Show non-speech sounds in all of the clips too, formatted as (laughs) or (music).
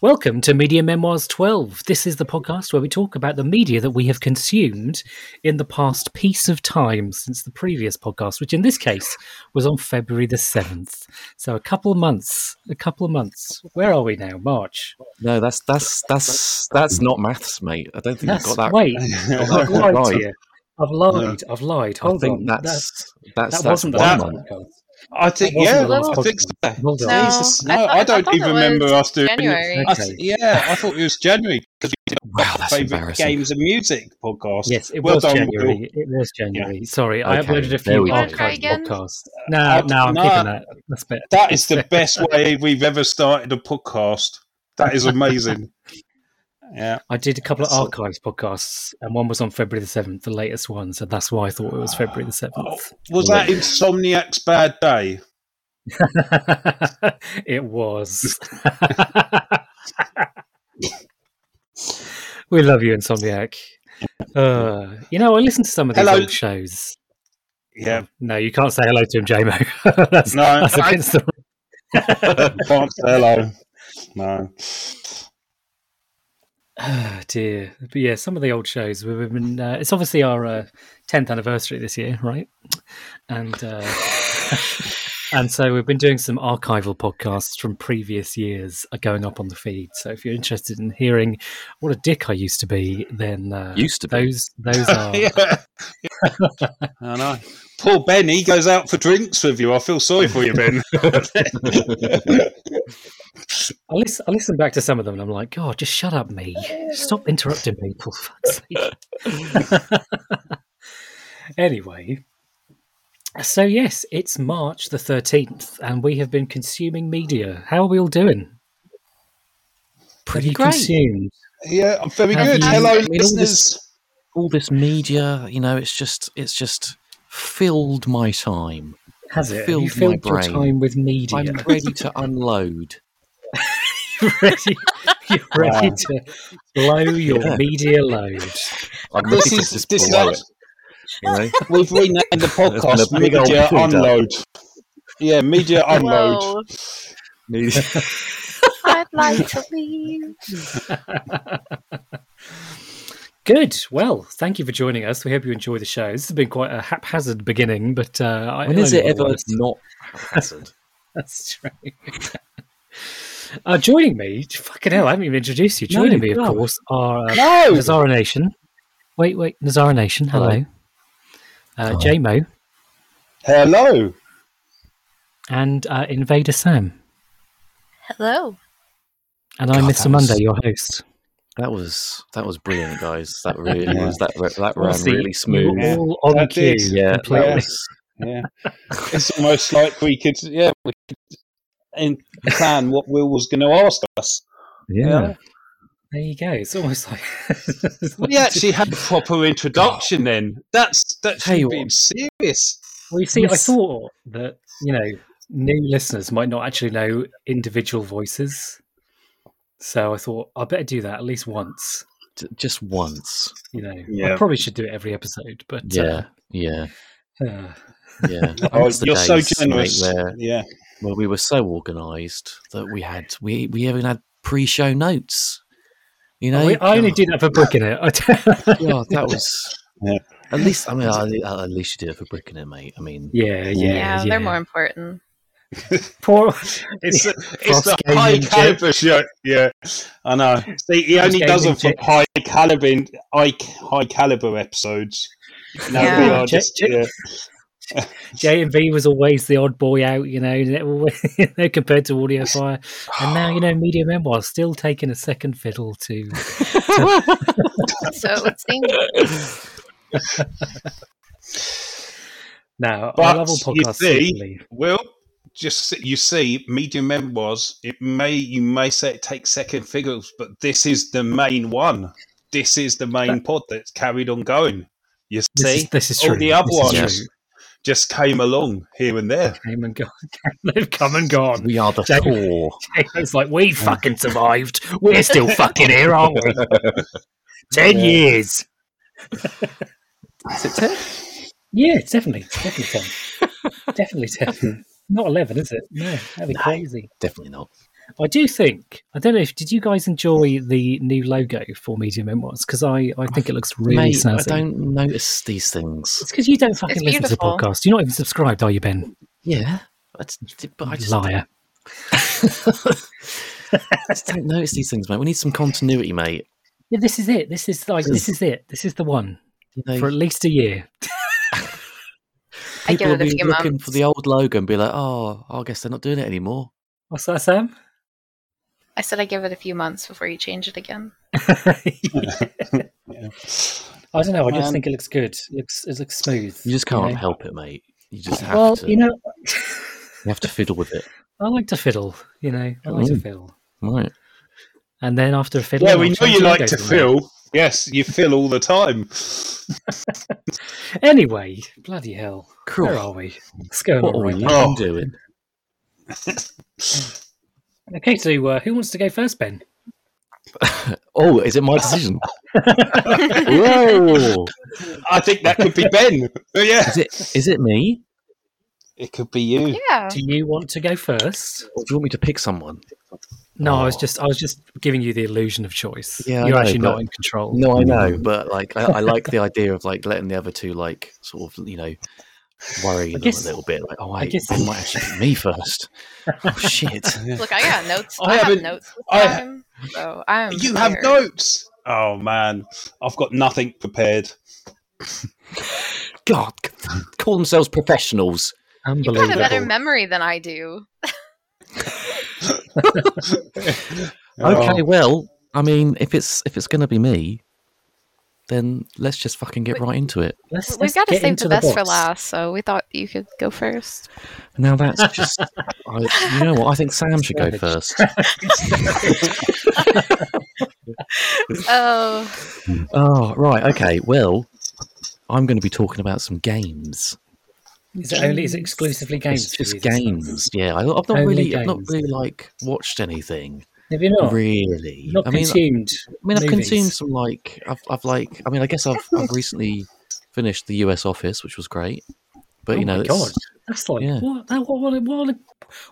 Welcome to Media Memoirs 12. This is the podcast where we talk about the media that we have consumed in the past piece of time since the previous podcast, which in this case was on February the 7th. So a couple of months, a couple of months. Where are we now? March. No, that's that's that's that's not maths, mate. I don't think That's, you've got that. wait, (laughs) I've lied right. to you. I've lied. I've lied. I Hold think on. that's that, that's that wasn't the one last month. podcast. I think, yeah, the last I think so. podcast. Hold on. No, I no, thought- I, I don't thought even remember us doing. January. I th- yeah, I thought it was January because we did Wow, our favourite games and music podcast. Yes, it Well was done, January. It was January. Sorry, I uploaded a few we go. Wanna archive podcasts. No, Uh, no, I'm no. keeping that. That's better. That is the best way we've ever started a podcast. That is amazing. (laughs) yeah, I did a couple of archives podcasts, and one was on February the seventh, the latest one. So that's why I thought it was February the Oh, seventh. was that Insomniac's bad day? (laughs) it was. (laughs) we love you, Insomniac. Uh, you know, I listened to some of these Hello. old shows. Yeah, No, you can't say hello to him, JMO. (laughs) that's, No, that's I- against the can't say hello. No, Ah, (sighs) dear. But yeah, some of the old shows we've been. Uh, it's obviously our uh, tenth anniversary this year, right? And uh, (laughs) and so we've been doing some archival podcasts from previous years are going up on the feed. So if you're interested in hearing what a dick I used to be, then uh, Used to be. those those (laughs) are. yeah. (laughs) I know. Poor Ben, he goes out for drinks with you. I feel sorry for you, Ben. (laughs) I listen, I listen back to some of them and I'm like, God, just shut up, me. Stop interrupting people. fuck's sake." anyway, so yes, it's March the 13th and we have been consuming media. How are we all doing? Pretty great. consumed? yeah, I'm very Have good. you- Hello, I mean, all this- listeners. All this media, you know, it's just it's just filled my time. Has it? Have Filled my filled your brain. time with media? I'm ready to unload. (laughs) You're ready, you're ready Wow. to blow your Yeah. media load. I'm This to is just this blow is it. You know? (laughs) We've renamed the podcast a big old Media. Unload. Yeah, Media Unload. Media- (laughs) I'd like to leave. Good. Well, thank you for joining us. We hope you enjoy the show. This has been quite a haphazard beginning, but uh, I- when is only it ever worse. not haphazard? (laughs) That's true. uh, joining me, fucking hell, I haven't even introduced you. No, Joining me, of no. course, are uh, No! Nazara Nation. Wait, wait, Nazara Nation. Hello. Hello. Uh, Hi. JMO Hello. and uh, Invader Sam. Hello. And I'm God, Mr. that was- Monday, your host. That was that was brilliant, guys. That really Yeah. was that that ran Honestly, really smooth. were Yeah. all on That cue. did. Yeah, completely. that was Yeah. it's almost like we could, yeah, we could in- plan what Will was going to ask us. yeah. There you go. It's almost like (laughs) We actually had a proper introduction then. That's that's Tell you being serious. Well, you see, I thought that you know new listeners might not actually know individual voices, so I thought I better do that at least once. just once. You know, I probably should do it every episode, but Yeah, yeah, uh, uh, yeah. (laughs) Oh, you're so days, mate, generous. where, Yeah. where we were so organised that we had we we even had pre-show notes. You know, I I only did that for booking it. (laughs) Yeah, that was. Yeah. At least, I mean, at at least you did it for bricking it, mate. I mean, yeah, yeah, Yeah, yeah. they're more important. (laughs) Poor. (laughs) (laughs) It's the, it's Frost the high caliber shirt. Yeah, I know. See, he only does them for high caliber, high, high caliber episodes. No, Yeah. we are just jet- yeah. J and V was always the odd boy out, you know, you know, compared to Audio Fire, and now you know Media Memoir still taking a second fiddle to. So it would seem. (laughs) Now, I But love all you see- secretly. Well, just you see, medium memoirs. It may you may say it takes second figures, but this is the main one. This is the main pod that's carried on going. You This see, is, this is all true. the other This ones just came along here and there. came and gone. (laughs) They've come and gone. we are the Jack- core. It's like we fucking survived. We're still fucking here, aren't we? (laughs) Ten Yeah. years. Is it ten? Yeah, it's definitely, definitely ten. (laughs) definitely ten. Not eleven, is it? No, that'd be No. crazy. Definitely not. I do think I don't know if did you guys enjoy the new logo for Media Memoirs because I, I think it looks really Mate, I don't notice these things. It's because you don't fucking listen to the podcast. You're not even subscribed, are you, Ben? Yeah, that's, but I just, Liar. (laughs) I just don't notice these things, mate. We need some continuity, mate. Yeah, this is it. This is like this is it. This is the one You know, for at least a year. I give people will it a be few looking months. for the old logo and be like, "Oh, I guess they're not doing it anymore." What's that, Sam? I said I give it a few months before you change it again. (laughs) Yeah. I don't know. I just Man. think it looks good. It looks it looks smooth. You just can't know? help it, mate. You just have Well, to. you know, you have to fiddle with it, (laughs) I like to fiddle. You know, I like to Mm. fiddle. right? And then after a fiddle, Yeah, we know you like to from there. fill. Yes, you fill all the time. (laughs) Anyway, bloody hell, Cool. where are we? What's going What on are we right even now? Oh. doing? Okay, so uh, who wants to go first, Ben? (laughs) Oh, is it my decision? (laughs) Whoa! I think that could be Ben. Oh, yeah, Is it? Is it me? it could be you. Yeah. Do you want to go first? Or do you want me to pick someone? No, I was Oh. just I was just giving you the illusion of choice. Yeah, you're know, actually not in control. No, I know, mm. but like, I, I like the (laughs) idea of like letting the other two like sort of you know worry them guess- a little bit. Like, oh, I guess- it might actually be me first. Oh shit! (laughs) (laughs) Look, I got notes. I I, have notes this I- time, so I'm. You have notes. Oh man, I've got nothing prepared. God, call themselves professionals. You have got a better memory than I do. (laughs) Oh. Okay, well, I mean, if it's if it's gonna be me, then let's just fucking get right into it. Let's, We've let's got to save into the best for last, so we thought you could go first. Now that's just, I, you know what? I think Sam should go first. (laughs) Oh, Oh, right, okay. Well, I'm going to be talking about some games. Is it only is it exclusively games? It's just you this time? games. Yeah, I, I've not Only really, I've not really like watched anything. Have you not? Really, You've not I mean, consumed. I mean, I've consumed some like, I've, I've like, I mean, I guess I've, I've recently finished the US Office, which was great. But oh you know, it's- that's like yeah. what, that, what, what, what,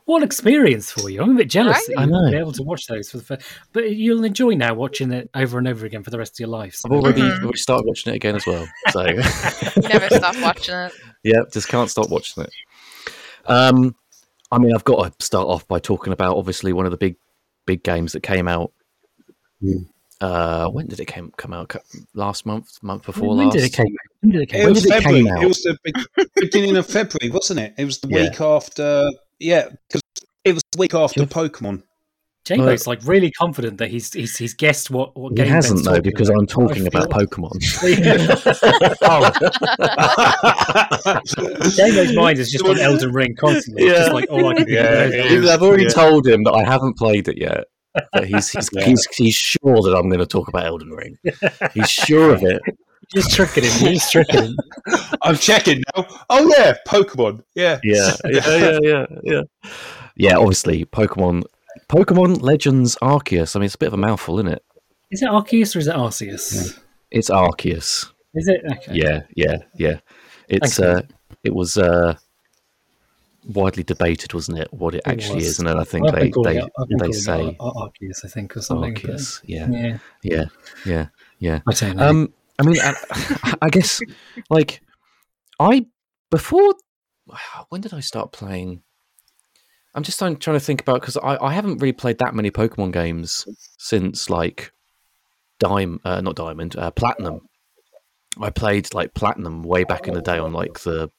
what experience for you. I'm a bit jealous Right? that I you've know. been able to watch those for the first, but you'll enjoy now watching it over and over again for the rest of your life. So I've already, Mhm. started watching it again as well. So. you (laughs) (laughs) never stop watching it. Yeah, just can't stop watching it. Um, I mean, I've got to start off by talking about obviously one of the big, big games that came out. Mm. Uh, when did it came come out? Last month, month before when last. did it came? out? When did it come? It out? was did it February. came out? It was the be- beginning of February, wasn't it? It was the Yeah. week after. Yeah, because it was the week after Yeah. Pokemon. Jaco's like really confident that he's he's, he's guessed what what He game hasn't Ben's though, because about. I'm talking about feel- Pokemon. (laughs) Jaco's mind is just on (laughs) Elden Ring constantly. It's just Yeah. like all I can do. Yeah, is- it is. I've already Yeah. told him that I haven't played it yet. But he's he's, Yeah. he's he's sure that I'm going to talk about Elden Ring. He's sure of it. (laughs) Just tricking him. You're tricking him. I'm checking now. Oh yeah, Pokemon. Yeah, Yeah, yeah, yeah, yeah, yeah. Yeah, obviously, Pokemon, Pokemon Legends Arceus. I mean, it's a bit of a mouthful, isn't it? Is it Arceus or is it Arceus? It's Arceus. Is it? Okay. Yeah, yeah, yeah. It's Thanks, uh, it was uh, widely debated, wasn't it? What it actually is, and then I think they they it- they say Ar- Ar- Arceus, I think, or something. Arceus. Yeah, Yeah, yeah, yeah, yeah. I don't know. Um, I mean, I, (laughs) I guess like I before when did I start playing? I'm just trying, trying to think about because I, I haven't really played that many Pokemon games since like Dime, uh, not Diamond, uh, Platinum. I played like Platinum way back in the day on like the.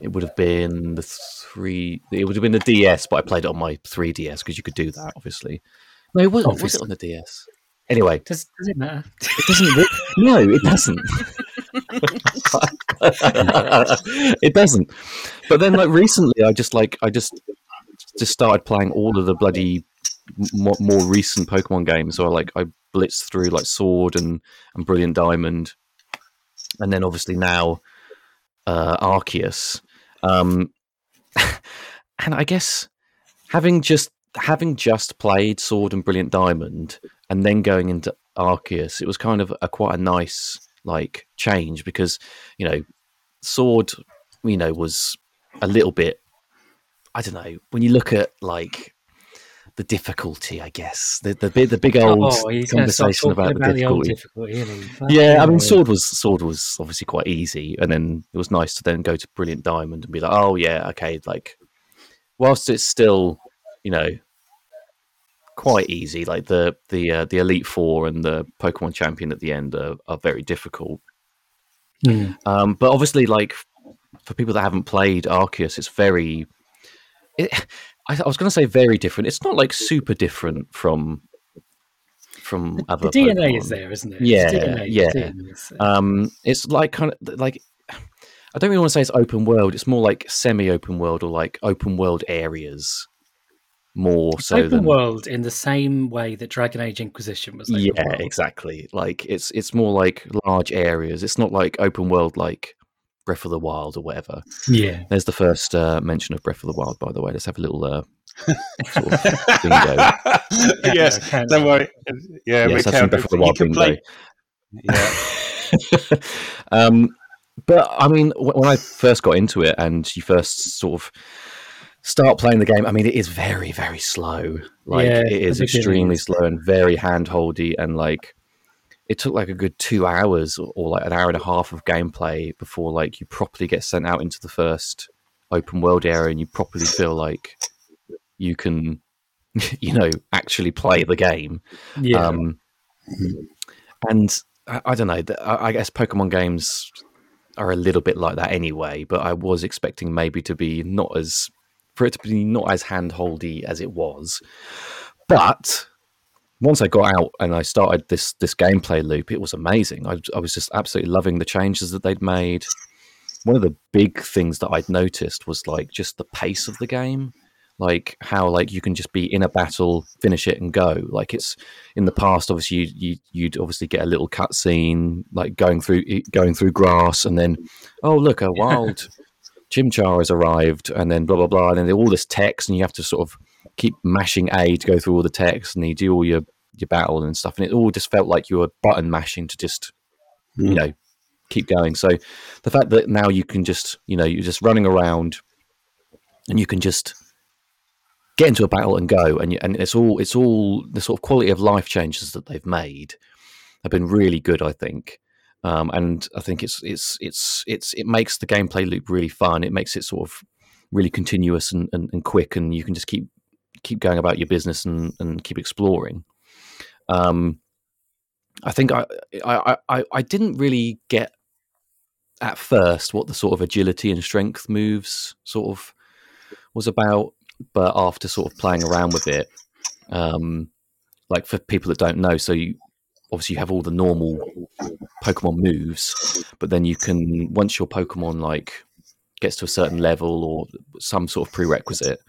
It would have been the three. It would have been the DS, but I played it on my 3DS because you could do that, obviously. No, it wasn't. Was it Obviously. on the DS? Anyway, does, does it matter? it doesn't. no, it doesn't. (laughs) it doesn't. But then, like recently, I just like I just just started playing all of the bloody more, more recent Pokemon games. So I like I blitzed through like Sword and and Brilliant Diamond, and then obviously now uh, Arceus. Um, (laughs) and I guess having just having just played Sword and Brilliant Diamond, and then going into Arceus, it was kind of a quite a nice like change because you know Sword, you know, was a little bit. I don't know when you look at like the difficulty, I guess. The the big the big old oh, gonna start conversation talking about, the old difficulty. difficulty. Yeah, I mean, sword was sword was obviously quite easy, and then it was nice to then go to brilliant diamond and be like, oh yeah, okay, like whilst it's still, you know, quite easy, like the the uh, the elite four and the Pokemon champion at the end are, are very difficult. Hmm. Um, but obviously, like for people that haven't played Arceus, it's very. It, I, I was going to say very different. It's not like super different from from The, other. the DNA Pokemon. is there, isn't it? Yeah, It's DNA, yeah. it's it's, Um, it's like kind of like I don't really want to say it's open world. It's more like semi-open world or like open world areas, more so open than world in the same way that Dragon Age Inquisition was. Yeah, world. exactly. Like it's it's more like large areas. It's not like open world like Breath of the Wild or whatever. Yeah. There's the first uh, mention of Breath of the Wild, by the way. Let's have a little uh, sort of (laughs) bingo. (laughs) yes, Count- don't worry. Yeah, Yes, we that's some. Breath of the Wild bingo. play. Yeah. (laughs) um, but I mean, when I first got into it and you first sort of start playing the game, I mean, it is very, very slow. Like Yeah, it is extremely slow and very handholdy, and like it took like a good two hours or, or like an hour and a half of gameplay before like you properly get sent out into the first open world area and you properly feel like you can, (laughs) you know, actually play the game. Yeah. Um, and I, I don't know. I, I guess Pokemon games are a little bit like that anyway. But I was expecting maybe to be not as for it to be not as handholdy as it was. But once I got out and I started this this gameplay loop, it was amazing. I, I was just absolutely loving the changes that they'd made. One of the big things that I'd noticed was like just the pace of the game like how like you can just be in a battle finish it and go like it's in the past obviously you, you you'd obviously get a little cutscene like going through going through grass and then oh look a wild chimchar has arrived and then blah blah blah and then all this text and you have to sort of keep mashing a to go through all the text and you do all your your battle and stuff and it all just felt like you were button mashing to just you Mm. know keep going. So the fact that now you can just you know you're just running around and you can just get into a battle and go and you, and it's all it's all the sort of quality of life changes that they've made have been really good i think. Um, and i think it's it's it's it's it makes the gameplay loop really fun. It makes it sort of really continuous and, and, and quick and you can just keep keep going about your business and, and keep exploring. Um, i think I, I i i didn't really get at first what the sort of agility and strength moves sort of was about but after sort of playing around with it, um, like for people that don't know, so you obviously you have all the normal Pokemon moves, but then you can once your Pokemon like gets to a certain level or some sort of prerequisite,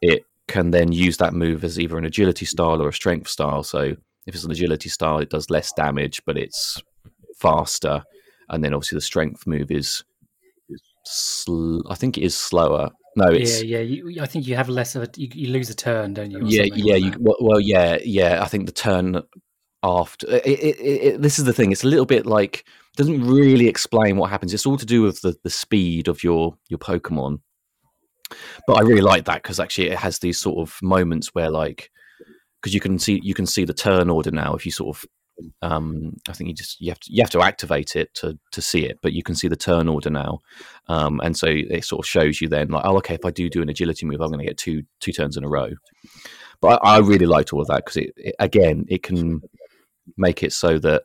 it can then use that move as either an agility style or a strength style. So if it's an agility style, it does less damage, but it's faster, and then obviously the strength move is. Sl- I think it is slower. No, it's yeah, yeah. You, I think you have less of a. You, you lose a turn, don't you? yeah yeah like you, well, well yeah yeah i think the turn after it, it, it, this is the thing it's a little bit like doesn't really explain what happens it's all to do with the, the speed of your your pokemon but i really like that because actually it has these sort of moments where like because you can see you can see the turn order now if you sort of um i think you just you have to you have to activate it to to see it but you can see the turn order now. Um and so it sort of shows you then like oh okay if i do do an agility move i'm going to get two two turns in a row. But I, I really liked all of that because it, it again it can make it so that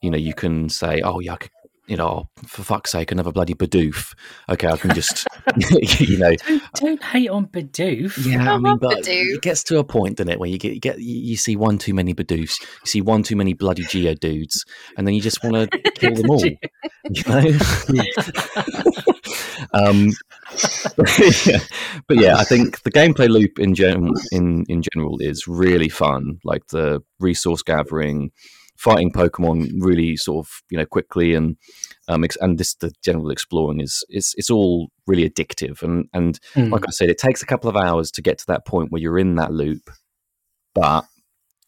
you know you can say oh yeah I could, you know for fuck's sake another bloody Bidoof okay I can just (laughs) (laughs) you know Don't, don't hate on Bidoof. yeah I I mean love but Bidoof. it gets to a point doesn't it where you get you get you you see one too many Bidoofs you see one too many bloody Geodudes, and then you just want (laughs) to kill them all you know um yeah. but yeah i think the gameplay loop in general in in general is really fun like the resource gathering fighting pokemon really sort of you know quickly and um ex- and this the general exploring is is it's all really addictive and and Hmm. like i said it takes a couple of hours to get to that point where you're in that loop but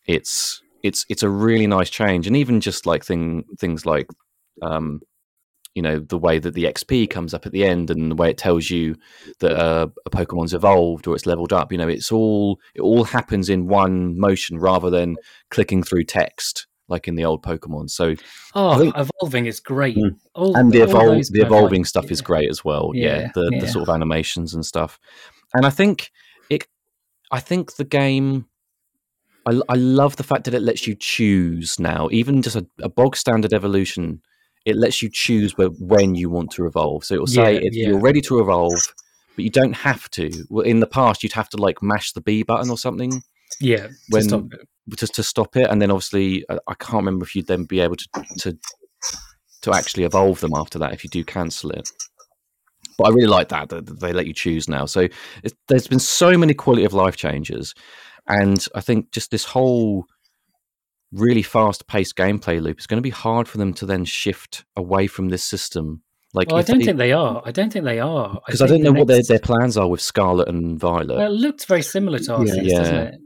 it's it's it's a really nice change and even just like thing things like um you know the way that the XP comes up at the end and the way it tells you that uh, a Pokemon's evolved or it's leveled up. You know, it's all it all happens in one motion rather than clicking through text like in the old Pokemon. So Oh, think- evolving is great. Mm. All, and the evol- the evolving like, stuff is great as well. Yeah, Yeah, the yeah. the sort of animations and stuff. And I think it. I think the game. I, I love the fact that it lets you choose now, even just a, a bog standard evolution. It lets you choose where, when you want to evolve. So it will say Yeah, if yeah. you're ready to evolve, but you don't have to. Well, in the past, you'd have to like mash the B button or something Yeah, to when- stop it. just to stop it, and then obviously I, I can't remember if you'd then be able to to to actually evolve them after that if you do cancel it. But I really like that that they let you choose now. So there's been so many quality of life changes, and I think just this whole really fast paced gameplay loop is going to be hard for them to then shift away from this system. Like, Well, I don't they- think they are. I don't think they are. because I, think don't the know what their, next- their plans are with Scarlet and Violet. Well, it looked very similar to Arceus, Yeah. doesn't it?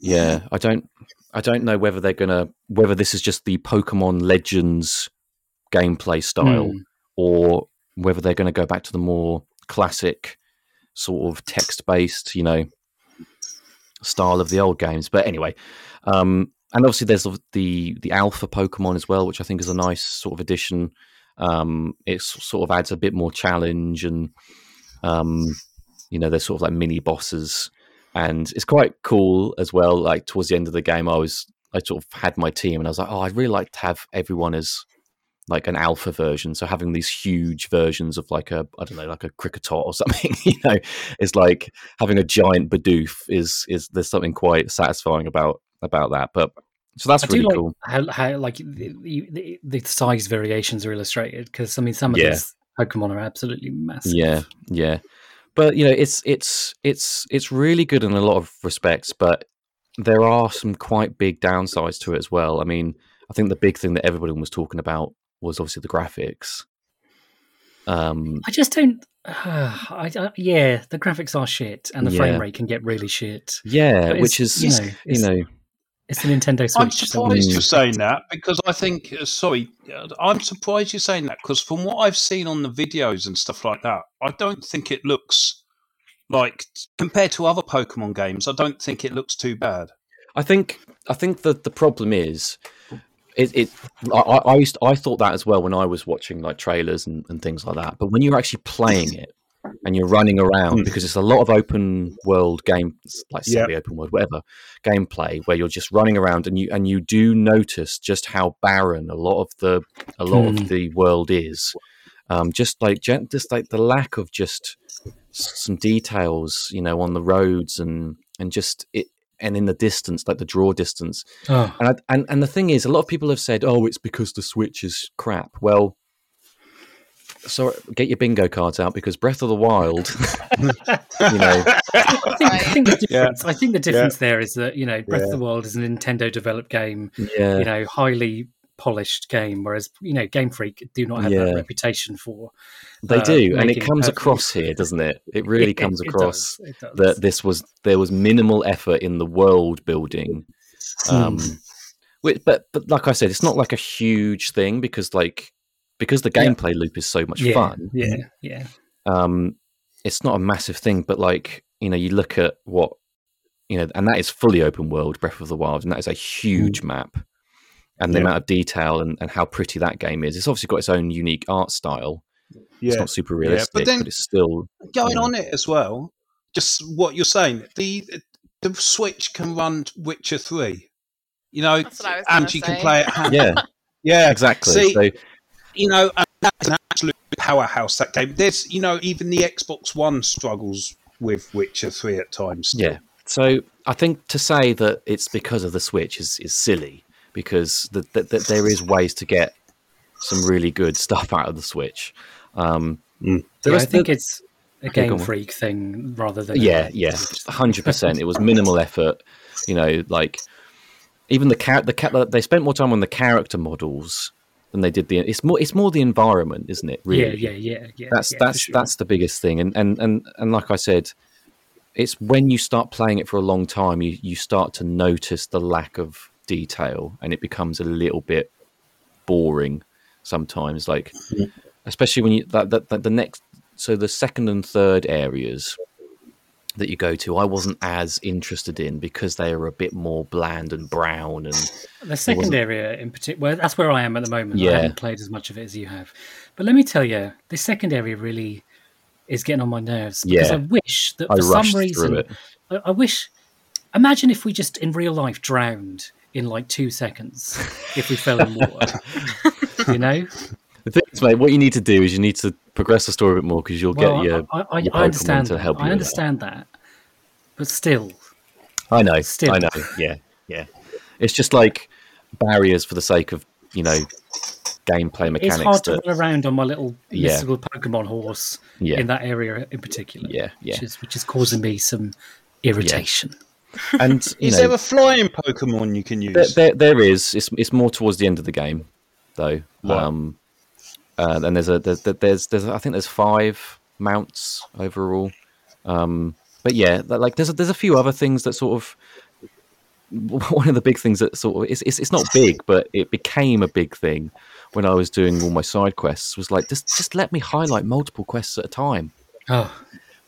Yeah, I don't I don't know whether they're gonna whether this is just the Pokemon Legends gameplay style Hmm. or whether they're gonna go back to the more classic sort of text based, you know, style of the old games. But anyway, um and obviously there's the the alpha Pokemon as well, which I think is a nice sort of addition. Um it sort of adds a bit more challenge and um you know, they're sort of like mini bosses and it's quite cool as well. Like towards the end of the game, I was I sort of had my team, and I was like, oh, I'd really like to have everyone as like an alpha version. So having these huge versions of like a I don't know, like a Kricketot or (laughs) something, you know, is like having a giant Bidoof is is there's something quite satisfying about about that. But so that's I really like cool. how, how like the, the, the size variations are illustrated because I mean some of Yeah. these Pokemon are absolutely massive. Yeah, yeah. But you know, it's it's it's it's really good in a lot of respects, but there are some quite big downsides to it as well. I mean, I think the big thing that everybody was talking about was obviously the graphics. Um, I just don't. (sighs) I, I, yeah, the graphics are shit, and the Yeah. frame rate can get really shit. yeah, which is you you know, know, it's- a Nintendo Switch. I'm surprised you're saying that because I think, uh, sorry, uh, I'm surprised you're saying that because from what I've seen on the videos and stuff like that, I don't think it looks like, compared to other Pokemon games, I don't think it looks too bad. I think I think that the problem is it. it I, I I used I thought that as well when I was watching like trailers and, and things like that. But when you're actually playing it and you're running around Hmm. because it's a lot of open world game, like semi open world, whatever gameplay where you're just running around and you and you do notice just how barren a lot of the a lot Hmm. of the world is. Um, just like just like the lack of just some details, you know, on the roads and and just it and in the distance, like the draw distance. Oh, And I, and and the thing is, a lot of people have said, "Oh, it's because the Switch is crap." Well, so get your bingo cards out because Breath of the Wild, (laughs) you know, I think, I think the Yeah. difference. I think the difference there is that you know Breath of the Wild is a Nintendo developed game, yeah, you know, highly polished game, whereas you know Game Freak do not have Yeah. that reputation for. they uh, do, and it comes perfect. across here, doesn't it? It really It- comes it across does, it does. that this was there was minimal effort in the world building. Um, Hmm. but but like I said, it's not like a huge thing because like because the Yeah. gameplay loop is so much yeah, fun. Yeah, yeah. um, it's not a massive thing, but like you know, you look at what you know, and that is fully open world Breath of the Wild, and that is a huge map, and the Yeah. amount of detail and, and how pretty that game is. It's obviously got its own unique art style. It's Yeah. not super Yeah, but realistic, but, then- it's still Going Yeah. on it as well, just what you're saying, the the Switch can run Witcher 3. You know, That's what I was and gonna you can play it. yeah, (laughs) yeah, exactly. See, so you know, and that's an absolute powerhouse. That game. There's, you know, even the Xbox One struggles with Witcher Three at times. still. Yeah. So I think to say that it's because of the Switch is, is silly because the, the, the, there is ways to get some really good stuff out of the Switch. Um, Mm. there Yeah, I think the- it's a Game on. Freak thing rather than yeah, yeah, hundred percent. It was (laughs) minimal effort. You know, like even the cat, the cat. They spent more time on the character models than they did the. It's more. It's more the environment, isn't it? Really, Yeah, yeah, yeah, yeah. that's yeah, that's sure. that's the biggest thing and and and and like i said it's when you start playing it for a long time you you start to notice the lack of detail and it becomes a little bit boring sometimes like especially when you that, that, that the next so the second and third areas that you go to, I wasn't as interested in because they are a bit more bland and brown and The second area in particular, well, that's where I am at the moment. I Yeah. haven't played as much of it as you have. But let me tell you, this second area really is getting on my nerves because Yeah. I wish that I for some reason. I, I wish. Imagine if we just in real life drowned in like two seconds if we fell in water. (laughs) you know, The thing is, mate, what you need to do is you need to progress the story a bit more because you'll well, get your. I, I, your I understand. To that. help you I understand that, but still, I know. Still. I know. Yeah, yeah. It's just like barriers for the sake of you know gameplay mechanics. it's hard to that, run around on my little Yeah. mystical Pokemon horse yeah, in that area in particular. yeah, yeah. which is which is causing me some irritation. And (laughs) you Is know, there a flying Pokemon you can use? there, there, there is. It's it's more towards the end of the game, though. Right. Um, uh, and there's a there's, there's there's I think there's five mounts overall. Um, but yeah, like there's a, there's a few other things that sort of (laughs) one of the big things that sort of it's, it's it's not big, but it became a big thing when I was doing all my side quests. Was like just just let me highlight multiple quests at a time. Oh,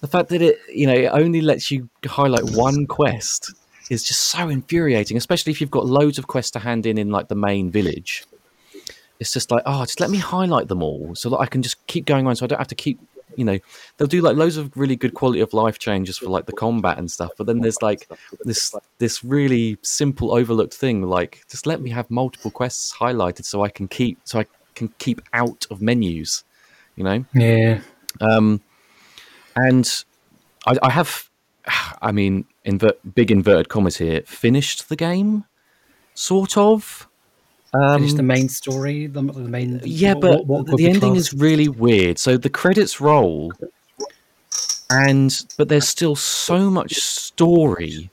The fact that it you know it only lets you highlight one quest is just so infuriating, especially if you've got loads of quests to hand in in like the main village. It's just like, oh, just let me highlight them all so that I can just keep going on, so I don't have to keep, you know, they'll do like loads of really good quality of life changes for like the combat and stuff. But then there's like this this really simple overlooked thing, like just let me have multiple quests highlighted so I can keep so I can keep out of menus, you know. yeah. Um, and I, I have, I mean, invert, big inverted commas here, finished the game, sort of. Um, Finish the main story. The, the main. yeah, what- but what- what the ending classed- is really weird. So the credits roll, and but there's still so much story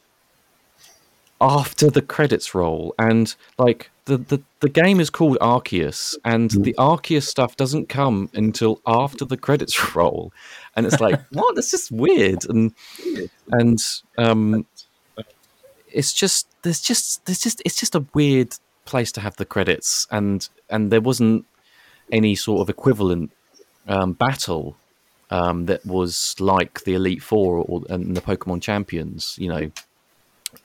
after the credits roll, and like the the, the game is called Arceus, and the Arceus stuff doesn't come until after the credits (laughs) roll, and it's like (laughs) what? That's just weird, and and um, it's just there's just there's just it's just a weird place to have the credits and and there wasn't any sort of equivalent um, battle um, that was like the elite four or and the pokemon champions you know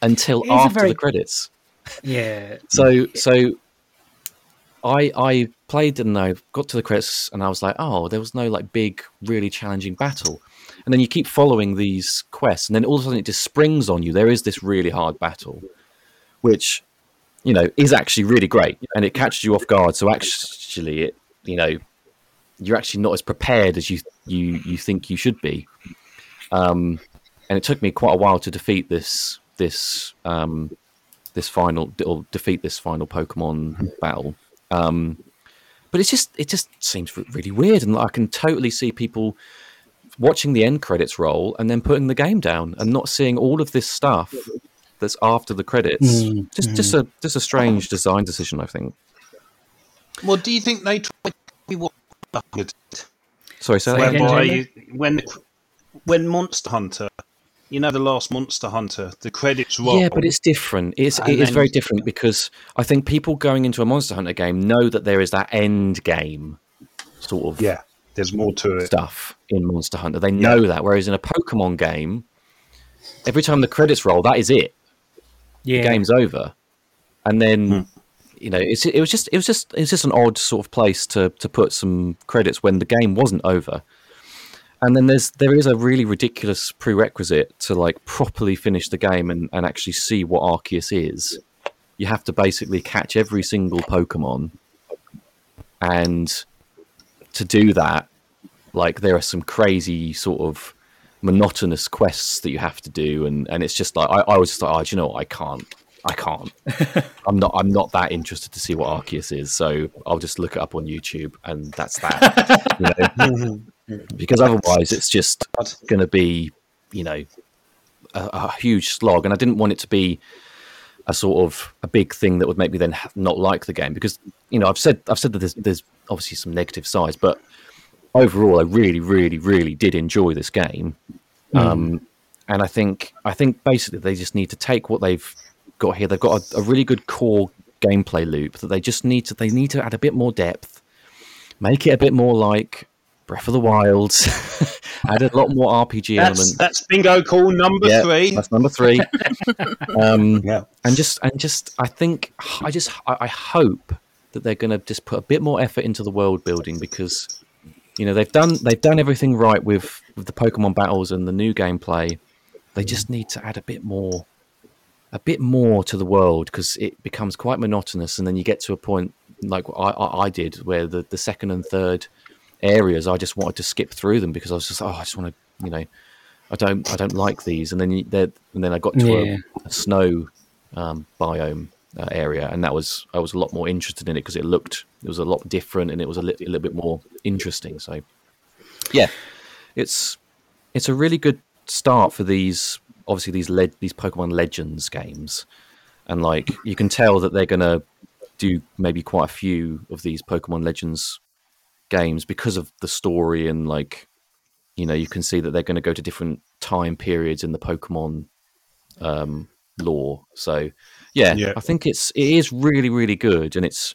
until It is a after very- the credits. Yeah, (laughs) so so i i played and I got to the credits and i was like oh there was no like big really challenging battle. And then you keep following these quests and then all of a sudden it just springs on you. There is this really hard battle which you know is actually really great and it catches you off guard. So actually it you know you're actually not as prepared as you you you think you should be. Um and it took me quite a while to defeat this this um this final or defeat this final pokemon battle. Um but it's just it just seems really weird and i can totally see people watching the end credits roll and then putting the game down and not seeing all of this stuff that's after the credits Mm, just just a just a strange design decision i think Well, do you think they tried to be what sorry say that Say again? again, whereby you, when when Monster Hunter, you know, the last Monster Hunter, the credits roll. Yeah, but it's different. It's it is very different because I think people going into a Monster Hunter game know that there is that end game sort of yeah, there's more to it. stuff in Monster Hunter. They know that. Whereas in a Pokemon game, every time the credits roll, that is it. Yeah. The game's over, and then Hmm. you know it's it was just it was just it was just an odd sort of place to to put some credits when the game wasn't over. And then there's there is a really ridiculous prerequisite to like properly finish the game and, and actually see what Arceus is. You have to basically catch every single Pokemon, and to do that, like there are some crazy sort of monotonous quests that you have to do, and, and it's just like I, I was just like, oh, do you know what? I can't, I can't. (laughs) I'm not, I'm not that interested to see what Arceus is, so I'll just look it up on YouTube, and that's that. you know? (laughs) because otherwise, it's just going to be, you know, a, a huge slog, and I didn't want it to be a sort of a big thing that would make me then ha- not like the game because you know I've said I've said that there's there's obviously some negative sides, but overall I really really really did enjoy this game, um, and I think I think basically they just need to take what they've got here. They've got a, a really good core gameplay loop that they just need to they need to add a bit more depth make it a bit more like Breath of the Wild. (laughs) Add a lot more RPG That's elements. that's bingo call number Yeah, three. That's number three. (laughs) um, Yeah. and just and just I think I just I, I hope that they're going to just put a bit more effort into the world building because you know they've done they've done everything right with with the Pokemon battles and the new gameplay. They just need to add a bit more a bit more to the world because it becomes quite monotonous and then you get to a point like I, I, I did where the, the second and third areas I just wanted to skip through them because I was just oh I just want to you know I don't I don't like these and then you, they're- and then I got to Yeah. a, a snow um, biome uh, area and that was I was a lot more interested in it because it looked it was a lot different and it was a, li- a little bit more interesting so yeah it's it's a really good start for these obviously these le- these Pokemon Legends games, and like you can tell that they're gonna do maybe quite a few of these Pokemon Legends games because of the story and like you know you can see that they're going to go to different time periods in the Pokemon um, lore. So yeah, Yeah. I think it's it is really really good, and it's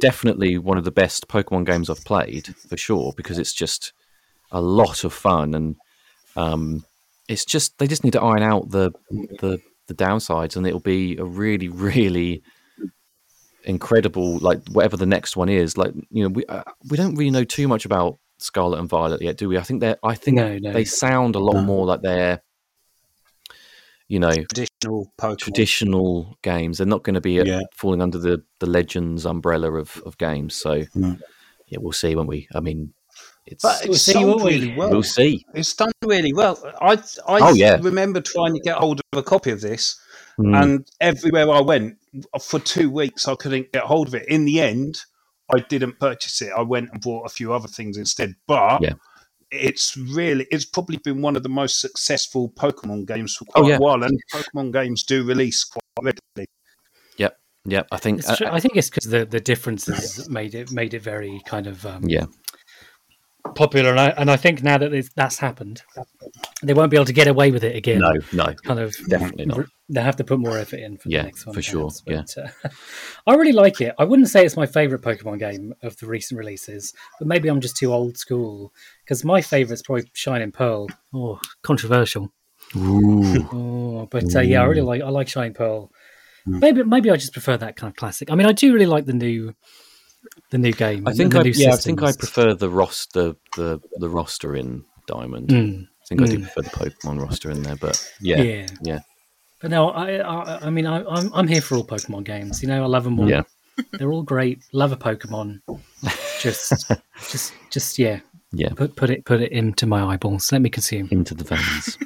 definitely one of the best Pokemon games I've played for sure because it's just a lot of fun and um, it's just they just need to iron out the the the downsides and it'll be a really (laughs) really incredible like whatever the next one is like you know we uh, we don't really know too much about Scarlet and Violet yet do we I think they are I think No, no. they sound a lot No. more like they're you know Traditional Pokemon. traditional games they're not going to be uh, Yeah. falling under the the legends umbrella of of games so No. yeah we'll see won't we I mean it's But it's see, won't really well. we'll see It's done really well. I I Oh, yeah. remember trying to get hold of a copy of this, Mm. and everywhere I went for two weeks, I couldn't get hold of it. In the end, I didn't purchase it. I went and bought a few other things instead. But Yeah. It's really, it's probably been one of the most successful Pokemon games for Oh, quite yeah. a while, and Pokemon games do release quite regularly. yeah I think It's uh, I think it's because the the differences made it made it very kind of um, yeah popular, and I, and I think now that that's happened, they won't be able to get away with it again. no no kind of definitely not They have to put more effort in for Yeah, the next one. for sure, perhaps, But, uh, (laughs) I really like it. I wouldn't say it's my favorite Pokemon game of the recent releases, but maybe I'm just too old school because my favorite's probably Shining Pearl. Oh, controversial. Ooh. (laughs) Oh, but uh, yeah, I really like I like Shining Pearl. Mm. Maybe maybe I just prefer that kind of classic. I mean, I do really like the new the new game. I think I, new yeah, I think I prefer the roster the the roster in Diamond. Mm, I think I do Mm. prefer the Pokemon roster in there, but yeah, yeah. yeah. But no, I I, I mean I, I'm I'm here for all Pokemon games. You know, I love them all. Yeah. They're all great. Love a Pokemon. Just (laughs) just just yeah. Yeah. Put put it put it into my eyeballs. Let me consume. into the veins,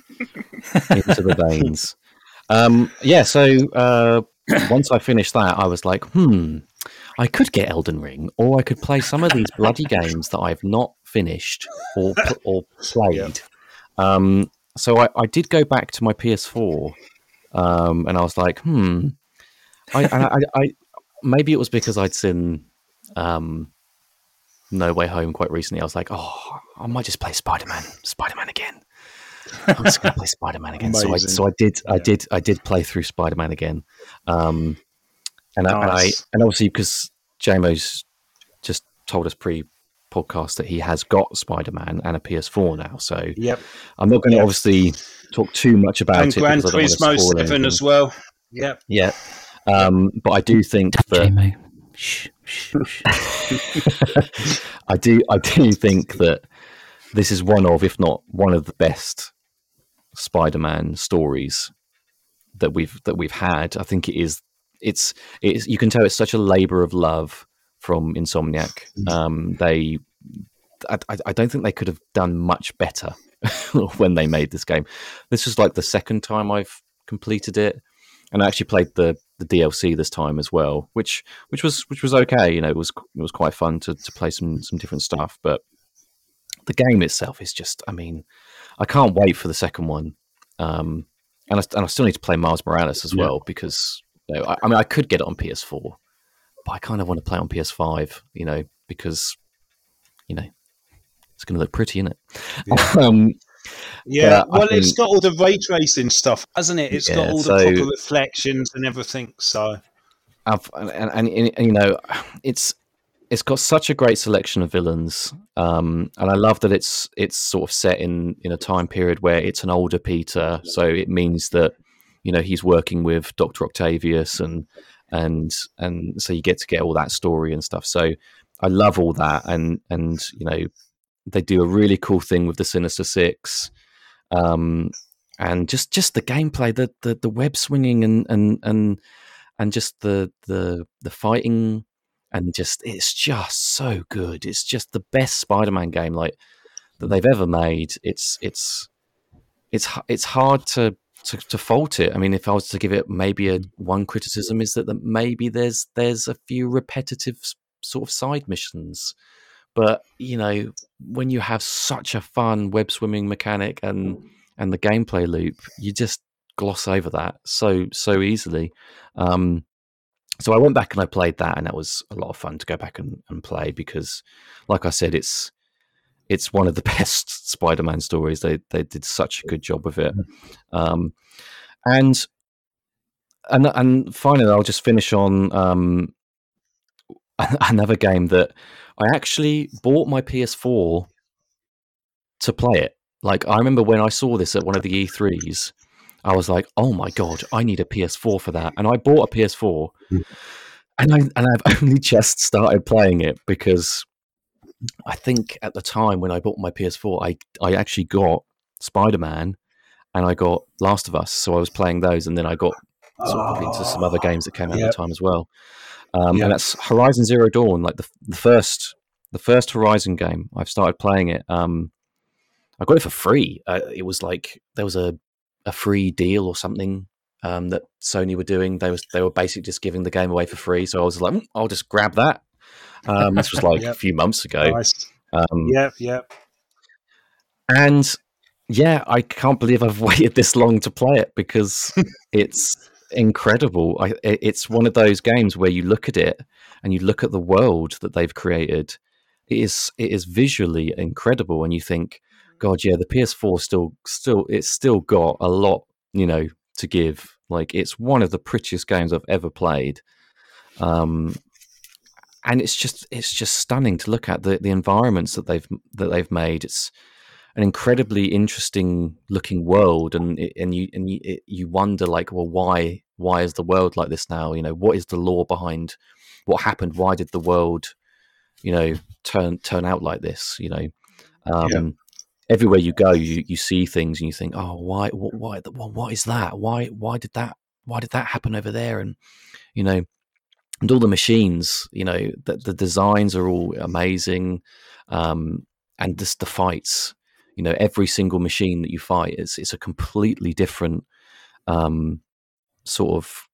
into the veins. Um, yeah. So uh, once I finished that, I was like, hmm, I could get Elden Ring, or I could play some of these bloody games that I've not finished or or played. Um, so I, I did go back to my PS4, um, and I was like, hmm, I, I, I, I maybe it was because I'd seen um, No Way Home quite recently. I was like, oh, I might just play Spider Man, Spider Man again. I'm just gonna play (laughs) Spider Man again. So I, so I did, I Yeah. did, I did play through Spider Man again, um, and, I, and I, and obviously because JMO's just told us pre podcast that he has got Spider Man and a PS4 now. So Yep. I'm not going to Yeah. obviously talk too much about And it. Gran because I don't Turismo 7 anything. as well. Yep. Yeah. Um, but I do think that JMO. Shh, (laughs) shh, shh. I do I do think that this is one of, if not one of the best Spider-Man stories that we've that we've had. I think it is it's it's you can tell it's such a labor of love from Insomniac. Um, they I, I- don't think they could have done much better (laughs) when they made this game. This was like the second time I've completed it, and I actually played the the DLC this time as well, which which was which was okay. You know, it was it was quite fun to to play some some different stuff, but the game itself is just. I mean, I can't wait for the second one, um, and I, and I still need to play Miles Morales as Yeah. well because you know, I, I mean I could get it on PS4, but I kind of want to play on PS5. You know, because you know it's going to look pretty, isn't it? (laughs) um, Yeah, But I well, it's think- got all the ray tracing stuff, hasn't it? It's got Yeah, all so- the proper reflections and everything. So, I've, and, and, and, and, you know, it's it's got such a great selection of villains, um, and I love that it's it's sort of set in in a time period where it's an older Peter, so it means that you know he's working with Doctor Octavius and and and so you get to get all that story and stuff. So I love all that, and and you know they do a really cool thing with the Sinister Six, um, and just just the gameplay, the the, the web swinging and and and and just the the the fighting, and just it's just so good. It's just the best Spider-Man game like that they've ever made. It's it's it's it's hard to to, to fault it. I mean, if I was to give it maybe a one criticism is that, that maybe there's there's a few repetitive sort of side missions, but you know when you have such a fun web swimming mechanic and and the gameplay loop, you just gloss over that so so easily. Um, so I went back and I played that, and that was a lot of fun to go back and, and play because, like I said, it's it's one of the (laughs) best Spider-Man stories. They they did such a good job with it, um, and and and finally, I'll just finish on um, (laughs) another game that I actually bought my PS4 to play it. Like I remember when I saw this at one of the E3s, I was like, "Oh my god, I need a PS4 for that," and I bought a PS4. And I and I've (laughs) only just started playing it because I think at the time when I bought my PS4, I I actually got Spider Man and I got Last of Us, so I was playing those, and then I got sort of into some other games that came out Yep. at the time as well. Um, Yep. And that's Horizon Zero Dawn, like the the first the first Horizon game. I've started playing it. Um, I got it for free. Uh, it was like there was a a free deal or something. Um, that Sony were doing, they was they were basically just giving the game away for free. So I was like, "Mm, I'll just grab that. Um, this was like a few months ago. Nice. Um, Yep, yep. and yeah, I can't believe I've (laughs) waited this long to play it because (laughs) it's incredible. I, it's one of those games where you look at it and you look at the world that they've created. It is it is visually incredible, and you think, God, yeah, the PS4 still still it's still got a lot, you know, to give. Like it's one of the prettiest games I've ever played. Um, and it's just it's just stunning to look at the the environments that they've that they've made. It's an incredibly interesting looking world, and and you and you it, you wonder like, well, why why is the world like this now? You know, what is the lore behind what happened? Why did the world, you know, turn turn out like this? You know, um, everywhere you go, you you see things and you think, oh, why what why the- what is that? Why why did that why did that happen over there? And you know, and all the machines, you know, the, the designs are all amazing, um, and just the fights. You know, every single machine that you fight is it's a completely different um, sort of.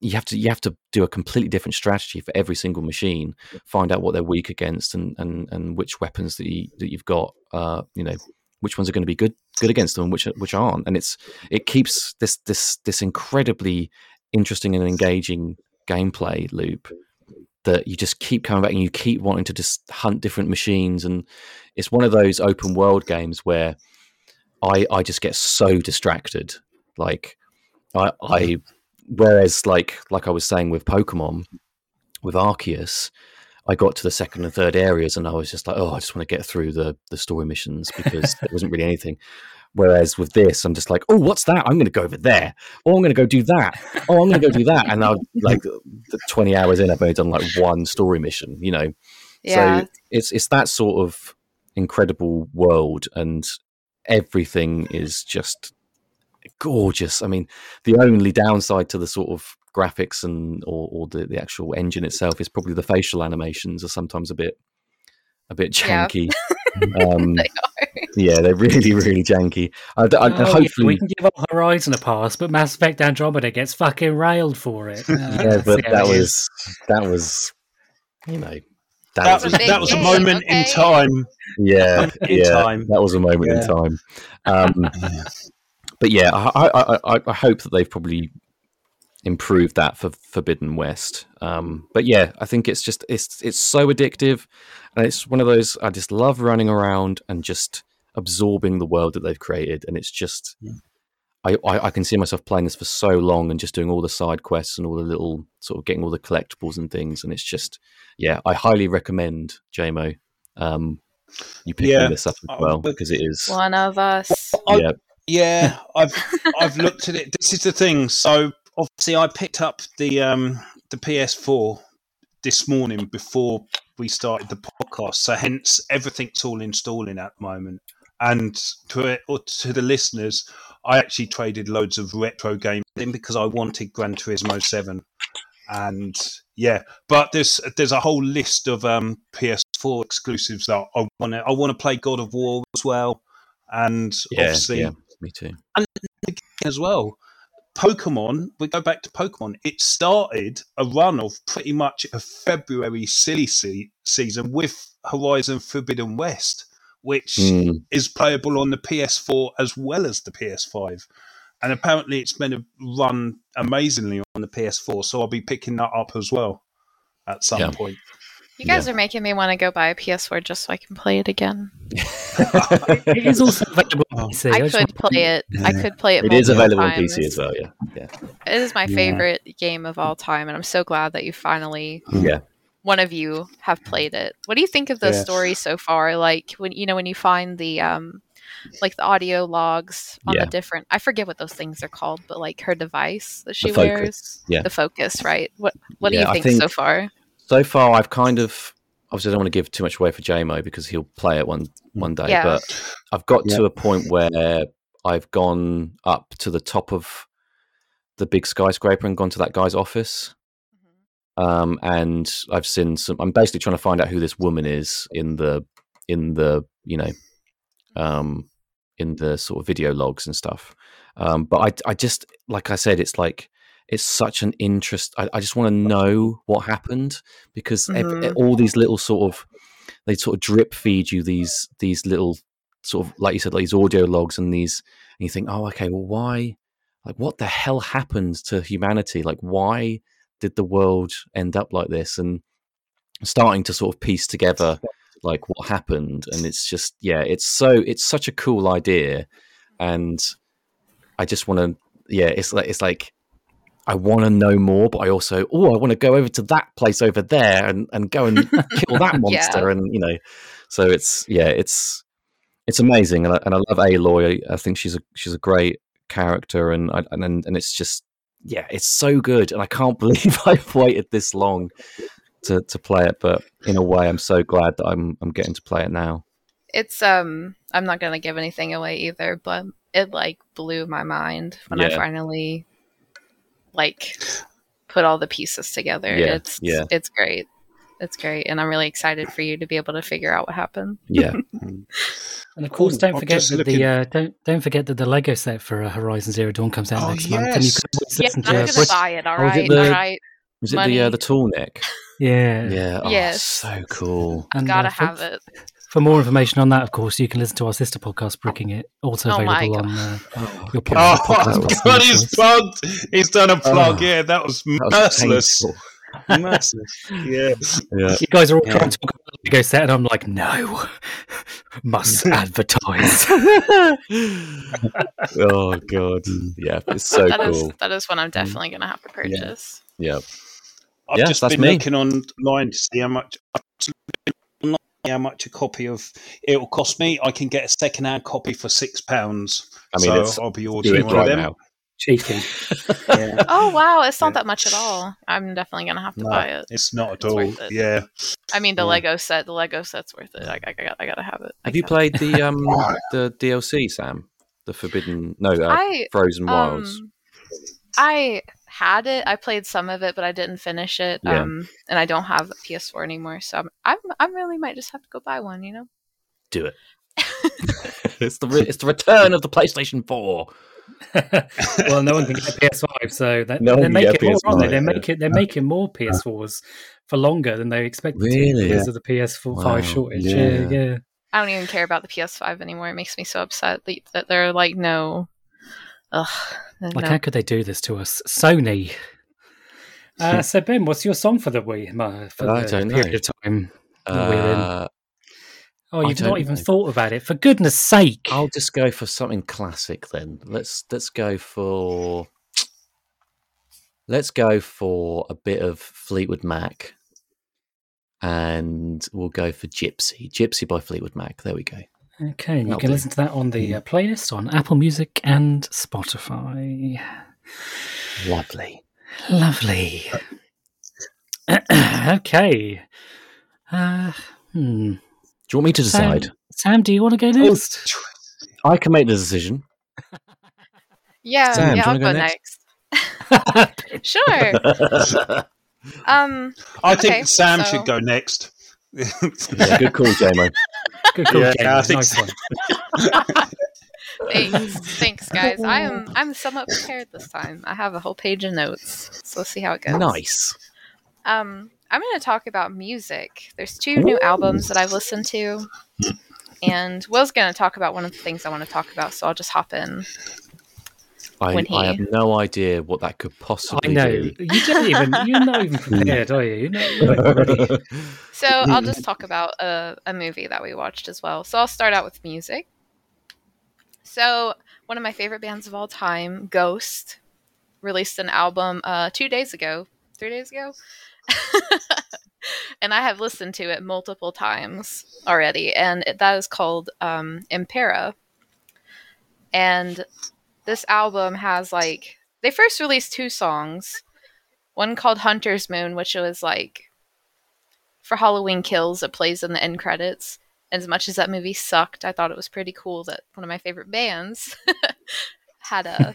You have to you have to do a completely different strategy for every single machine. Find out what they're weak against, and and, and which weapons that you that you've got. Uh, you know, which ones are going to be good good against them, and which which aren't. And it's it keeps this this this incredibly interesting and engaging gameplay loop that you just keep coming back and you keep wanting to just hunt different machines. And it's one of those open world games where i i just get so distracted. Like i i whereas like like i was saying with pokemon with arceus i got to the second and third areas and i was just like oh i just want to get through the the story missions because (laughs) there wasn't really anything Whereas with this, I'm just like, oh, what's that? I'm going to go over there. Oh, I'm going to go do that. Oh, I'm going to go do that. And I'll like the 20 hours in, I've only done like one story mission, you know? Yeah. So it's, it's that sort of incredible world and everything is just gorgeous. I mean, the only downside to the sort of graphics and or, or the, the actual engine itself is probably the facial animations are sometimes a bit a bit Yeah. (laughs) janky. um, (laughs) They yeah, they're really, really janky. I, I, Oh, yeah, hopefully, we can give up Horizon a pass, but Mass Effect Andromeda gets fucking railed for it. Uh, yeah, but that was that was, you know, that, That was, was a that was a game, moment in time. yeah, in yeah, time. that was a moment Yeah. in time. Um, (laughs) but yeah, I, I, I, I hope that they've probably improved that for Forbidden West. Um, but yeah, I think it's just it's it's so addictive, and it's one of those I just love running around and just absorbing the world that they've created, and it's just. I, I I can see myself playing this for so long and just doing all the side quests and all the little sort of getting all the collectibles and things, and it's just yeah, I highly recommend JMO. Um, you picking Yeah. this up as Oh, well because it is One of us. I- yeah Yeah, I've I've looked at it. This is the thing. So obviously, I picked up the um the PS4 this morning before we started the podcast. So hence everything's all installing at the moment. And to it, or to the listeners, I actually traded loads of retro games in because I wanted Gran Turismo Seven. And yeah, but there's there's a whole list of um PS4 exclusives that I want to I want to play God of War as well. And yeah obviously yeah me too and as well. Pokemon, we go back to Pokemon. It started a run of pretty much a February silly se- season with Horizon Forbidden West, which Mm, is playable on the PS4 as well as the PS5. And apparently, it's meant to run amazingly on the PS4, so I'll be picking that up as well at some Yeah. point. You guys are making me want to go buy a PS4 just so I can play it again. (laughs) it is also available on PC. I just could play it. I could play it. it is multiple available on times. PC as well yeah yeah It is my Yeah. favorite game of all time, and I'm so glad that you finally, yeah one of you, have played it. What do you think of the Yeah. story so far? Like when you know when you find the um, like the audio logs on Yeah. the different. I forget what those things are called, but like her device that she focus, wears. yeah. The focus, right? What What Yeah, do you think, so think- far? So far I've kind of obviously I don't want to give too much away for JMO because he'll play it one one day Yeah. but I've got Yeah. to a point where I've gone up to the top of the big skyscraper and gone to that guy's office um, and I've seen some. I'm basically trying to find out who this woman is in the in the you know um, in the sort of video logs and stuff. Um, but I I just like I said, it's like it's such an interest. I, I just want to know what happened because ev- Mhm. all these little sort of they sort of drip feed you these these little sort of like you said like these audio logs and these and you think oh okay well why like what the hell happened to humanity like why did the world end up like this and starting to sort of piece together like what happened and it's just yeah it's so it's such a cool idea and i just want to yeah it's like it's like i want to know more but i also oh i want to go over to that place over there and and go and (laughs) kill that monster and you know so it's yeah it's it's amazing and I, and I love aloy. I think she's a she's a great character and I, and and it's just yeah it's so good and i can't (laughs) believe i've waited this long to to play it but in a way i'm so glad that i'm i'm getting to play it now. It's um. I'm not gonna give anything away either, but it like blew my mind when I finally like put all the pieces together. Yeah, It's yeah. it's great. It's great, and I'm really excited for you to be able to figure out what happened. yeah (laughs) And of course, Cool. don't I'm forget that looking- the uh, don't don't forget that the Lego set for uh, Horizon Zero Dawn comes out Oh, next month, and you yes. can always Yeah, listen I'm to uh, gonna Brit- buy it. All Oh, is it right, the- all right. was it the uh, the tall neck yeah, yeah oh, Yes. so cool And, Gotta uh, for- have it. For more information on that, of course, you can listen to our sister podcast, Bricking It, also Oh my available God. on uh, your Oh, (laughs) podcast. God, he's plugged. He's done a plug. Oh, yeah, that was That was merciless. painful. merciless. Yeah. yeah You guys are all Yeah. trying to talk about the Lego set, and I'm like, no, must advertise. (laughs) (laughs) oh god yeah it's so That is cool that is one I'm definitely gonna have to purchase. yeah I've Yeah, just that's been me. looking online to see how much online how much a copy of it will cost me. I can get a second hand copy for six pounds. I mean, so it's- I'll be ordering one right of them. now Cheeky. (laughs) Yeah. Oh wow, it's not Yeah. that much at all. I'm definitely gonna have to No, buy it. It's not at It's all. it. Yeah. I mean, the Yeah. Lego set, the Lego set's worth it. I, I, got, I gotta have it. I have you gotta- played the um (laughs) the dlc sam the forbidden no uh, I frozen wilds Um, I had it. I played some of it, but I didn't finish it. Yeah. Um, and I don't have a PS4 anymore, so I'm, I'm, I really might just have to go buy one. You know? do it (laughs) it's the re- it's the return of the playstation 4 (laughs) well, no one can get a PS5, so that, No they're can making get more, they? PS5, They're yeah. making they're making more PS4s for longer than they expected Really? to because of the PS4 Wow. five shortage. Yeah. Yeah, yeah. I don't even care about the PS5 anymore. It makes me so upset that, that they're like, no, ugh, Like, no. how could they do this to us, Sony? (laughs) Uh, so Ben, what's your song for the Wii? uh, For I the don't period know. of time that we're in? uh, Oh, you've don't not even know. thought about it. For goodness sake. I'll just go for something classic then. Let's let's go for let's go for a bit of Fleetwood Mac, and we'll go for Gypsy. Gypsy by Fleetwood Mac. There we go. Okay, and you That'll can do. listen to that on the uh, playlist on Apple Music and Spotify. Lovely. Lovely. (clears throat) okay. Uh, hmm. Do you want me to decide? Sam, do you want to go next? I can make the decision. Yeah, Sam, yeah, I'll wanna go go next. (laughs) Sure. (laughs) Um, I Okay, think Sam so- should go next. Yeah, good call, JMO. Good call, Yeah, Jamie. I think nice so. one. (laughs) thanks, thanks, guys. I am I'm somewhat prepared this time. I have a whole page of notes, so let's see how it goes. Nice. Um, I'm going to talk about music. There's two new albums that I've listened to, and Will's going to talk about one of the things I want to talk about. So I'll just hop in. I, When I have no idea what that could possibly. Be. I know. be. You don't even, you're not even (laughs) prepared, are you? You're not, you're not ready. So (laughs) I'll just talk about a, a movie that we watched as well. So I'll start out with music. So one of my favorite bands of all time, Ghost, released an album uh, two days ago, three days ago, (laughs) and I have listened to it multiple times already, and it, that is called um, Impera. And this album has like they first released two songs, one called Hunter's Moon, which was like for Halloween Kills. It plays in the end credits. And as much as that movie sucked, I thought it was pretty cool that one of my favorite bands (laughs) had a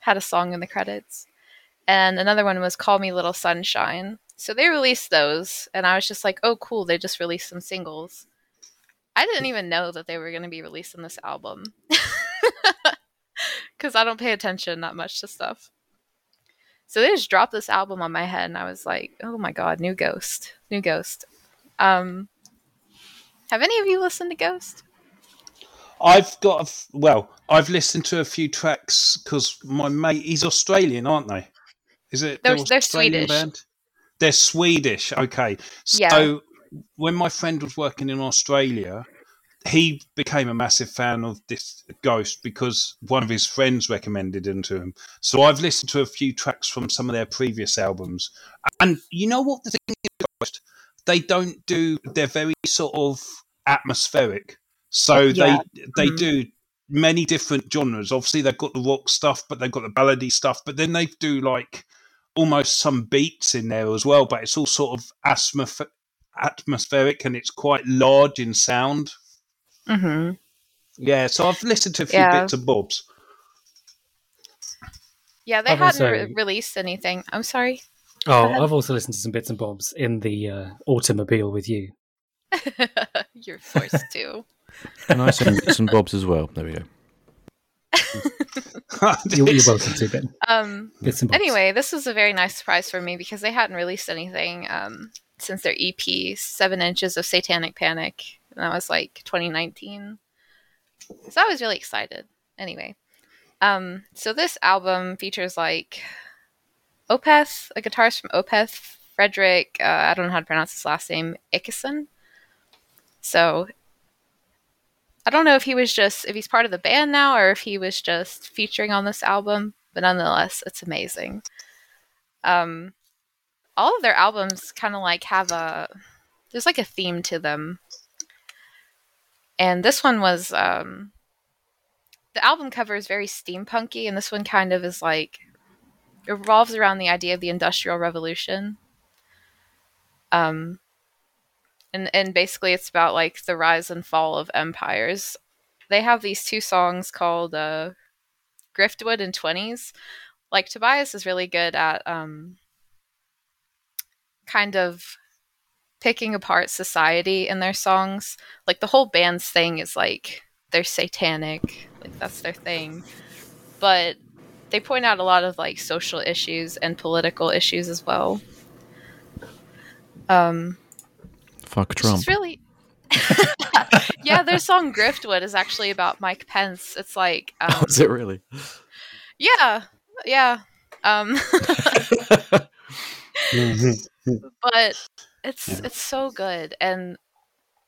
had a song in the credits. And another one was Call Me Little Sunshine. So they released those, and I was just like, "Oh, cool! They just released some singles." I didn't even know that they were going to be releasing this album (laughs) (laughs) because I don't pay attention that much to stuff. So they just dropped this album on my head, and I was like, "Oh my god, new Ghost, new Ghost." Um, have any of you listened to Ghost? I've got, a f- well, I've listened to a few tracks because my mate, he's Australian, aren't they? Is it? They're- the they're Swedish. They're Swedish. Okay. So Yeah. when my friend was working in Australia, he became a massive fan of this Ghost because one of his friends recommended him to him. So I've listened to a few tracks from some of their previous albums, and you know what the thing is, Ghost? they don't do. They're very sort of atmospheric. So Yeah. they they Mhm. do many different genres. Obviously, they've got the rock stuff, but they've got the ballady stuff. But then they do like almost some beats in there as well. But it's all sort of atmosf- atmospheric and it's quite large in sound. Mm-hmm. Yeah, so I've listened to a few Yeah. bits and bobs. Yeah, they I've hadn't also- re- released anything. I'm sorry. Oh. I've also listened to some bits and bobs in the uh, automobile with you. (laughs) You're forced to. (laughs) And I some bits and bobs as well. There we go. (laughs) You're, you're welcome to, Ben. Um. Bits and bobs. Anyway, this was a very nice surprise for me because they hadn't released anything um, since their EP, Seven Inches of Satanic Panic, and that was like 2019. So I was really excited. Anyway, um, so this album features like Opeth, a guitarist from Opeth, Frederick. Uh, I don't know how to pronounce his last name, Ickison. So I don't know if he was just if he's part of the band now or if he was just featuring on this album, but nonetheless, it's amazing. Um, all of their albums kind of like have a there's like a theme to them, and this one was um, the album cover is very steampunky, and this one kind of is like it revolves around the idea of the Industrial Revolution. Um, and and basically it's about like the rise and fall of empires. They have these two songs called uh, Griftwood and Twenties. Like Tobias is really good at um, kind of picking apart society in their songs. Like the whole band's thing is like they're satanic, like that's their thing. But they point out a lot of like social issues and political issues as well. Um, Fuck Trump. is really (laughs) yeah, their song Griftwood is actually about Mike Pence. It's like um, (laughs) Oh, is it really? yeah, yeah. Um (laughs) but it's Yeah. it's so good and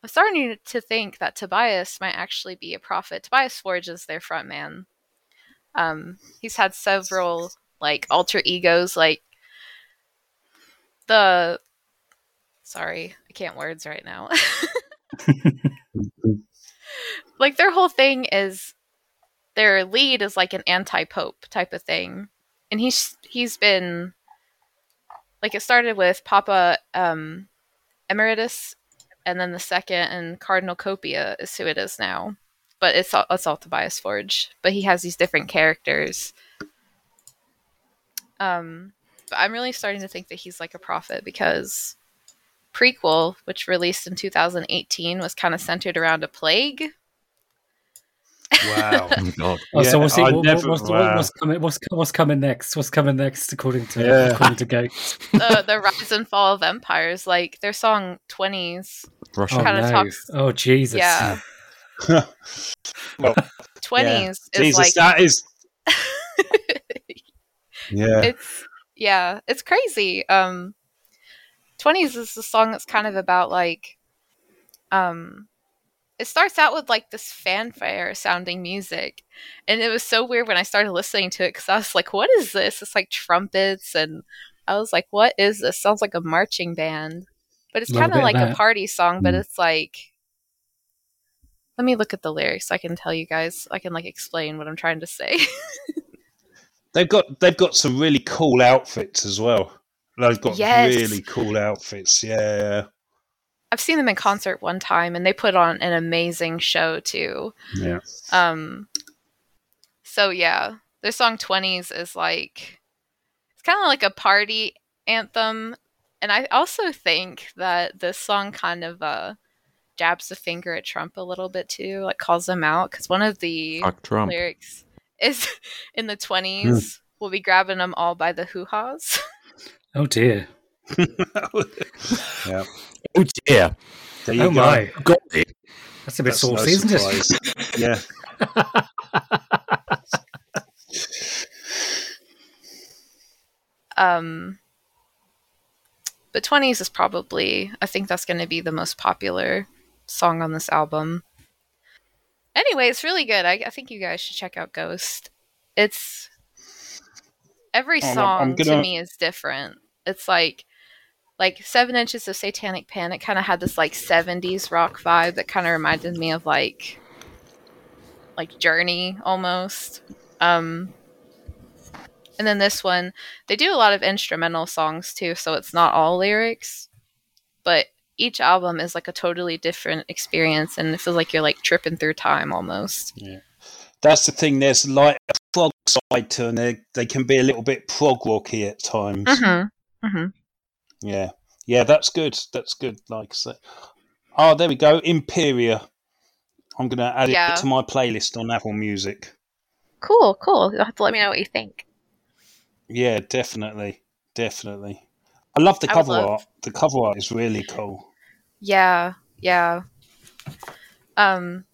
I'm starting to think that Tobias might actually be a prophet. Tobias Forge is their front man. Um, he's had several like alter egos, like the. Sorry, I can't words right now. (laughs) (laughs) like their whole thing is their lead is like an anti-pope type of thing, and he's he's been like it started with Papa um, Emeritus, and then the second and Cardinal Copia is who it is now. But it's all, it's all Tobias Forge. But he has these different characters. Um, but I'm really starting to think that he's like a prophet because Prequelle, which released in 2018, was kind of centered around a plague. Wow. Oh, God. Oh, so Yeah, what's, it, I what- never- what's, wow. what's coming? What's, what's coming next? What's coming next? According to Yeah. according to Goat. the, the rise and fall of empires, like their song 20s. Russia. Oh Kinda no! talks- Oh Jesus! Yeah. (laughs) well, 20s is Jesus, like that is. (laughs) Yeah. it's yeah it's crazy um 20s is the song that's kind of about like um it starts out with like this fanfare sounding music and it was so weird when i started listening to it because i was like what is this it's like trumpets and i was like what is this sounds like a marching band but it's kind of bit of like a party song but Mm. it's like let me look at the lyrics so i can tell you guys i can like explain what i'm trying to say (laughs) They've got they've got some really cool outfits as well. They've got Yes. really cool outfits. Yeah. I've seen them in concert one time and they put on an amazing show too. Yeah. Um so yeah, their song 20s is like it's kind of like a party anthem and I also think that this song kind of uh jabs the finger at Trump a little bit too, like calls him out cuz one of the Trump. lyrics is (laughs) in the 20s we'll be grabbing them all by the hoo-haws. Oh dear! (laughs) yeah. Oh dear. There you Oh go. my! Got it. That's a bit That's no saucy, isn't it? yeah. (laughs) Um, but 20s is probably, I think that's going to be the most popular song on this album. Anyway, it's really good. I, I think you guys should check out Ghost. It's every Oh, I'm- song I'm to gonna- me is different. It's like like Seven Inches of Satanic Panic kind of had this like 70s rock vibe that kind of reminded me of like like Journey almost. Um, and then this one, they do a lot of instrumental songs too, so it's not all lyrics, but each album is like a totally different experience, and it feels like you're like tripping through time almost. Yeah. That's the thing. There's like a prog side to them. They, they can be a little bit prog rocky at times. Mm-hmm. Mm-hmm. Yeah. Yeah, that's good. That's good. Like I said. Oh, there we go. Impera. I'm going to add Yeah. it to my playlist on Apple Music. Cool, cool. You'll have to let me know what you think. Yeah, definitely. Definitely. I love the I cover love- art. The cover art is really cool. Yeah, yeah. Um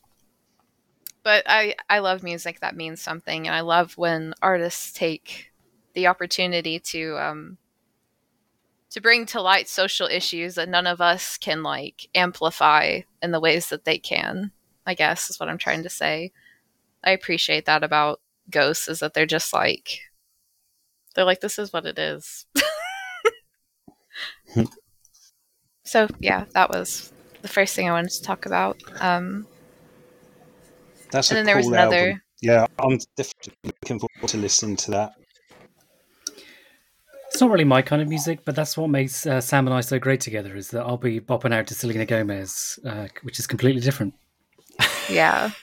but I I love music that means something and I love when artists take the opportunity to um to bring to light social issues that none of us can like amplify in the ways that they can. I guess is what I'm trying to say. I appreciate that about ghosts is that they're just like they're like this is what it is. so yeah, that was the first thing I wanted to talk about. Um, That's and a then there was another. album. Yeah, I'm definitely looking forward to listening to that. It's not really my kind of music, but that's what makes uh, Sam and I so great together. Is that I'll be bopping out to Selena Gomez, uh, which is completely different. Yeah. (laughs)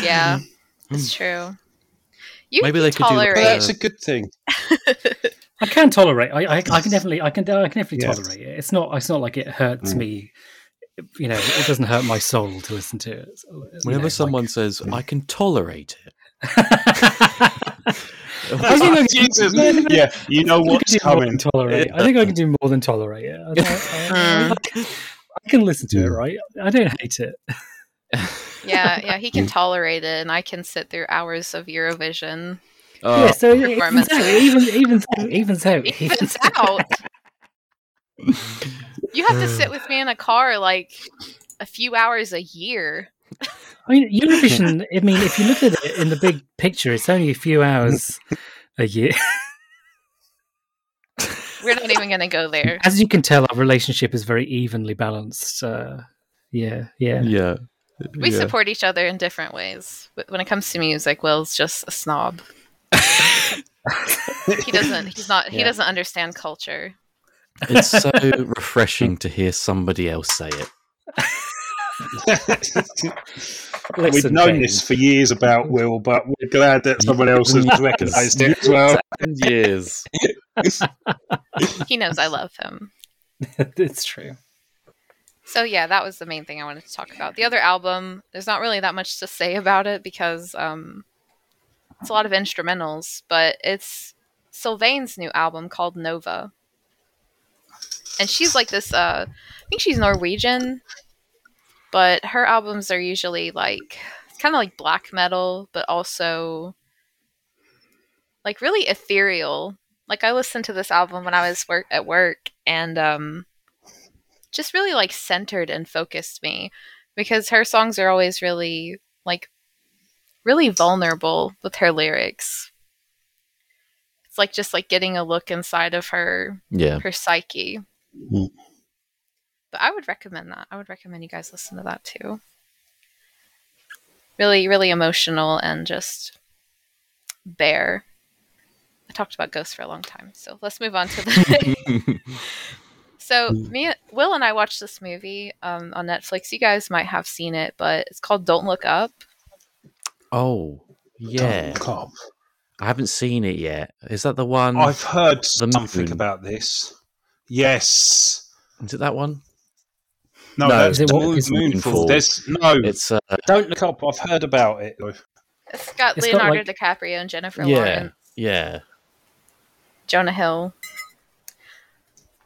Yeah, it's true. You Maybe can they could do like But that's a good thing. (laughs) I can tolerate. I, I, I can definitely. I can. I can definitely Yeah. tolerate it. It's not. It's not like it hurts Mm. me. You know, it doesn't hurt my soul to listen to it. Whenever know, someone says, I can tolerate it. (laughs) like- I think I can- Jesus. yeah, I think I- Yeah, you know I what's do more than coming. tolerate. I think I can do more than tolerate it. I, I- (laughs) hmm. I- I can listen to it, hmm. right? I don't hate it. (laughs) yeah, yeah, he can hmm. tolerate it, and I can sit through hours of Eurovision. Uh, yeah, so it evens performance. out. It evens, (laughs) evens out. Evens out. Evens out. You have to sit with me in a car like a few hours a year. I mean, Eurovision. (laughs) I mean, if you look at it in the big picture, it's only a few hours a year. (laughs) We're not even going to go there. As you can tell, our relationship is very evenly balanced. Uh, yeah, yeah. Yeah. We yeah. support each other in different ways. But when it comes to music, Will's just a snob. (laughs) he doesn't. He's not. He Yeah. doesn't understand culture. It's so refreshing to hear somebody else say it. (laughs) We've known James. this for years about Will, but we're glad that someone else has Yes. recognised it as well. (laughs) Years. He knows I love him. (laughs) it's true. So yeah, that was the main thing I wanted to talk about. The other album, there's not really that much to say about it because um, it's a lot of instrumentals, but it's Sylvaine's new album called Nova, and she's like this. Uh, I think she's Norwegian, but her albums are usually like kind of like black metal, but also like really ethereal. Like I listened to this album when I was work at work, and um, just really like centered and focused me because her songs are always really like really vulnerable with her lyrics. It's like just like getting a look inside of her Yeah. her psyche. Mm. But I would recommend that. I would recommend you guys listen to that too. Really, really emotional and just bare. I talked about ghosts for a long time, so let's move on to the. (laughs) (laughs) so me, Will, and I watched this movie um, on Netflix. You guys might have seen it, but it's called "Don't Look Up." oh, yeah. Don't cop. I haven't seen it yet. Is that the one? I've heard something moon. about this. Yes. Is it that one? No, No, that's it the moon, it's Moonfall. Moonfall. There's no. It's uh, don't look up. I've heard about it. though. It's got It's got, Leonardo like- DiCaprio and Jennifer yeah, Lawrence, yeah. Jonah Hill.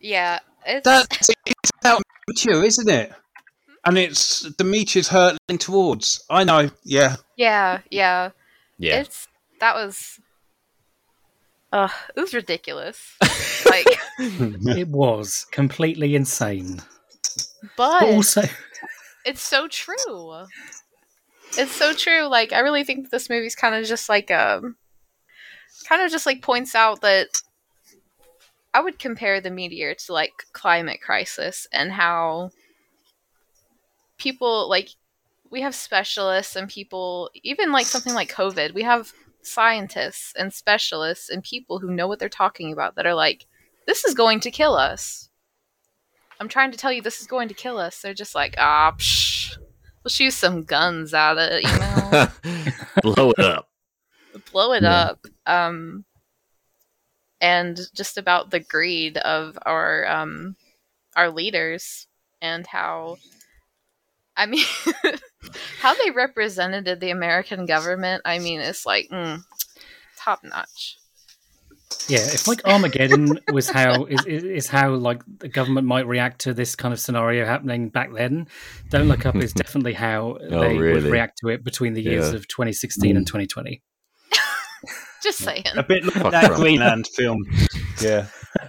Yeah, it's That's (laughs) it's about Demeter, isn't it? And it's Demetrius hurtling towards. I know. Yeah. yeah, yeah. Yeah. It's that was. Uh, it was ridiculous. (laughs) like, (laughs) It was completely insane. But also, it's so true. It's so true. Like, I really think that this movie's kind of just like um, kind of just like points out that I would compare the meteor to like climate crisis and how people like we have specialists and people even like something like COVID. We have scientists and specialists and people who know what they're talking about that are like, this is going to kill us. I'm trying to tell you this is going to kill us. They're just like, ah, psh, we'll shoot some guns at it, you know, (laughs) Blow it up. blow it Yeah. up. Um, and just about the greed of our um, our leaders and how, I mean, (laughs) how they represented the American government. I mean, it's like mm, top notch. Yeah, if like Armageddon was how is, is is how like the government might react to this kind of scenario happening back then, Don't Look Up is definitely how (laughs) they would Oh, react to it between the years Yeah. of 2016 and 2020. (laughs) Just saying. A bit like Fuck that Trump. Greenland film. Yeah.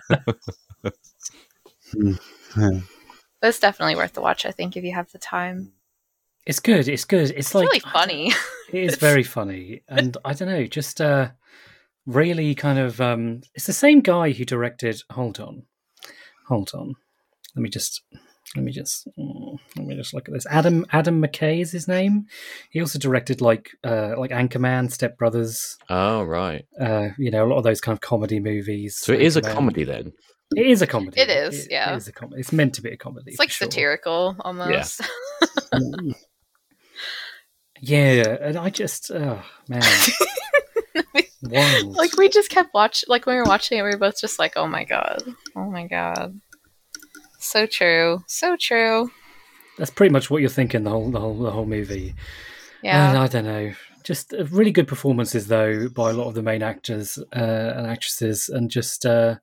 (laughs) But it's definitely worth the watch. I think if you have the time, It's good. It's good. It's, it's like really funny. It is very funny, and I don't know, just uh, really kind of. Um, it's the same guy who directed. Hold on, hold on. Let me just. Let me just. mm, Let me just look at this. Adam Adam McKay is his name. He also directed like uh, like Anchorman, Step Brothers. Oh, right. Uh, you know, a lot of those kind of comedy movies. So it is a comedy then. It is a comedy. It is, yeah. It is a comedy. It's meant to be a comedy. It's like for sure. satirical almost. (laughs) Yeah, and I just, oh man, (laughs) wild. like we just kept watch like when we were watching it, we were both just like, "Oh my god, oh my god." So true, so true. That's pretty much what you're thinking the whole the whole the whole movie. Yeah, And I don't know. Just uh, really good performances though by a lot of the main actors uh, and actresses, and just uh,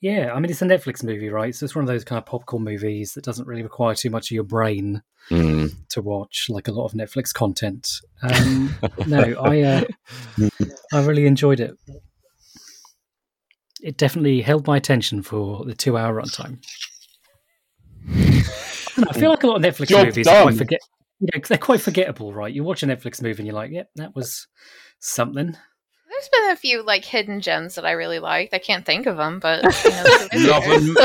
yeah. I mean, it's a Netflix movie, right? So it's one of those kind of popcorn movies that doesn't really require too much of your brain Mm. to watch, like a lot of Netflix content. Um, no, I uh, (laughs) I really enjoyed it. it definitely held my attention for the two-hour runtime. I feel like a lot of Netflix Job movies are quite forget. You know, they're quite forgettable, right? You watch a Netflix movie and you're like, "Yep, that was something." There's been a few like hidden gems that I really liked. I can't think of them, but (laughs) you know, Love and,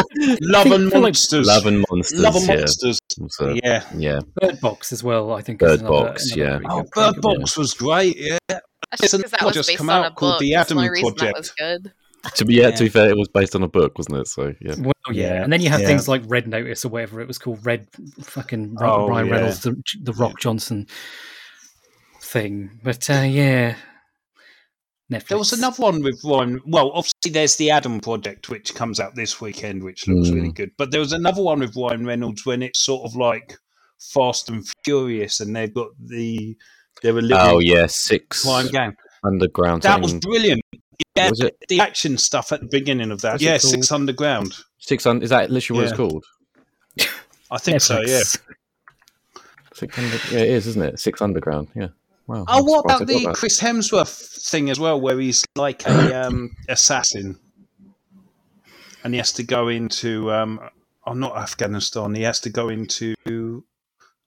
love and monsters. Love and Monsters. Love and yeah. monsters. So, Yeah. yeah. Bird Box as well. I think. Bird another- Box, another yeah. Oh, Bird good one. Box was great. Yeah. It's just that was just based come on out a called book. The That's the only Adam reason that Project. was good. To be yeah, Yeah. to be fair, it was based on a book, wasn't it? So yeah. Well, yeah. Yeah. and then you have Yeah. things like Red Notice or whatever it was called, Red fucking Ry- Oh, Ryan yeah. Reynolds, the, the Rock Johnson thing. But uh, yeah, Netflix. There was another one with Ryan. Well, obviously, there's the Adam Project, which comes out this weekend, which looks Mm. really good. But there was another one with Ryan Reynolds when it's sort of like Fast and Furious, and they've got the they were living Oh yeah, six crime game. underground. That was brilliant. Yeah, was it the action stuff at the beginning of that. What's yeah. Six Underground. six? Un- is that literally what Yeah. it's called? I think so. Yeah. Netflix. Six under- yeah, it is, isn't it? Six underground. Yeah. Wow. Oh, what about the. Chris Hemsworth thing as well, where he's like a (coughs) um, assassin, and he has to go into um, oh, not Afghanistan. He has to go into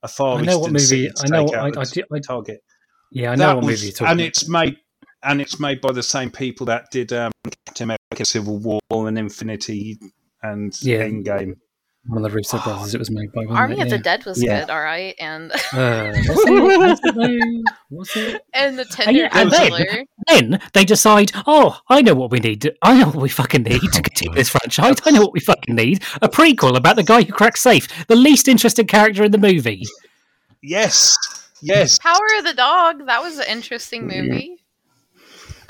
a far I know what movie. I know. What, I, out I, I, target. yeah, I know That what was- movie you're talking and about. it's made and it's made by the same people that did um, Captain America: Civil War and Infinity and Yeah. Endgame. One of the Russo (gasps) brothers. It was made by. wasn't Army it? of the Dead was Yeah. good, all right, and Uh, (laughs) was it? Was it though? Was it? and the And, Tender yeah, and then, then they decide, oh, I know what we need. I know what we fucking need to continue this franchise. I know what we fucking need. A prequel about the guy who cracks safe, the least interesting character in the movie. Yes, yes. Power of the Dog. That was an interesting movie.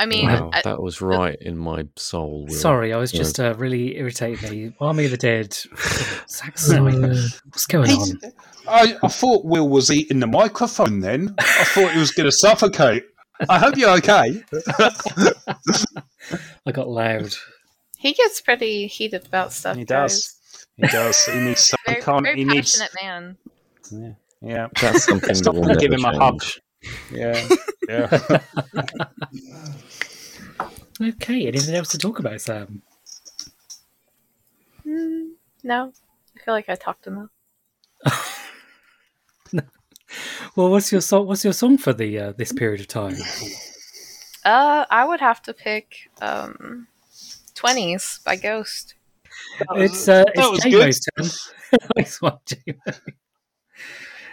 I mean, Wow, I- that was right in my soul. Will. Sorry, I was Yeah. just uh, really irritated. Me. Army of the Dead. (laughs) Zack Snyder. What's going He's- on? I, I thought Will was eating the microphone then. I thought he was going to suffocate. I hope you're okay. (laughs) I got loud. he gets pretty heated about stuff. He does. He does. He needs (laughs) some Guys. Very, kind very he needs. passionate man. Yeah, That's something that will Give him a hug. Change. yeah, yeah. (laughs) Okay, anything else to talk about, Sam? Hmm, no, I feel like I talked enough. (laughs) Well, what's your song? What's your song for the uh, this period of time? Uh, I would have to pick um, "20s" by Ghost. It's uh, that it's J-Mo's turn. (laughs) Nice one, J-Mo.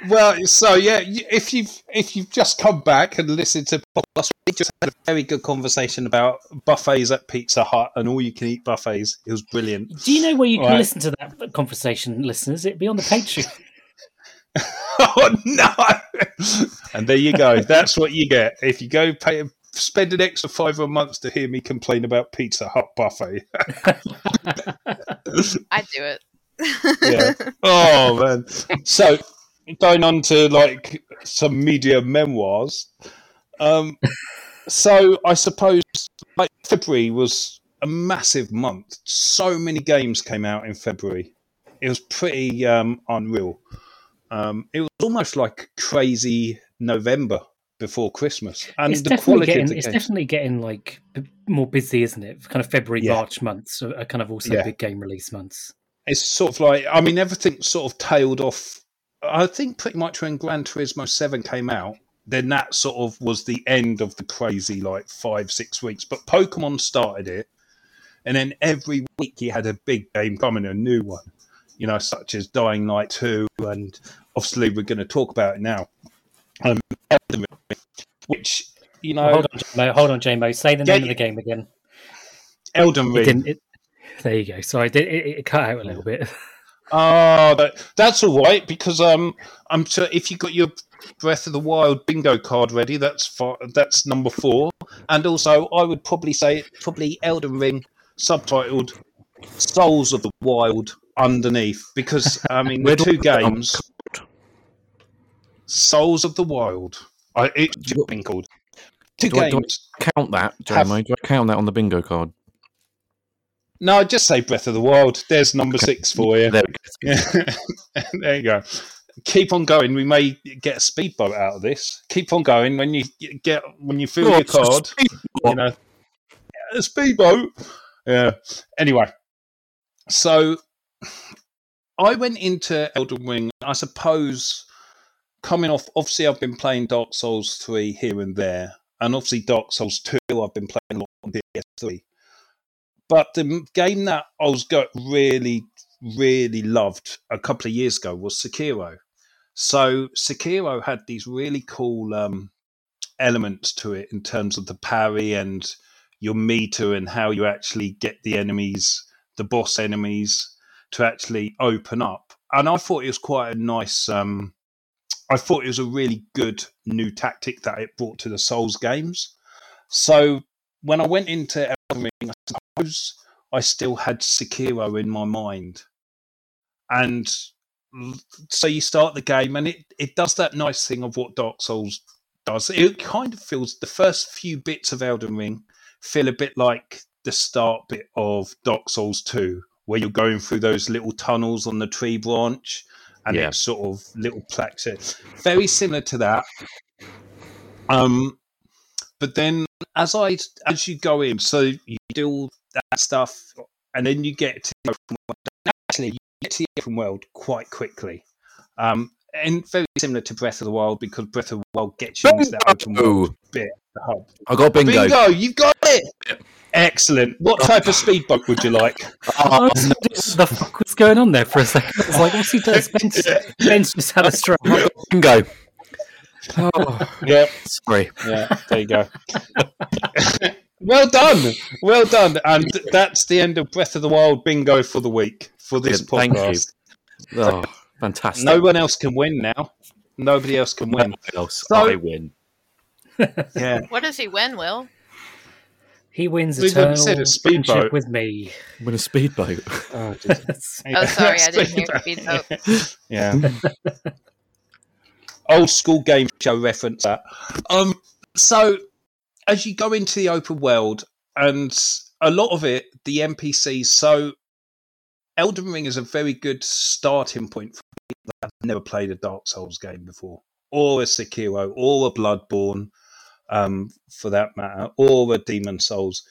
Well, so yeah, if you've if you've just come back and listened to podcast, we just had a very good conversation about buffets at Pizza Hut and all you can eat buffets. It was brilliant. Do you know where you can Right. listen to that conversation, listeners? It'd be on the Patreon. (laughs) (laughs) oh no! and there you go. That's what you get if you go pay spend an extra five a month to hear me complain about Pizza Hut buffet. (laughs) I'd do it. yeah. Oh man. So going on to like some media memoirs. Um (laughs) so I suppose like February was a massive month. So many games came out in February. It was pretty um unreal. Um it was almost like crazy November before Christmas. And it's the quality getting. the It's game. definitely getting like more busy, isn't it? Kind of February, Yeah. March months are are kind of also Yeah. big game release months. it's sort of like I mean everything sort of tailed off. I think pretty much when Gran Turismo Seven came out, then that sort of was the end of the crazy like five six weeks. But Pokemon started it, and then every week you had a big game coming, a new one, you know, such as Dying Light Two, and obviously we're going to talk about it now. Um, Elden which you know, hold on, J-Mo. Hold on, J-Mo. Say the Yeah, name of the game again. Elden Ring. It, there you go. Sorry, it, it cut out a little bit. (laughs) Oh, that, that's all right because um, I'm sure if you got your Breath of the Wild bingo card ready, that's fi- that's number four. And also, I would probably say probably Elden Ring, subtitled Souls of the Wild underneath because I mean the two games, Souls of the Wild. I, it's just been called two Do I- do I- games. Count that, Have- Do I count that on the bingo card? No, just say Breath of the Wild. There's number Okay. six for you. There we go. (laughs) There you go. Keep on going. We may get a speedboat out of this. Keep on going. When you get when you fill Oh, your card, you know, a speedboat. yeah. Anyway, so I went into Elden Ring. I suppose coming off. Obviously, I've been playing Dark Souls three here and there, and obviously Dark Souls two. I've been playing a lot on PS3. But the game that I was got really, really loved a couple of years ago was Sekiro. So Sekiro had these really cool um, elements to it in terms of the parry and your meter and how you actually get the enemies, the boss enemies, to actually open up. And I thought it was quite a nice. Um, I thought it was a really good new tactic that it brought to the Souls games. So when I went into Elden Ring, I suppose I still had Sekiro in my mind, and so you start the game, and it it does that nice thing of what Dark Souls does. It kind of feels the first few bits of Elden Ring feel a bit like the start bit of Dark Souls 2, where you're going through those little tunnels on the tree branch and Yeah. it's sort of little plaques. Very similar to that. Um, but then as I as you go in, so you do all that stuff, and then you get to the open world. Actually, you get to the open world quite quickly. Um, and very similar to Breath of the Wild because Breath of the Wild gets you into that open world bit. The hub. I got bingo. Bingo, you've got it. Excellent. What type of speedboat would you like? (laughs) I Oh, what the fuck was going on there for a second. I was like, what's he doing? Ben's, Ben's just had a stroke. bingo. Oh, Yeah, sorry. yeah. There you go. (laughs) well done, well done, and that's the end of Breath of the Wild bingo for the week for this Brilliant, thank you. Oh, fantastic. No one else can win now. Nobody else can win. one else. So- I win. (laughs) Yeah. What does he win, Will? He wins We eternal said a speedboat. with me. Win a speedboat. (laughs) Oh, (laughs) Oh, sorry, I didn't hear speedboat. Yeah. Old school game show reference that. Um, so as you go into the open world, and a lot of it, the NPCs. So Elden Ring is a very good starting point for people that have never played a Dark Souls game before, or a Sekiro, or a Bloodborne, um, for that matter, or a Demon's Souls.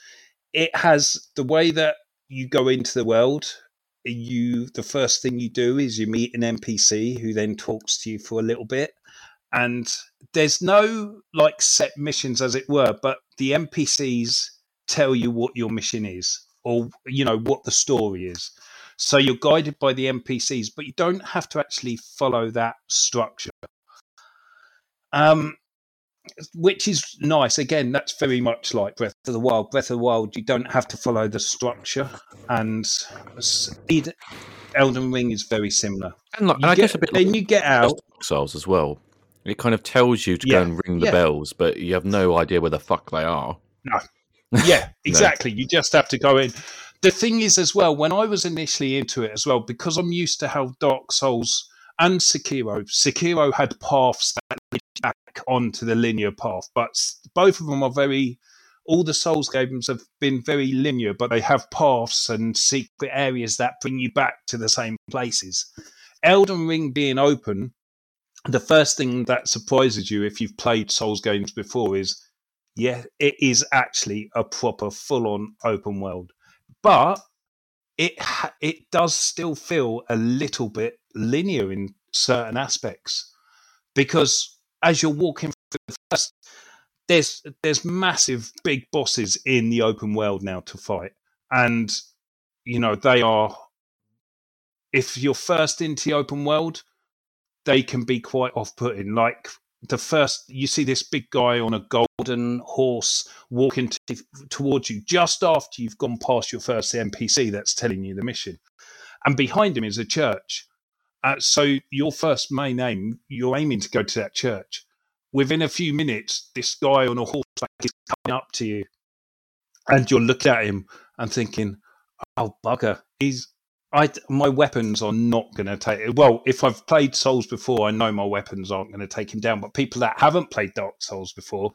It has the way that you go into the world you the first thing you do is you meet an NPC who then talks to you for a little bit and there's no like set missions as it were but the NPCs tell you what your mission is or you know what the story is so you're guided by the NPCs but you don't have to actually follow that structure um which is nice again that's very much like breath of the wild breath of the wild you don't have to follow the structure and Elden Ring is very similar. And, like, and I get- guess a bit like then you get out. Souls as well. It kind of tells you to Yeah, go and ring the yeah. bells, but you have no idea where the fuck they are. No. (laughs) Yeah, exactly. You just have to go in. The thing is, as well, when I was initially into it as well, because I'm used to how Dark Souls and Sekiro, Sekiro had paths that lead back onto the linear path, but both of them are very. All the Souls games have been very linear, but they have paths and secret areas that bring you back to the same places. Elden Ring being open, the first thing that surprises you if you've played Souls games before is yeah, it is actually a proper full-on open world, but it it does still feel a little bit linear in certain aspects because as you're walking through the first, there's there's massive big bosses in the open world now to fight, and you know they are. If you're first into the open world, they can be quite off-putting. Like the first you see this big guy on a golden horse walking t- towards you just after you've gone past your first npc that's telling you the mission. And behind him is a church. Uh, so your first main aim you're aiming to go to that church. Within a few minutes this guy on a horseback is coming up to you. And you're looking at him and thinking oh bugger. He's I, my weapons are not going to take well if i've played souls before i know my weapons aren't going to take him down but people that haven't played dark souls before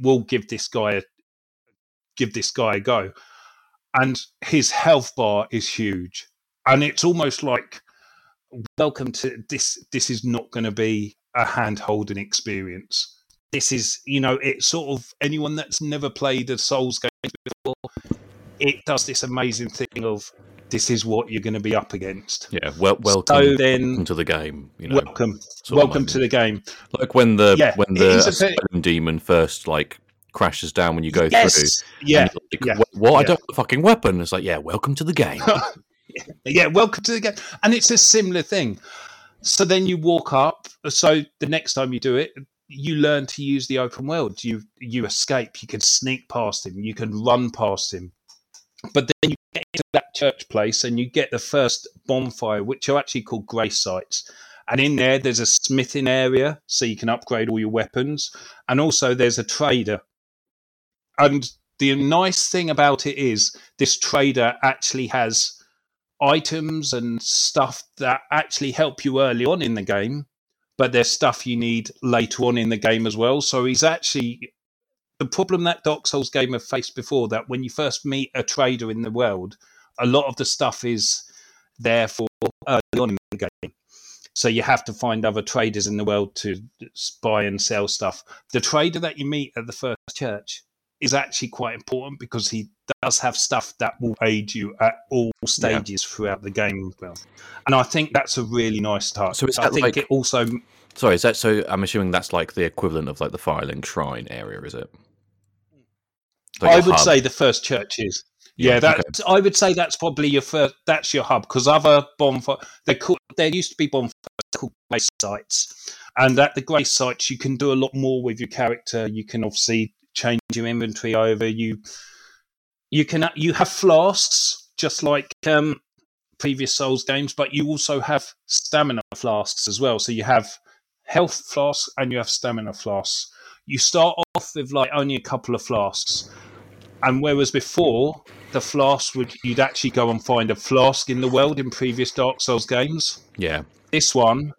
will give this guy a give this guy a go. And his health bar is huge. And it's almost like welcome to this this is not going to be a hand holding experience. This is you know it's sort of anyone that's never played a souls game before it does this amazing thing of this is what you're going to be up against. Yeah, well, welcome, So then- welcome to the game. You know, welcome, welcome to the game. like when the Yeah, when the bit- demon first like crashes down when you go through. yes, yeah, like, yeah, "What? what? I don't have a fucking weapon. It's like, yeah, welcome to the game. (laughs) yeah. Welcome to the game, and it's a similar thing. So then you walk up. So the next time you do it, you learn to use the open world. You you escape. You can sneak past him. You can run past him. But then you get church place and you get the first bonfire, which are actually called grace sites. And in there, there's a smithing area, so you can upgrade all your weapons. And also, there's a trader. And the nice thing about it is, this trader actually has items and stuff that actually help you early on in the game, but there's stuff you need later on in the game as well. So he's actually the problem that Dark Souls game have faced before that when you first meet a trader in the world, a lot of the stuff is there for early on in the game. So you have to find other traders in the world to buy and sell stuff. The trader that you meet at the first church is actually quite important because he does have stuff that will aid you at all stages throughout the game. Well, and I think that's a really nice touch. So I think like- it also Sorry, is that so? I'm assuming that's like the equivalent of like the Firelink Shrine area, is it? Like I would hub? say the first church is. Yeah, Yeah, that okay. I would say that's probably your first. That's your hub because other bonfire they called. There used to be bonfires called grace sites, and at the grace sites you can do a lot more with your character. You can obviously change your inventory over. You you can you have flasks just like um, previous Souls games, but you also have stamina flasks as well. So you have health flasks and you have stamina flasks. You start off with like only a couple of flasks, and whereas before the flask would you'd actually go and find a flask in the world in previous Dark Souls games. Yeah, This one,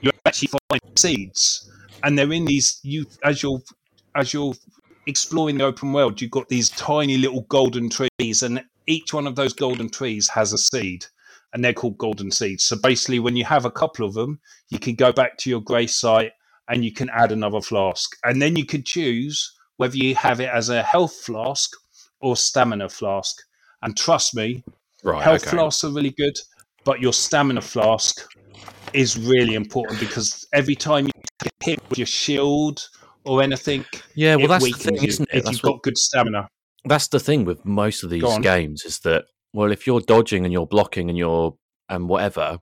you actually find seeds, and they're in these. You as you're as you're exploring the open world, you've got these tiny little golden trees, and each one of those golden trees has a seed, and they're called golden seeds. So basically, when you have a couple of them, you can go back to your grace site and you can add another flask, and then you can choose whether you have it as a health flask or stamina flask. And trust me, right. health okay. flasks are really good, but your stamina flask is really important because every time you get hit with your shield or anything, Yeah, well, it that's the thing, you isn't it? if That's you've what, got good stamina. that's the thing with most of these games is that well, if you're dodging and you're blocking and you're and whatever,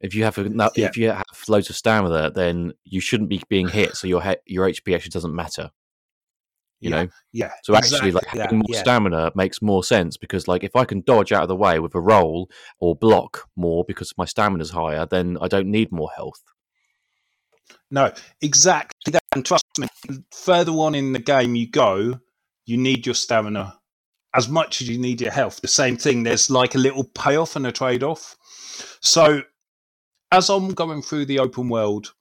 if you have a, Yeah. if you have loads of stamina, then you shouldn't be being hit, so your he- your HP actually doesn't matter. You Yeah, know, Yeah. so actually, exactly like that, having more yeah. stamina makes more sense because, like, if I can dodge out of the way with a roll or block more because my stamina's higher, then I don't need more health. No, exactly that. And trust me, further on in the game you go, you need your stamina as much as you need your health. The same thing, there's like a little payoff and a trade off. So, as I'm going through the open world,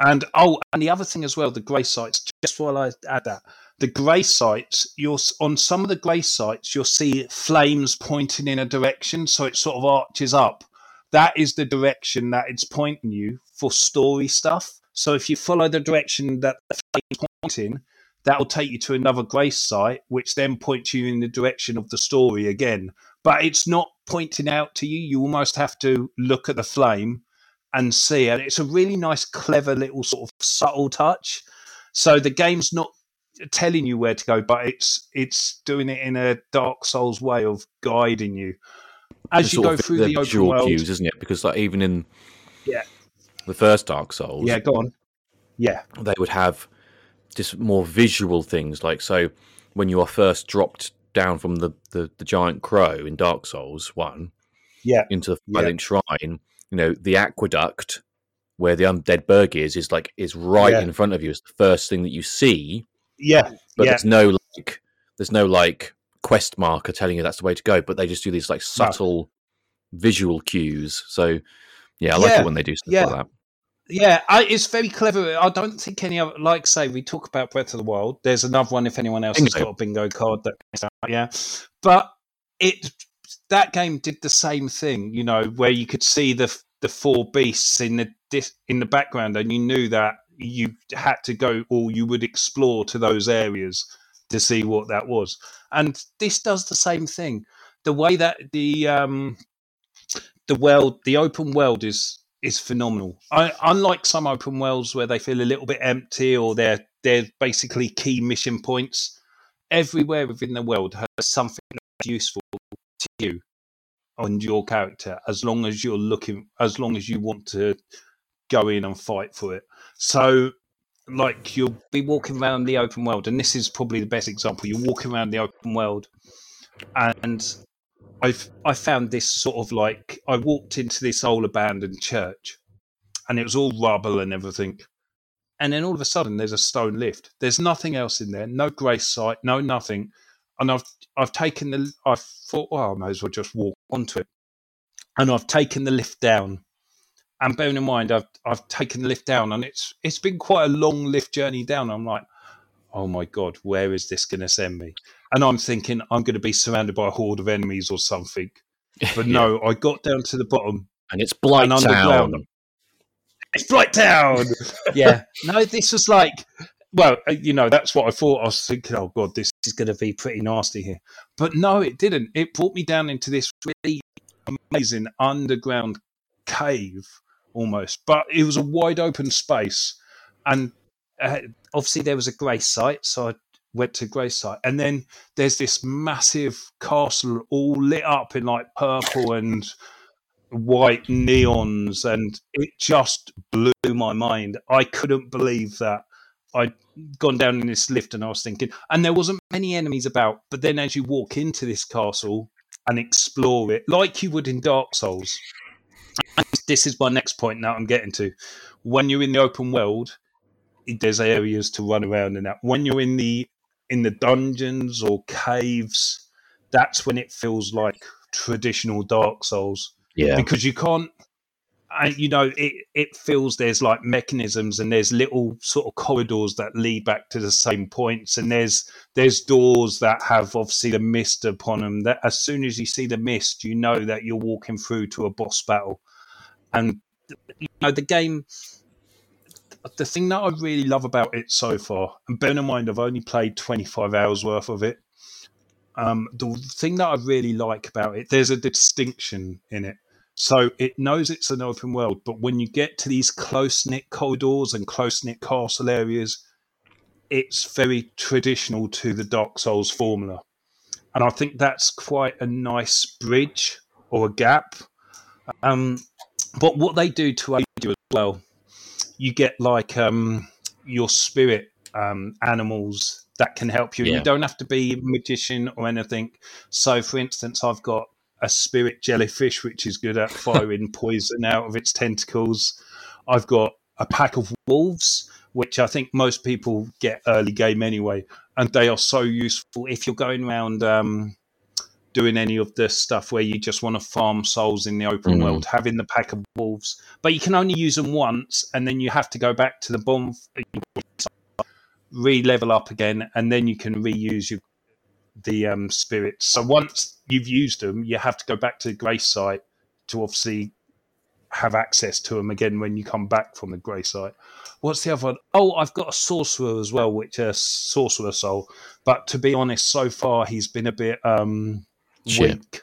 and oh, and the other thing as well, the grace sites, just while I add that, the grace sites, you'll s- on some of the grace sites, you'll see flames pointing in a direction, so it sort of arches up that is the direction that it's pointing you for story stuff. So if you follow the direction that the flame pointing, that will take you to another grace site, which then points you in the direction of the story again. But it's not pointing out to you. You almost have to look at the flame and see. And it's a really nice, clever little sort of subtle touch. So the game's not telling you where to go, but it's it's doing it in a Dark Souls way of guiding you. As you go through the open visual world, cues, isn't it? Because like even in Yeah. the first Dark Souls, Yeah, go on. Yeah, they would have just more visual things like so when you are first dropped down from the, the, the giant crow in Dark Souls one yeah, into the Yeah. Firelink Shrine, you know, the aqueduct where the Undead Burg is is like is right Yeah. in front of you. It's the first thing that you see, yeah, but yeah. there's no like there's no like quest marker telling you that's the way to go. But they just do these like subtle visual cues. So yeah, I like Yeah, it when they do stuff yeah. like that. Yeah, I, it's very clever. I don't think any other, like, say, we talk about Breath of the Wild. There's another one if anyone else has got a bingo card that, yeah. But it, that game did the same thing, you know, where you could see the the four beasts in the dis- in the background, and you knew that you had to go or you would explore to those areas to see what that was. And this does the same thing. The way that the um, the world, the open world is is phenomenal. I, unlike some open worlds where they feel a little bit empty or they're they're basically key mission points. Everywhere within the world has something that's useful to you and your character, as long as you're looking, as long as you want to go in and fight for it. So, like you'll be walking around the open world, and this is probably the best example. You're walking around the open world, and I've I found this sort of like I walked into this old abandoned church, and it was all rubble and everything. And then all of a sudden, there's a stone lift. There's nothing else in there. No grace site. No nothing. And I've I've taken the. Oh, I thought, well, I may as well just walk onto it. And I've taken the lift down. And bearing in mind, I've I've taken the lift down, and it's it's been quite a long lift journey down. I'm like, oh my god, where is this going to send me? And I'm thinking I'm going to be surrounded by a horde of enemies or something. (laughs) But no, I got down to the bottom and it's Blight and Town. It's Blighttown. (laughs) yeah. No, this was like, well, uh, you know, that's what I thought. I was thinking, oh god, this is going to be pretty nasty here. But no, it didn't. It brought me down into this really amazing underground cave almost, but it was a wide open space, and uh, obviously there was a grace site, so I went to grace site, and then there's this massive castle all lit up in like purple and white neons, and it just blew my mind. I couldn't believe that I'd gone down in this lift, and I was thinking, and there wasn't many enemies about, but then as you walk into this castle and explore it, like you would in Dark Souls. This is my next point now I'm getting to. When you're in the open world, there's areas to run around in that. When you're in the in the dungeons or caves, that's when it feels like traditional Dark Souls Yeah. because you can't. And you know, it it feels there's like mechanisms and there's little sort of corridors that lead back to the same points, and there's there's doors that have obviously the mist upon them. That as soon as you see the mist, you know that you're walking through to a boss battle, and you know the game the thing that I really love about it so far, and bear in mind I've only played 25 hours worth of it. Um, the thing that I really like about it, there's a distinction in it. So it knows it's an open world, but when you get to these close knit corridors and close knit castle areas, it's very traditional to the Dark Souls formula. And I think that's quite a nice bridge or a gap. Um, but what they do to aid you as well you get like um, your spirit um, animals that can help you. Yeah. You don't have to be a magician or anything. So, for instance, I've got a spirit jellyfish which is good at (laughs) firing poison out of its tentacles. I've got a pack of wolves, which I think most people get early game anyway, and they are so useful if you're going around. Um, doing any of this stuff where you just want to farm souls in the open Mm. world, having the pack of wolves, but you can only use them once, and then you have to go back to the bomb, re-level up again, and then you can reuse your the um, spirits. So once you've used them, you have to go back to the grace site to obviously have access to them again when you come back from the grace site. What's the other one? Oh, I've got a sorcerer as well, which is sorcerer soul. But to be honest, so far he's been a bit um, Shit. weak.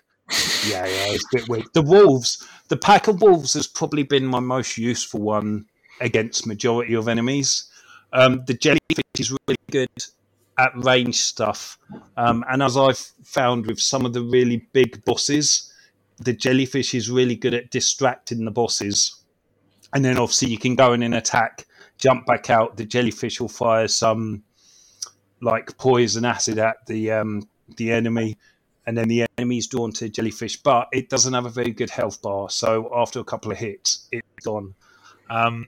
Yeah, yeah, it's a bit weak. The wolves, the pack of wolves has probably been my most useful one against majority of enemies. Um, the jellyfish is really good at range stuff, um, and as I've found with some of the really big bosses, the jellyfish is really good at distracting the bosses. And then obviously you can go in and attack, jump back out. The jellyfish will fire some like poison acid at the um, the enemy, and then the enemy's drawn to the jellyfish. But it doesn't have a very good health bar, so after a couple of hits, it's gone. Um,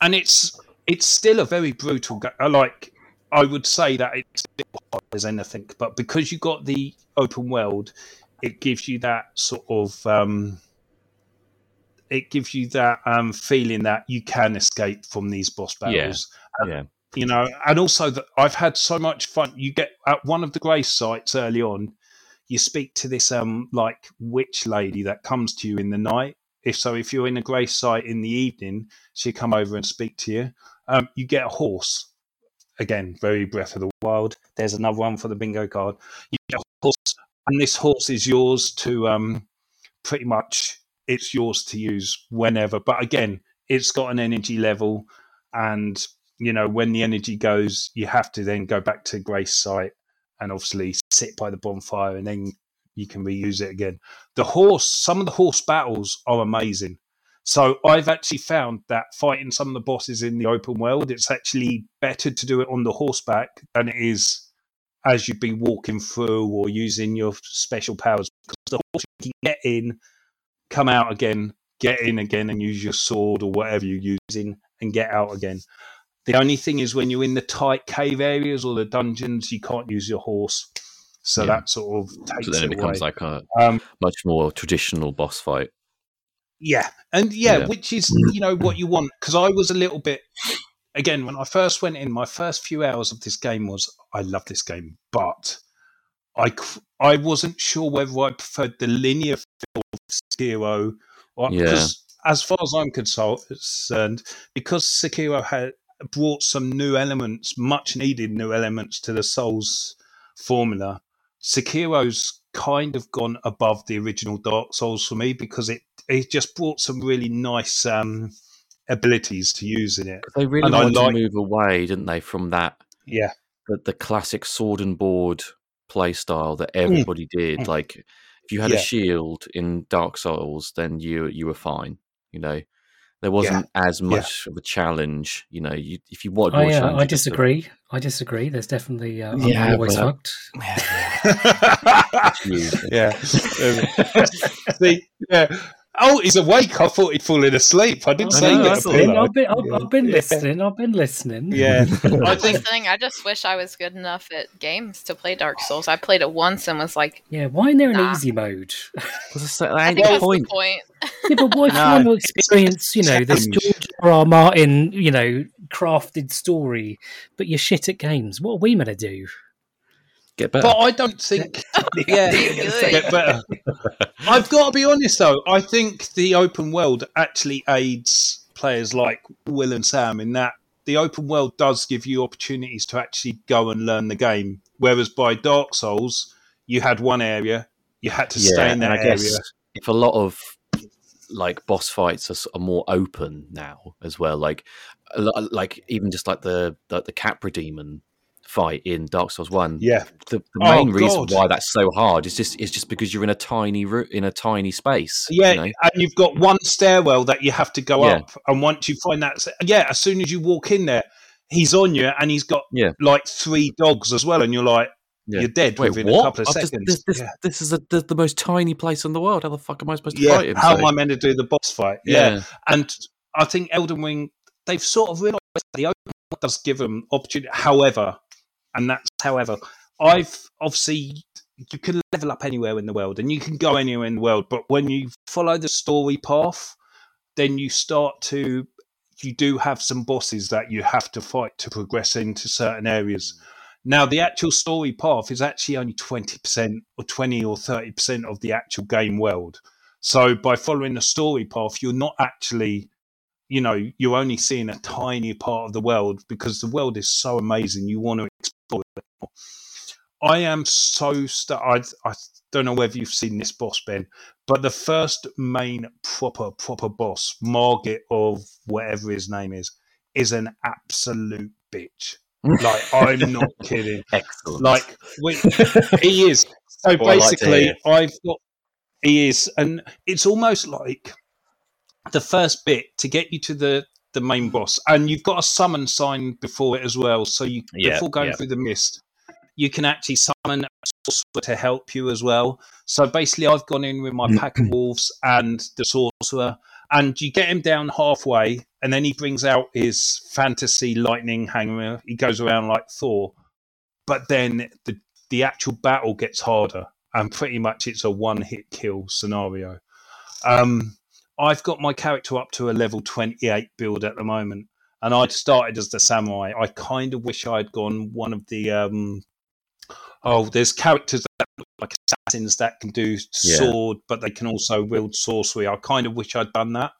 and it's it's still a very brutal. Ga- I like I would say that it's still hard as anything, but because you got the open world, it gives you that sort of um, it gives you that um, feeling that you can escape from these boss battles. Yeah. You know, and also that I've had so much fun. You get at one of the grace sites early on, you speak to this um like witch lady that comes to you in the night. If so, if you're in a grace site in the evening, she'll come over and speak to you. Um, you get a horse, again, very Breath of the Wild. There's another one for the bingo card. You get a horse, and this horse is yours to um, pretty much it's yours to use whenever. But again, it's got an energy level, and you know when the energy goes, you have to then go back to Grace site and obviously sit by the bonfire, and then you can reuse it again. The horse, some of the horse battles are amazing. So I've actually found that fighting some of the bosses in the open world, it's actually better to do it on the horseback than it is as you've been walking through or using your special powers. Because the horse you can get in, come out again, get in again and use your sword or whatever you're using and get out again. The only thing is when you're in the tight cave areas or the dungeons, you can't use your horse. So Yeah. that sort of takes So then it it becomes away. like a um, much more traditional boss fight. Yeah, and yeah, Yeah. which is you know what you want because I was a little bit again when I first went in. My first few hours of this game was I love this game, but I I wasn't sure whether I preferred the linear feel of Sekiro or Yeah. as far as I'm concerned, because Sekiro had brought some new elements, much needed new elements to the Souls formula. Sekiro's kind of gone above the original Dark Souls for me because it it just brought some really nice um, abilities to use in it. They really And I wanted like- to move away, didn't they, from that Yeah, the, the classic sword and board play style that everybody did. Mm. Like if you had Yeah. a shield in Dark Souls, then you you were fine. You know, there wasn't as much of a challenge. You know, you, if you wanted more I, uh, I you just disagree. I disagree. There's definitely uh, I'm Yeah, always but- fucked. You- yeah. (laughs) (laughs) (laughs) See, yeah. Oh, he's awake. I thought he'd fallen asleep. I didn't I say know, get I a thought- pillow. I've been, I've, I've been Yeah. listening. I've been listening. Yeah, (laughs) I think Listening, I just wish I was good enough at games to play Dark Souls. I played it once and was like, Yeah, why isn't there an Nah. easy mode? (laughs) As I say, that I ain't think the that's point. the point. Yeah, but why No. (laughs) can't you experience, you know, this George R. R. Martin, you know, crafted story, but you're shit at games? What are we going to do? Get better. But I don't think. (laughs) yeah, get better. (laughs) I've got to be honest though. I think the open world actually aids players like Will and Sam in that the open world does give you opportunities to actually go and learn the game. Whereas by Dark Souls, you had one area, you had to stay in that I guess area. if a lot of like boss fights are, are more open now as well, like like even just like the the, the Capra Demon fight in Dark Souls One, Yeah, the, the Oh, main reason God. why that's so hard is just is just because you're in a tiny in a tiny space. yeah, you know? and you've got one stairwell that you have to go Yeah. up, and once you find that, yeah, as soon as you walk in there, he's on you, and he's got Yeah. like three dogs as well, and you're like, Yeah. you're dead Wait, within what? a couple of I've just- seconds. this, this, yeah. this is a, the, the most tiny place in the world. How the fuck am I supposed to yeah, fight him? how So- am I meant to do the boss fight? Yeah. and I think Elden Ring they've sort of realised the open world does give them opportunity. However, and that's however, I've obviously you can level up anywhere in the world and you can go anywhere in the world, but when you follow the story path, then you start to you do have some bosses that you have to fight to progress into certain areas. Now, the actual story path is actually only 20% or 20 or 30% of the actual game world. So, by following the story path, you're not actually, you know, you're only seeing a tiny part of the world because the world is so amazing. You want to. I am so st- I, I don't know whether you've seen this boss, Ben, but the first main proper, proper boss, Margit of whatever his name is, is an absolute bitch. Like, I'm (laughs) not kidding. Excellent. Like, we, he is. So Well, I like basically. I've got. He is, and it's almost like the first bit to get you to the the main boss, and you've got a summon sign before it as well. So you Yeah, before going yeah. through the mist, you can actually summon a sorcerer to help you as well. So basically, I've gone in with my pack of wolves and the sorcerer, and you get him down halfway, and then he brings out his fantasy lightning hammer. He goes around like Thor, but then the the actual battle gets harder, and pretty much it's a one hit kill scenario. Um, I've got my character up to a level twenty eight build at the moment, and I'd started as the samurai. I kind of wish I'd gone one of the um, oh, there's characters that look like assassins that can do Yeah. sword, but they can also wield sorcery. I kind of wish I'd done that,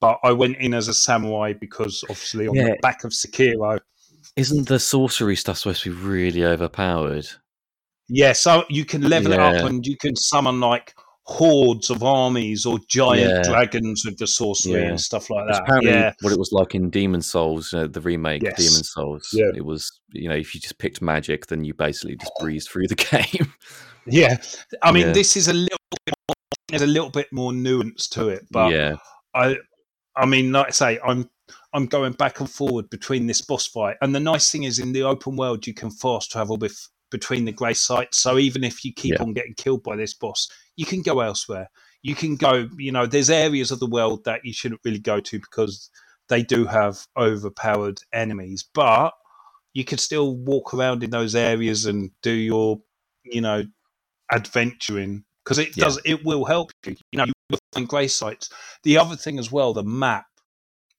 but I went in as a samurai because obviously on Yeah. the back of Sekiro, Isn't the sorcery stuff supposed to be really overpowered? Yeah, so you can level it up and you can summon like hordes of armies or giant Yeah. dragons with the sorcery Yeah. and stuff like That's that. apparently Yeah, what it was like in Demon's Souls, you know, the remake Yes. Demon's Souls. Yeah. It was, you know, if you just picked magic, then you basically just breezed through the (laughs) game. yeah. I mean, Yeah. this is a little bit more, there's a little bit more nuance to it, but yeah, I, I mean, like I say, I'm I'm going back and forward between this boss fight, and the nice thing is in the open world you can fast travel with between the grace sites. So even if you keep Yeah. on getting killed by this boss, you can go elsewhere. You can go, you know, there's areas of the world that you shouldn't really go to because they do have overpowered enemies, but you can still walk around in those areas and do your, you know, adventuring because it Yeah. does. It will help you. You know, you will find grace sites. The other thing as well, the map.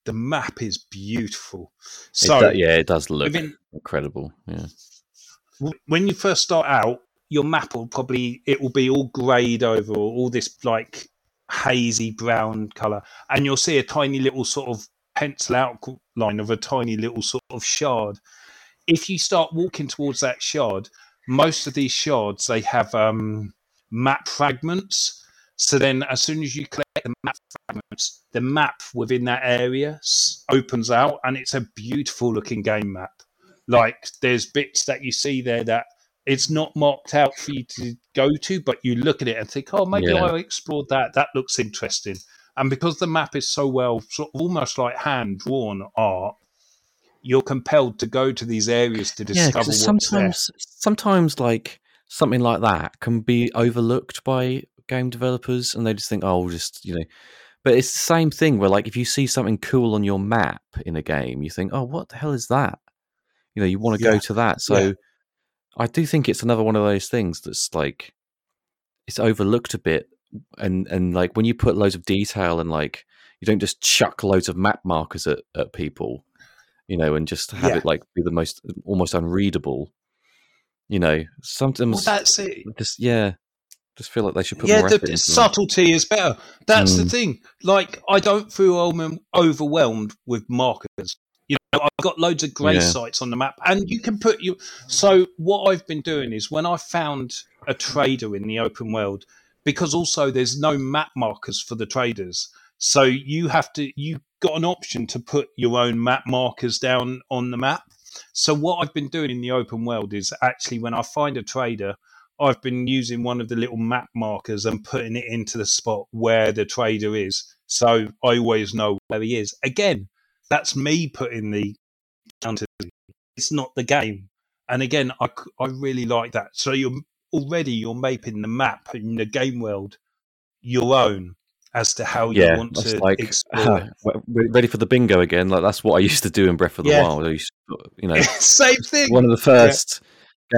The map is beautiful. So it yeah, it does look within- incredible. Yeah, when you first start out, your map will probably it will be all greyed over, all this like hazy brown color, and you'll see a tiny little sort of pencil outline of a tiny little sort of shard. If you start walking towards that shard, most of these shards they have um, map fragments. So then, as soon as you collect the map fragments, the map within that area opens out, and it's a beautiful looking game map like there's bits that you see there that it's not marked out for you to go to, but you look at it and think, oh, maybe Yeah. I explored that. That looks interesting. And because the map is so well, sort of almost like hand drawn art, you're compelled to go to these areas to discover there. sometimes, sometimes like something like that can be overlooked by game developers, and they just think, oh, we'll just you know. But it's the same thing where, like, if you see something cool on your map in a game, you think, oh, what the hell is that? You know, you want to Yeah. go to that. So, Yeah. I do think it's another one of those things that's like it's overlooked a bit, and and like when you put loads of detail and like you don't just chuck loads of map markers at, at people, you know, and just have Yeah. it like be the most almost unreadable. You know, Well, sometimes that's it. just yeah, just feel like they should put yeah, more the, effort the into them. subtlety is better. That's the Mm. thing. Like, I don't feel overwhelmed with markers. I've got loads of grey Yeah. sites on the map, and you can put you. So, what I've been doing is when I found a trader in the open world, because also there's no map markers for the traders. So you have to you got an option to put your own map markers down on the map. So what I've been doing in the open world is actually when I find a trader, I've been using one of the little map markers and putting it into the spot where the trader is. So I always know where he is. Again, that's me putting the counter. It's not the game. And again, I, I really like that. So you're already you're making the map in the game world your own as to how Yeah, you want to like explore (laughs) we're ready for the bingo again. Like that's what I used to do in Breath of the Yeah. Wild. I used to, you know, (laughs) Same thing. one of the first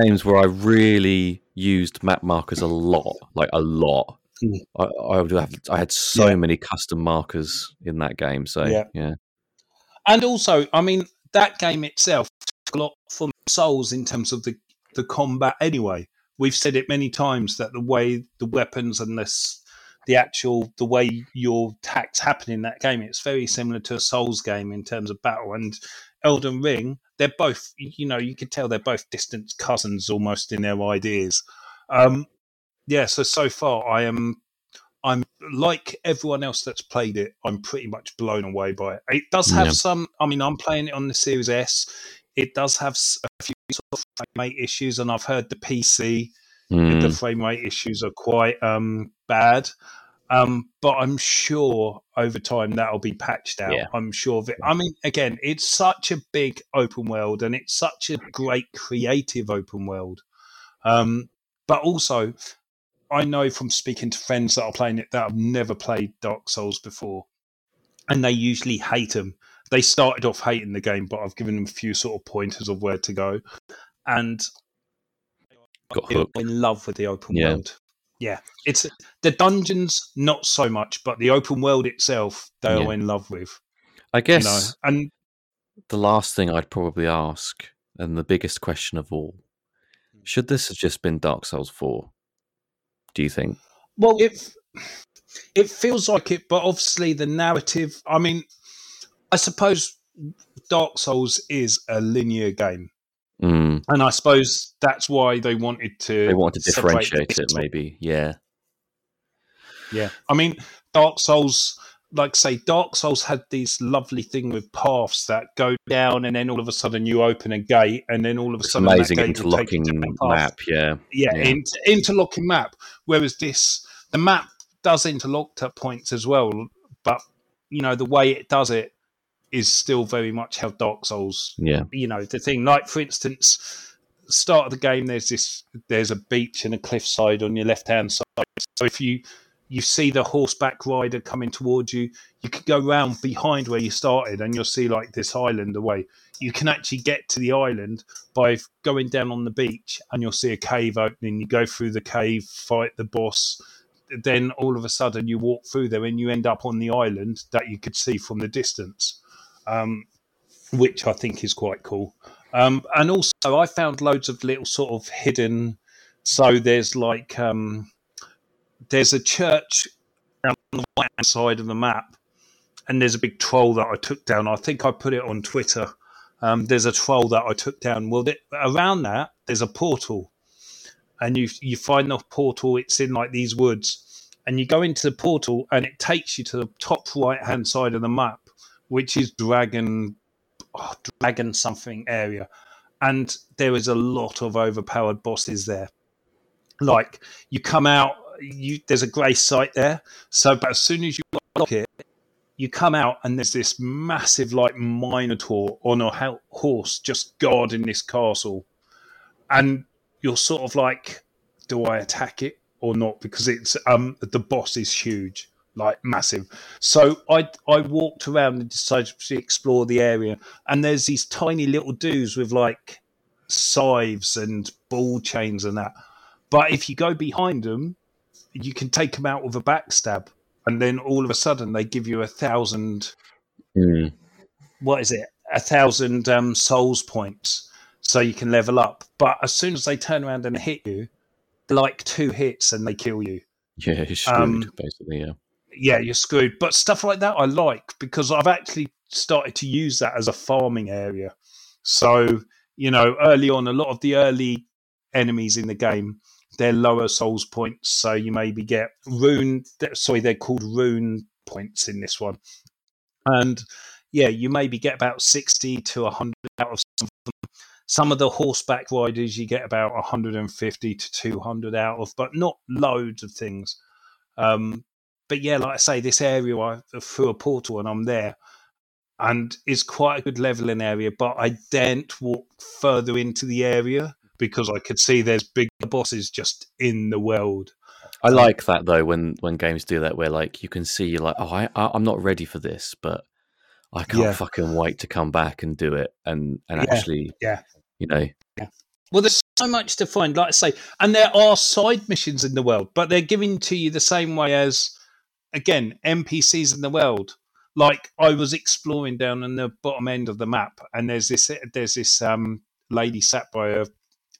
games where I really used map markers a lot, like a lot. Mm. I, I would have. I had so Yeah. many custom markers in that game. So Yeah. And also, I mean, that game itself took a lot from Souls in terms of the, the combat anyway. We've said it many times that the way the weapons and this the actual the way your attacks happen in that game, it's very similar to a Souls game in terms of battle. And Elden Ring, they're both you know, you could tell they're both distant cousins almost in their ideas. Um yeah, so so far I am I'm like everyone else that's played it. I'm pretty much blown away by it. It does have Yeah. some. I mean, I'm playing it on the Series S. It does have a few sort of frame rate issues, and I've heard the PC the Mm, frame rate issues are quite um, bad. Um, but I'm sure over time that'll be patched out. Yeah. I'm sure of it. I mean, again, it's such a big open world, and it's such a great creative open world. Um, but also, I know from speaking to friends that are playing it that have never played Dark Souls before, and they usually hate them. They started off hating the game, but I've given them a few sort of pointers of where to go, and got hooked. in love with the open Yeah. world. Yeah, it's the dungeons not so much, but the open world itself they are in love with. I You guess know, and the last thing I'd probably ask, and the biggest question of all, hmm. should this have just been Dark Souls Four? Do you think? well, it it feels like it, but obviously the narrative. I mean, I suppose Dark Souls is a linear game, Mm. and I suppose that's why they wanted to. They wanted to differentiate it, maybe. Yeah. Yeah, I mean, Dark Souls, like say, Dark Souls had this lovely thing with paths that go down, and then all of a sudden you open a gate, and then all of a It's sudden that amazing gate will take you interlocking to different paths. map. Yeah. Yeah, Yeah. Inter- interlocking map. Whereas this, the map does interlock at points as well, but you know the way it does it is still very much how Dark Souls Yeah. you know the thing like for instance start of the game there's this there's a beach and a cliffside on your left hand side so if you you see the horseback rider coming towards you you can go round behind where you started and you'll see like this island away you can actually get to the island by going down on the beach and you'll see a cave opening you go through the cave fight the boss then all of a sudden you walk through there and you end up on the island that you could see from the distance um, which I think is quite cool. Um, and also, I found loads of little sort of hidden. So there's like um, there's a church on the right hand side of the map, and there's a big troll that I took down. I think I put it on Twitter. Um, there's a troll that I took down. Well, th- around that there's a portal, and you you find the portal. It's in like these woods, and you go into the portal, and it takes you to the top right hand side of the map, which is Dragon oh, dragon something area and there is a lot of overpowered bosses there like you come out you there's a grace site there. So but as soon as you lock it you come out and there's this massive like minotaur on a horse just guarding this castle. And you're sort of like do i attack it or not? Because it's um the boss is huge like massive. So I I walked around and decided to explore the area, and there's these tiny little dudes with like scythes and ball chains and that. But if you go behind them, you can take them out with a backstab, and then all of a sudden they give you a thousand. Mm. What is it? A thousand um, souls points, so you can level up. But as soon as they turn around and hit you, like two hits and they kill you Yeah. You're screwed, Um, basically. Yeah. yeah, you're screwed. But stuff like that I like because I've actually started to use that as a farming area. So, you know, early on, a lot of the early enemies in the game, they're lower souls points. So you maybe get rune, sorry, they're called rune points in this one. And yeah, you maybe get about 60 to 100 out of some of them. Some of the horseback riders, you get about 150 to 200 out of, but not loads of things. Um, but yeah, like I say, this area I through a portal and I'm there, and it's quite a good leveling area. But I daren't walk further into the area because I could see there's big bosses just in the world. I like that though when when games do that where like you can see you're like oh I I- I'm not ready for this but I can't Yeah. fucking wait to come back and do it and and Yeah, actually yeah. you know Well, there's so much to find, like I say, and there are side missions in the world, but they're given to you the same way as, again, NPCs in the world. Like I was exploring down in the bottom end of the map, and there's this there's this um, lady sat by a,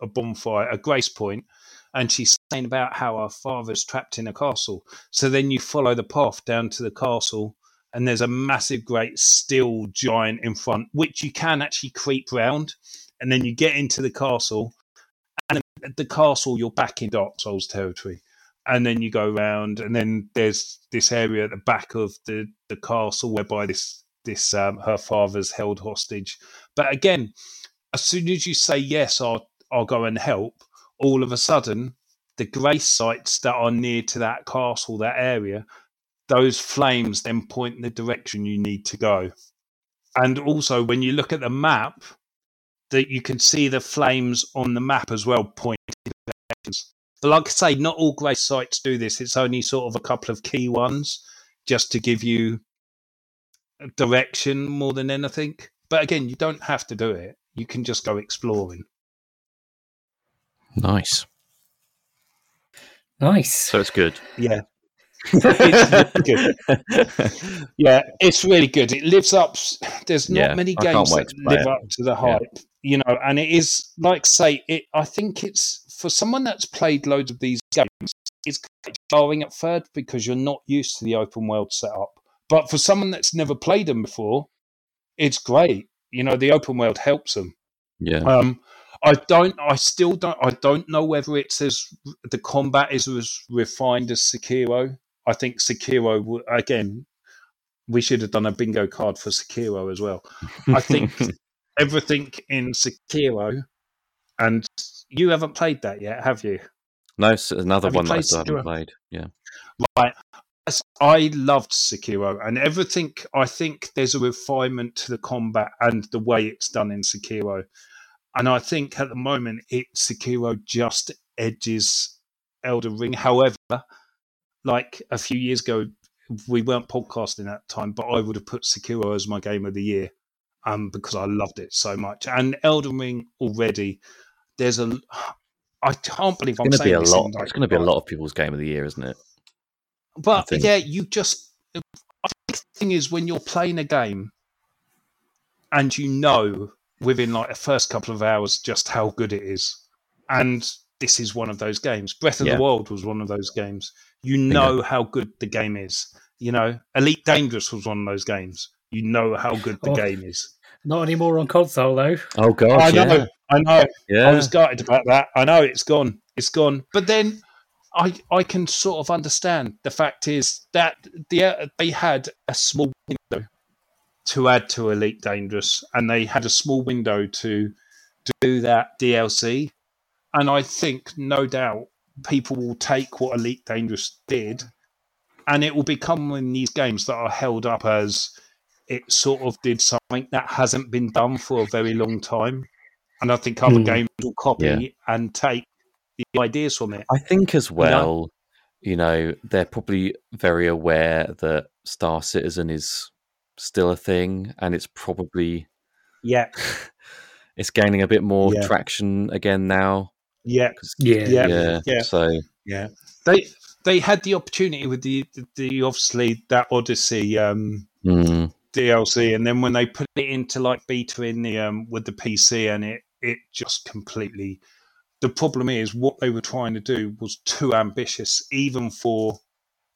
a bonfire, a grace point, and she's saying about how her father's trapped in a castle. So then you follow the path down to the castle, and there's a massive, great steel giant in front, which you can actually creep round and then you get into the castle, and at the castle you're back in Dark Souls territory, and then you go around, and then there's this area at the back of the the castle whereby this this um, her father's held hostage. But again, as soon as you say yes, I'll I'll go and help, all of a sudden the grace sites that are near to that castle, that area, those flames then point in the direction you need to go. And also, when you look at the map, that you can see the flames on the map as well pointing directions. But like I say, not all grace sites do this. It's only sort of a couple of key ones just to give you direction more than anything. But again, you don't have to do it. You can just go exploring. Nice Nice. so it's good Yeah. (laughs) it's really good. Yeah, it's really good. It lives up. There's not Yeah, many games that live it. up to the hype, you know. And it is like say it. I think it's for someone that's played loads of these games. It's quite jarring at first because you're not used to the open world setup. But for someone that's never played them before, it's great. You know, the open world helps them. Yeah. Um, I don't. I still don't. I don't know whether it's as the combat is as refined as Sekiro. I think Sekiro again. We should have done a bingo card for Sekiro as well. I think (laughs) everything in Sekiro, and you haven't played that yet, have you? no, it's another Have one that I haven't played. Yeah. Right. I loved Sekiro, and everything. I think there's a refinement to the combat and the way it's done in Sekiro, and I think at the moment it Sekiro just edges Elden Ring. However, like a few years ago, we weren't podcasting at the time, but I would have put Sekiro as my game of the year, um, because I loved it so much. And Elden Ring already, there's a. I can't believe I'm It's going to be a this lot. like, It's going to be a lot of people's game of the year, isn't it? but yeah, you just. I think the thing is, when you're playing a game, and you know within like the first couple of hours just how good it is, and this is one of those games. Breath of Yeah. the Wild was one of those games. You know how good the game is. You know, Elite Dangerous was one of those games. You know how good the Oh. game is. Not anymore on console though. Oh god, I yeah, know, I know. yeah. I was gutted about that. I know it's gone. It's gone. But then I I can sort of understand. The fact is that the, they had a small window to add to Elite Dangerous, and they had a small window to do that DLC. And I think, no doubt, people will take what Elite Dangerous did, and it will become in these games that are held up as it sort of did something that hasn't been done for a very long time. And I think other Hmm. games will copy Yeah. and take the ideas from it. I think as know? well, you know, they're probably very aware that Star Citizen is still a thing, and it's probably Yeah, (laughs) it's gaining a bit more Yeah. traction again now. yeah, 'cause- Yeah. Yeah. yeah, yeah. So yeah. They they had the opportunity with the the obviously that Odyssey um, mm, DLC, and then when they put it into like beta in the um, with the PC, and it it just completely. The problem is what they were trying to do was too ambitious, even for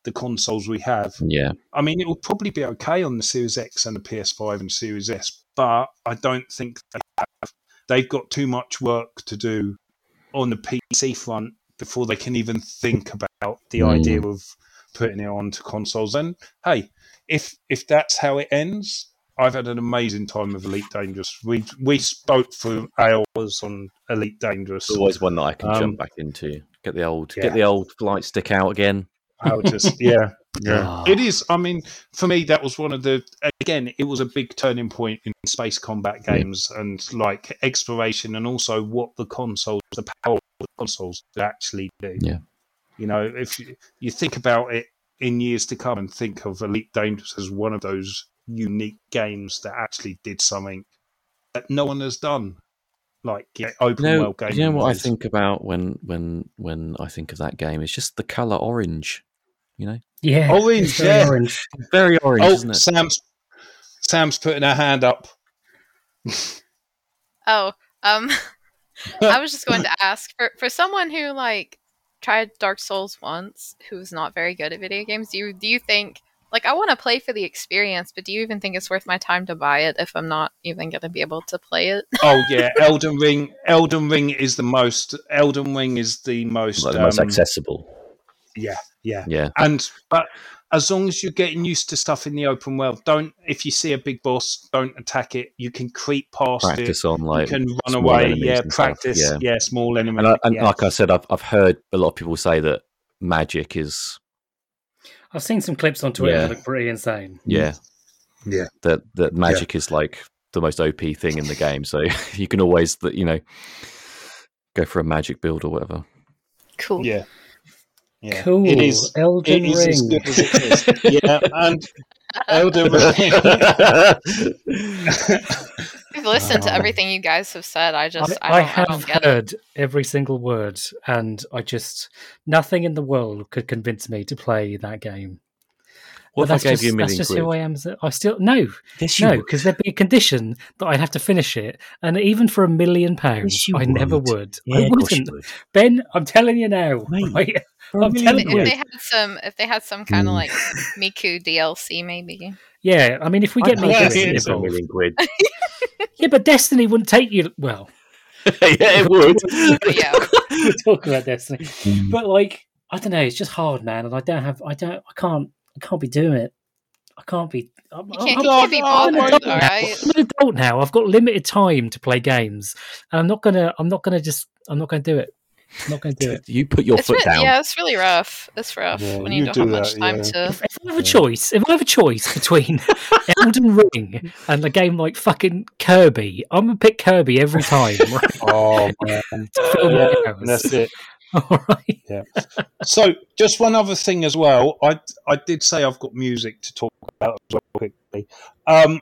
the consoles we have. yeah, I mean, it will probably be okay on the Series X and the PS5 and Series S, but I don't think they have. They've got too much work to do on the PC front before they can even think about the Mm. idea of putting it onto consoles. And hey, if if that's how it ends, I've had an amazing time with Elite Dangerous. We we spoke for hours on Elite Dangerous. it's always one that I can Um, jump back into. Get the old, yeah. get the old flight stick out again. I would just (laughs) yeah. Ah. It is. I mean, for me, that was one of the. Again, it was a big turning point in space combat Yeah. games and like exploration, and also what the consoles, the power of the consoles, actually do. Yeah. You know, if you, you think about it in years to come, and think of Elite Dangerous as one of those unique games that actually did something that no one has done, like yeah, open You know, world games. you know what I think about when when when I think of that game? It's just the color orange. You know, Yeah. Orange, it's very yeah. Orange. very orange, Oh, isn't it? Sam's Sam's putting her hand up. Oh, um, (laughs) I was just going to ask for for someone who like tried Dark Souls once, who's not very good at video games. Do you do you think like I want to play for the experience, but do you even think it's worth my time to buy it if I'm not even going to be able to play it? (laughs) Oh yeah, Elden Ring. Elden Ring is the most. Elden Ring is the most. Like the most um, accessible. Yeah, yeah. Yeah, And but as long as you're getting used to stuff in the open world, don't. If you see a big boss, don't attack it. You can creep past practice on like you can run away. Yeah, practice. yeah. Yeah. small enemies. and, I, and yeah. like I said, I've I've heard a lot of people say that magic is I've seen some clips on Twitter Yeah. that look pretty insane. yeah Yeah. that that magic is like the most OP thing in the game. So (laughs) you can always that you know go for a magic build or whatever. Cool. yeah. Yeah. Cool. It is. Elden It is Ring. as good as it is. (laughs) yeah, and Elden (laughs) Ring. I've listened to Oh. everything you guys have said. I just I, I, I don't, I, don't have get it. heard every single word, and I just nothing in the world could convince me to play that game. What But if I gave just, you a that's just quid? who I am. I still no, Yes, no, because there'd be a condition that I'd have to finish it, and even for a million pounds, Yes, you I never would. would. Yeah, I of course you wouldn't. would. Ben, I'm telling you now. (laughs) Mate, right? For a I'm million telling If you. they had some, if they had some kind of Mm. like Miku DLC, maybe. Yeah, I mean, if we get I'd me pay yeah, Destiny yeah, Destiny for a million quid. (laughs) yeah, but Destiny wouldn't take you. Well, (laughs) yeah, it would. But yeah, we're talking about Destiny, Mm. but like, I don't know. It's just hard, man, and I don't have. I don't. I can't. I can't be doing it. I can't be. I'm, you can't, I'm, you can't be I'm- I'm- bothered. I'm- I'm an adult now. I've got limited time to play games, and I'm not gonna. I'm not gonna just. I'm not gonna do it. I'm not gonna do it. You put your It's foot re- down. yeah, it's really rough. It's rough Yeah, when you you don't do have much time yeah. to. If, if I have a choice, if I have a choice between (laughs) Elden Ring and a game like fucking Kirby, I'm gonna pick Kirby every time. (laughs) Right? Oh (laughs) man, To fill my Yeah, that's it. (laughs) All right. Yeah. So, just one other thing as well. I I did say I've got music to talk about as well quickly. Um,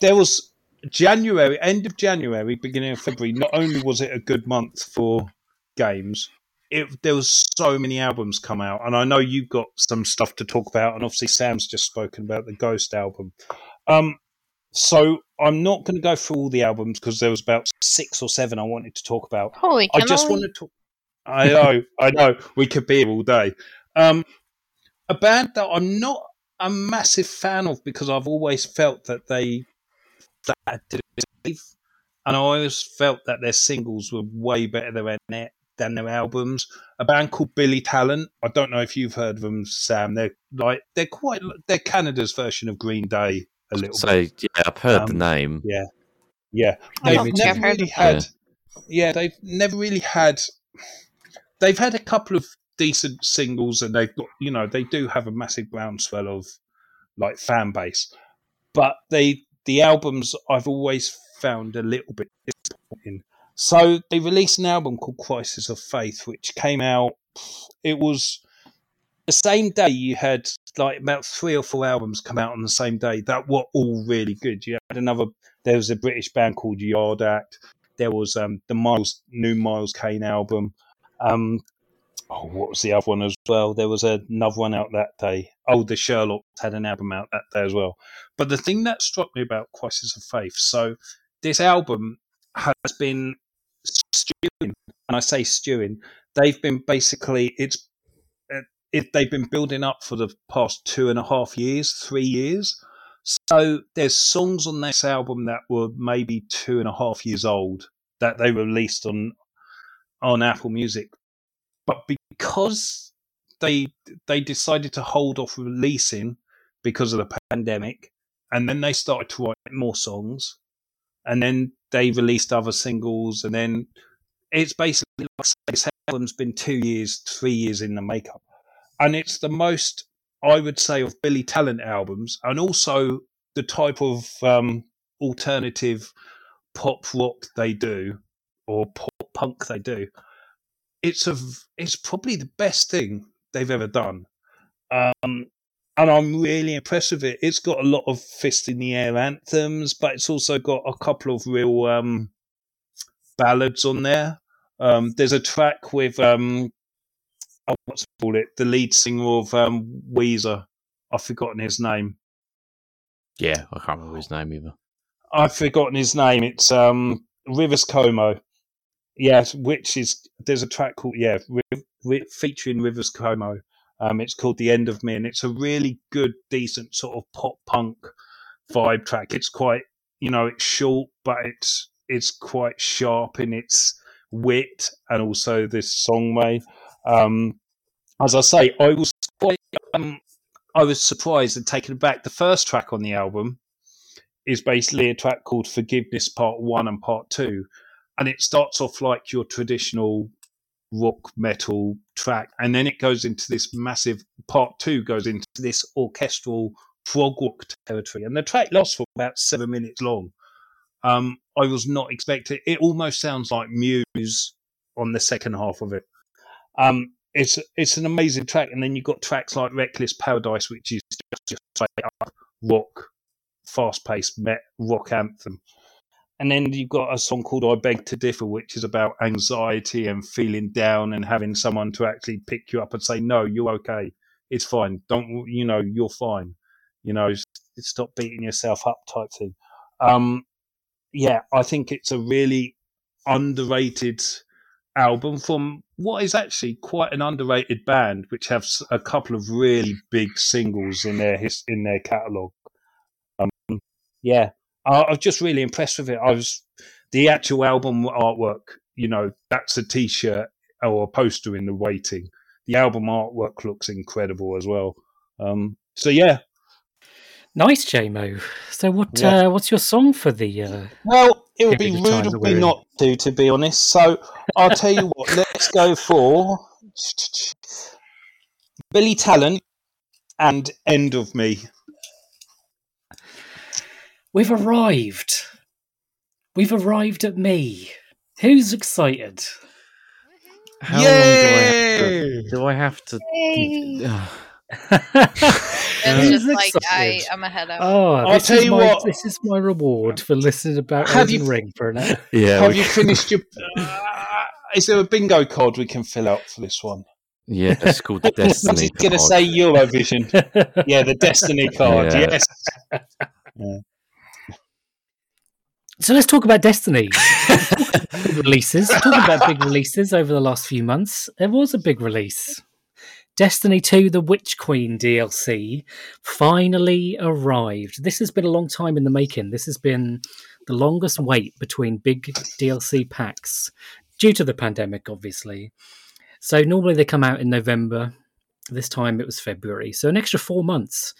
there was January, end of January, beginning of February. Not only was it a good month for games, it there was so many albums come out, and I know you've got some stuff to talk about, and obviously Sam's just spoken about the Ghost album. Um, so I'm not going to go through all the albums because there was about six or seven I wanted to talk about. Holy I just want to talk. I know, I know. We could be here all day. Um, a band that I'm not a massive fan of because I've always felt that they that did it, and I always felt that their singles were way better than their than their albums. A band called Billy Talent. I don't know if you've heard of them, Sam. They're like they're quite they're Canada's version of Green Day a little. So yeah, I've heard the Um, name. Yeah, I they've don't think never really of had. Yeah, they've never really had. They've had a couple of decent singles, and they've got you know they do have a massive groundswell of like fan base, but they the albums I've always found a little bit disappointing. So they released an album called Crisis of Faith, which came out. It was the same day you had like about three or four albums come out on the same day that were all really good. You had another. There was a British band called Yard Act. There was um, the Miles new Miles Kane album. Um, oh, what was the other one as well? There was another one out that day. Oh, the Sherlock had an album out that day as well. But the thing that struck me about Crisis of Faith, so this album has been stewing, and I say stewing. They've been basically it's it, they've been building up for the past two and a half years, three years. So there's songs on this album that were maybe two and a half years old that they released on on Apple Music, but because they they decided to hold off releasing because of the pandemic, and then they started to write more songs, and then they released other singles, and then it's basically like this album's been two years, three years in the makeup, and it's the most I would say of Billy Talent albums, and also the type of um, alternative pop rock they do or pop punk they do. It's a it's probably the best thing they've ever done, um, and I'm really impressed with it. It's got a lot of fist in the air anthems, but it's also got a couple of real um, ballads on there. Um, there's a track with um, oh, what's it called it? The lead singer of um, Weezer. I've forgotten his name. Yeah, I can't remember his name either. I've forgotten his name. It's um, Rivers Cuomo. Yes, which is there's a track called yeah, Ri- Ri- featuring Rivers Cuomo. Um, it's called "The End of Me," and it's a really good, decent sort of pop punk vibe track. It's quite you know it's short, but it's it's quite sharp in its wit and also this song way. Um, as I say, I was quite um, I was surprised and taken aback. The first track on the album is basically a track called Forgiveness Part One and Part Two, and it starts off like your traditional rock metal track, and then it goes into this massive Part Two goes into this orchestral prog rock territory, and the track lasts for about seven minutes long. Um, I was not expecting. It almost sounds like Muse on the second half of it. Um, it's it's an amazing track, and then you've got tracks like Reckless Paradise, which is just, just straight up rock fast paced met rock anthem. And then you've got a song called I Beg to Differ, which is about anxiety and feeling down and having someone to actually pick you up and say, No, you're okay. It's fine. Don't, you know, you're fine. You know, stop beating yourself up type thing. Um, yeah, I think it's a really underrated album from what is actually quite an underrated band, which have a couple of really big singles in their in their catalogue. yeah, I, I was just really impressed with it. I was the actual album artwork. You know, that's a T-shirt or a poster in the waiting. The album artwork looks incredible as well. Um, so yeah, Nice, JMO. So, what Yeah. uh, what's your song for the? Uh... Well, it would be Period rude of me not to, to be honest. So I'll tell you what. Let's go for Billy Talent and End of Me. We've arrived. We've arrived at me. Who's excited? How long do I have to? Do I have to? Yay. (sighs) Who's just like I, excited? I'm ahead of. Oh, I'll this tell is you my what. this is my reward for listening about Have Elden you- Ring for an hour. (laughs) yeah, Have we- you finished your? (laughs) Uh, is there a bingo card we can fill out for this one? yeah, it's called the (laughs) I was Destiny. going to card. say Eurovision. Yeah, the Destiny card. Yeah. Yes. So let's talk about Destiny. (laughs) big releases. Talk about big releases over the last few months. There was a big release. Destiny 2 The Witch Queen DLC finally arrived. This has been a long time in the making. This has been the longest wait between big DLC packs due to the pandemic, obviously. So normally they come out in November. This time it was February. So an extra four months,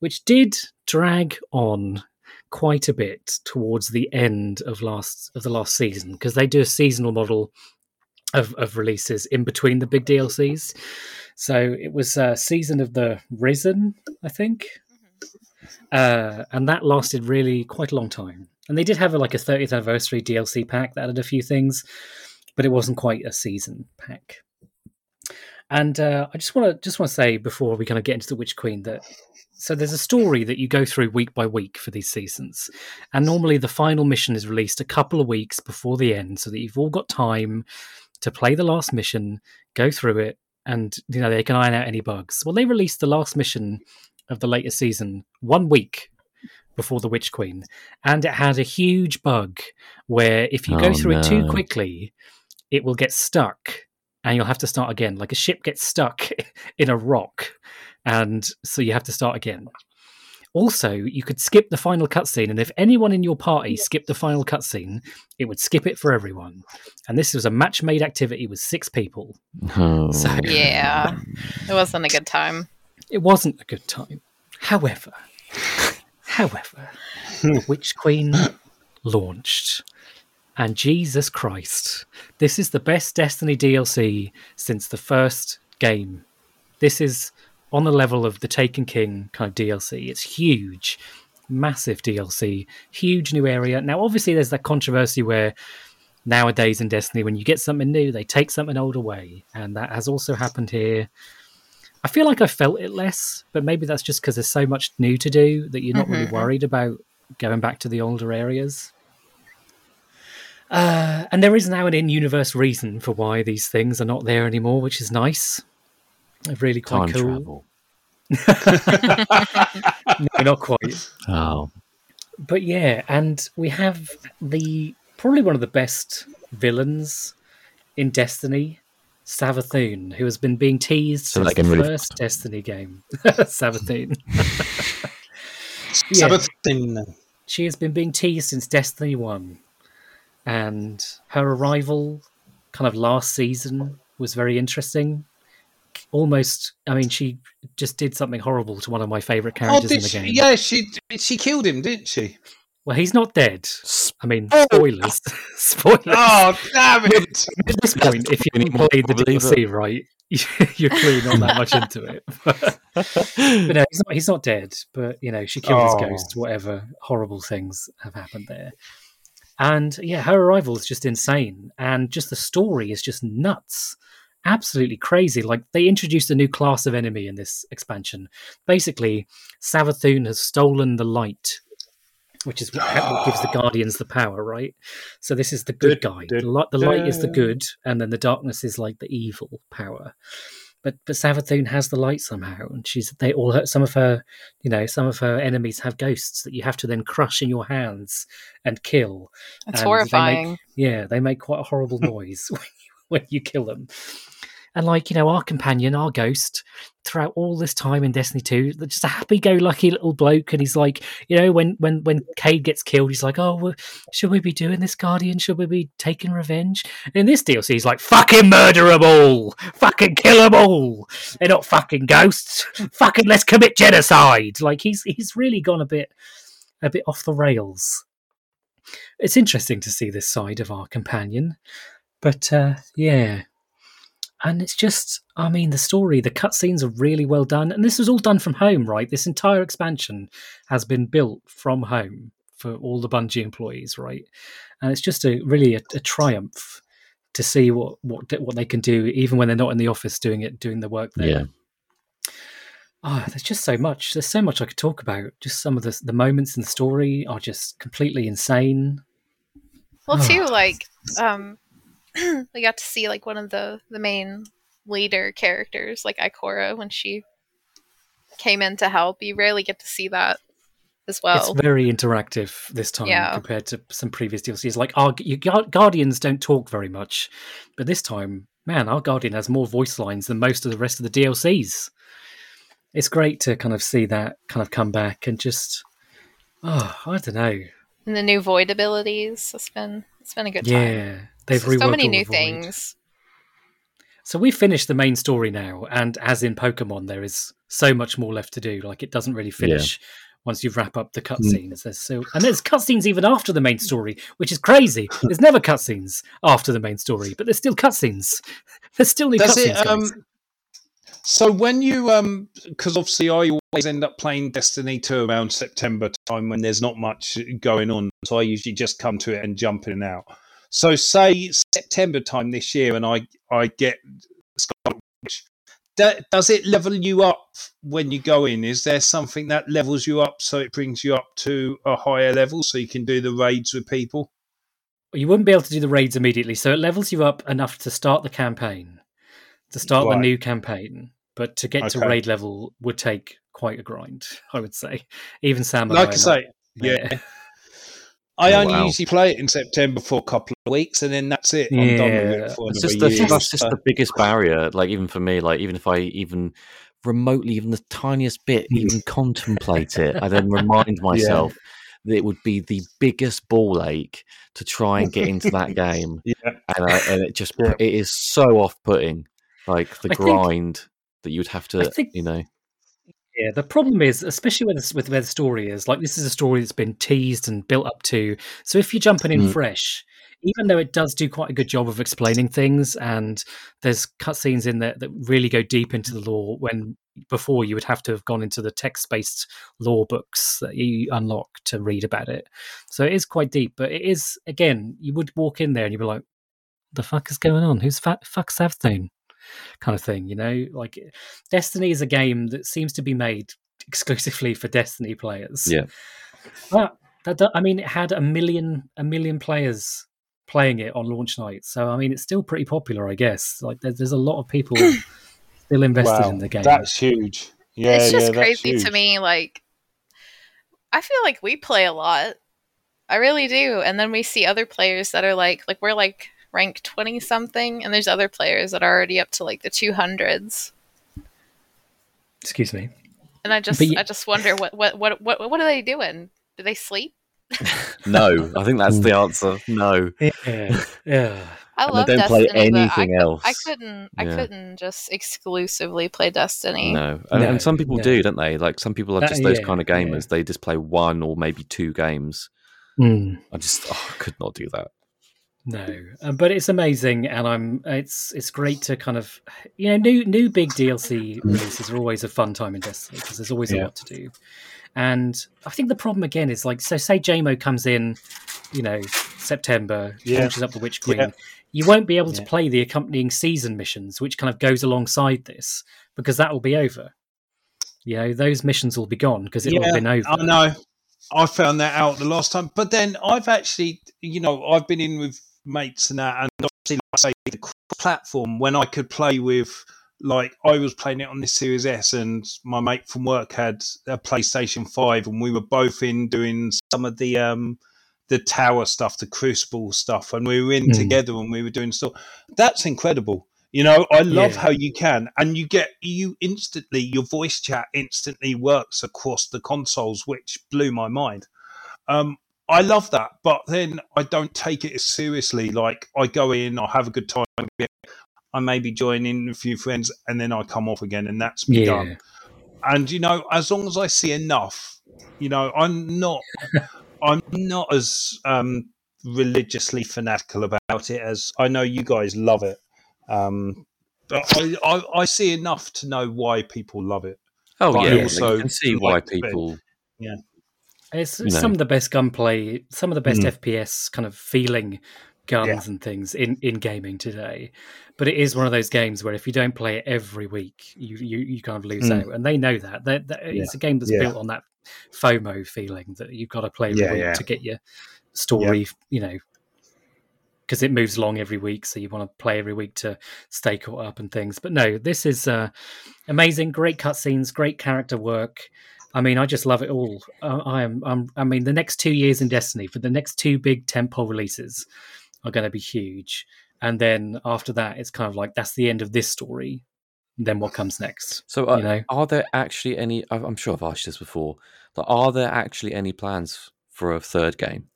which did drag on quite a bit towards the end of last of the last season because they do a seasonal model of, of releases in between the big DLCs. So it was a season of the Risen, I think, uh, and that lasted really quite a long time. And they did have a, like a 30th anniversary DLC pack that added a few things, but it wasn't quite a season pack. And uh, I just want to just want to say before we kind of get into the Witch Queen that so there's a story that you go through week by week for these seasons, and normally the final mission is released a couple of weeks before the end, so that you've all got time to play the last mission, go through it, and you know they can iron out any bugs. Well, they released the last mission of the latest season one week before the Witch Queen, and it had a huge bug where if you go Oh, through it too quickly, it will get stuck and you'll have to start again. Like a ship gets stuck (laughs) in a rock, and so you have to start again. Also, you could skip the final cutscene, and if anyone in your party skipped the final cutscene, it would skip it for everyone. And this was a match-made activity with six people. Oh. So- Yeah, (laughs) it wasn't a good time. It wasn't a good time. However, (laughs) however, the Witch Queen launched. And Jesus Christ, this is the best Destiny DLC since the first game. This is on the level of the Taken King kind of DLC. It's huge, massive DLC, huge new area. Now, obviously, there's that controversy where nowadays in Destiny, when you get something new, they take something old away. And that has also happened here. I feel like I felt it less, but maybe that's just because there's so much new to do that you're not really Mhm. worried about going back to the older areas. Uh, and there is now an in-universe reason for why these things are not there anymore, which is nice. Really quite Time cool. travel. (laughs) No, not quite. Oh, But yeah, and we have the probably one of the best villains in Destiny, Savathun, who has been being teased Say since that the really first fast. Destiny game. (laughs) (laughs) Savathun. Yeah. Sabathine. she has been being teased since Destiny 1. And her arrival kind of last season was very interesting. Almost, I mean, she just did something horrible to one of my favorite Oh, characters in did the she? game. Yeah, she she killed him, didn't she? Well, he's not dead. i mean, Oh. spoilers. (laughs) spoilers. Oh, damn it! At this point, if you haven't anymore, played the probably, DLC right, (laughs) you're clearly not that much into it. (laughs) but no, he's not, he's not dead. But you know, she killed Oh. his ghost. Whatever horrible things have happened there. And yeah, her arrival is just insane, and just the story is just nuts, absolutely crazy. Like they introduced a new class of enemy in this expansion. Basically, Savathun has stolen the light. Which is what, what gives the (gasps) Guardians the power, right? So this is the good guy. The light, the light is the good, and then the darkness is like the evil power. But but Savathun has the light somehow, and she's they all her, some of her, you know, some of her enemies have ghosts that you have to then crush in your hands and kill. It's And they make- horrifying. Yeah, they make quite a horrible (laughs) noise when, you, when you kill them. And like, you know, our companion, our ghost, throughout all this time in Destiny 2, just a happy-go-lucky little bloke, and he's like, you know, when when when Cayde gets killed, he's like, oh, well, should we be doing this, Guardian? Should we be taking revenge? And in this DLC, he's like, fucking murder them all, fucking kill them all. They're not fucking ghosts. fucking let's commit genocide. Like he's he's really gone a bit a bit off the rails. It's interesting to see this side of our companion, but uh, yeah, and it's just i mean the story the cutscenes are really well done. And this was all done from home right? This entire expansion has been built from home for all the bungie employees right? And it's just a really a, a triumph to see what what what they can do even when they're not in the office doing it doing the work there. Yeah. oh there's just so much there's so much i could talk about. Just some of the the moments in the story are just completely insane. Well, Oh. too, like, um, (clears throat) we got to see like one of the the main leader characters, like Ikora, when she came in to help. You rarely get to see that as well. it's very interactive this time Yeah. compared to some previous DLCs. Like our you, Guardians don't talk very much, but this time, man, our Guardian has more voice lines than most of the rest of the DLCs. It's great to kind of see that kind of come back and just, oh, I don't know, and the new void abilities. It's been it's been a good time. Yeah, they've so, reworked so many all new things. So we've finished the main story now, and as in Pokemon, there is so much more left to do. Like it doesn't really finish once you wrap up the cutscenes. There's so and there's cutscenes even after the main story, which is crazy. (laughs) There's never cutscenes after the main story, but there's still cutscenes. (laughs) There's still new Does cutscenes. it? Um, so when you um, because obviously I always end up playing Destiny two around September time when there's not much going on. So I usually just come to it and jump in and out. So say September time this year, and I I get Scarlet Witch. Does it level you up when you go in? Is there something that levels you up so it brings you up to a higher level so you can do the raids with people? you wouldn't be able to do the raids immediately, so it levels you up enough to start the campaign, to start the new campaign. But to get to Okay. raid level would take quite a grind, (laughs) I would say. Even Sam Like I I say, yeah. (laughs) there. I Oh, only wow. usually play it in September for a couple of weeks, and then that's it. I'm done with Yeah. it for It's just the, year. that's just the biggest barrier. Like even for me, like even if I even remotely, even the tiniest bit, (laughs) even contemplate it, I then remind (laughs) myself that it would be the biggest ball ache to try and get into that (laughs) game, yeah. and I, and it just Yeah. it is so off putting. Like the I think- grind that you would have to, think- you know. Yeah, the problem is, especially with, with where the story is, like this is a story that's been teased and built up to. So if you're jumping in Mm. fresh, even though it does do quite a good job of explaining things, and there's cutscenes in there that really go deep into the lore, when before you would have to have gone into the text-based lore books that you unlock to read about it. So it is quite deep, but it is again, you would walk in there and you'd be like, "The fuck is going on? Who's fa- fuck's Savathun?" Kind of thing, you know. Like Destiny is a game that seems to be made exclusively for Destiny players. Yeah. but that, do- I mean, it had a million a million players playing it on launch night, so I mean, it's still pretty popular, I guess. Like there's, there's a lot of people (clears throat) still invested Wow, in the game. That's huge. Yeah, it's just yeah, that's crazy to me. Like, I feel like we play a lot. I really do. And then we see other players that are like, like we're like rank twenty something, and there's other players that are already up to like the two hundreds. Excuse me. And I just, But you- I just wonder what, what, what, what, what are they doing? Do they sleep? (laughs) No, I think that's the answer. No, Yeah, yeah. I And they love don't play Destiny, but I, anything cou- else. I couldn't, I Yeah. couldn't just exclusively play Destiny. no, and, No, and some people no. do, don't they? Like some people are That- just those yeah, kind of yeah. gamers. They just play one or maybe two games. Hmm. I just oh, I could not do that. No, um, but it's amazing, and I'm it's it's great to kind of you know new new big DLC releases are always a fun time in Destiny because there's always a lot to do, and I think the problem again is like so say JMO comes in, you know September Yeah. launches up the Witch Queen, Yeah. you won't be able to play the accompanying season missions, which kind of goes alongside this because that will be over. You know those missions will be gone because it will have been over. I know. I found that out the last time, but then I've actually, you know, I've been in with mates and that, and obviously, like I say, the cross platform when I could play with, like, I was playing it on this Series S, and my mate from work had a PlayStation Five, and we were both in doing some of the um the tower stuff, the Crucible stuff, and we were in Mm. together, and we were doing stuff. That's incredible. You know, I love Yeah. how you can, and you get you instantly your voice chat instantly works across the consoles, which blew my mind. Um, I love that, but then I don't take it as seriously. Like I go in, I have a good time, I maybe join in a few friends, and then I come off again, and that's me done and you know as long as i see enough you know i'm not (laughs) i'm not as um religiously fanatical about it as i know you guys love it um but i i, I see enough to know why people love it Oh But yeah, I also you can see why people. bit. People. It's You know. some of the best gunplay, some of the best Mm. FPS kind of feeling guns Yeah. and things in, in gaming today. But it is one of those games where if you don't play it every week, you you, you kind of lose Mm. out. And they know that. They, they- It's a game that's Yeah. built on that FOMO feeling that you've got to play every Yeah, week yeah. to get your story, you know, because it moves along every week. So you want to play every week to stay caught up and things. But no, this is uh, amazing. Great cutscenes, great character work. I mean, I just love it all. Uh, I am. I'm, I mean, the next two years in Destiny for the next two big tentpole releases are going to be huge, and then after that, it's kind of like that's the end of this story. Then what comes next? So, uh, you know, are there actually any? I'm sure I've asked this before, but are there actually any plans for a third game?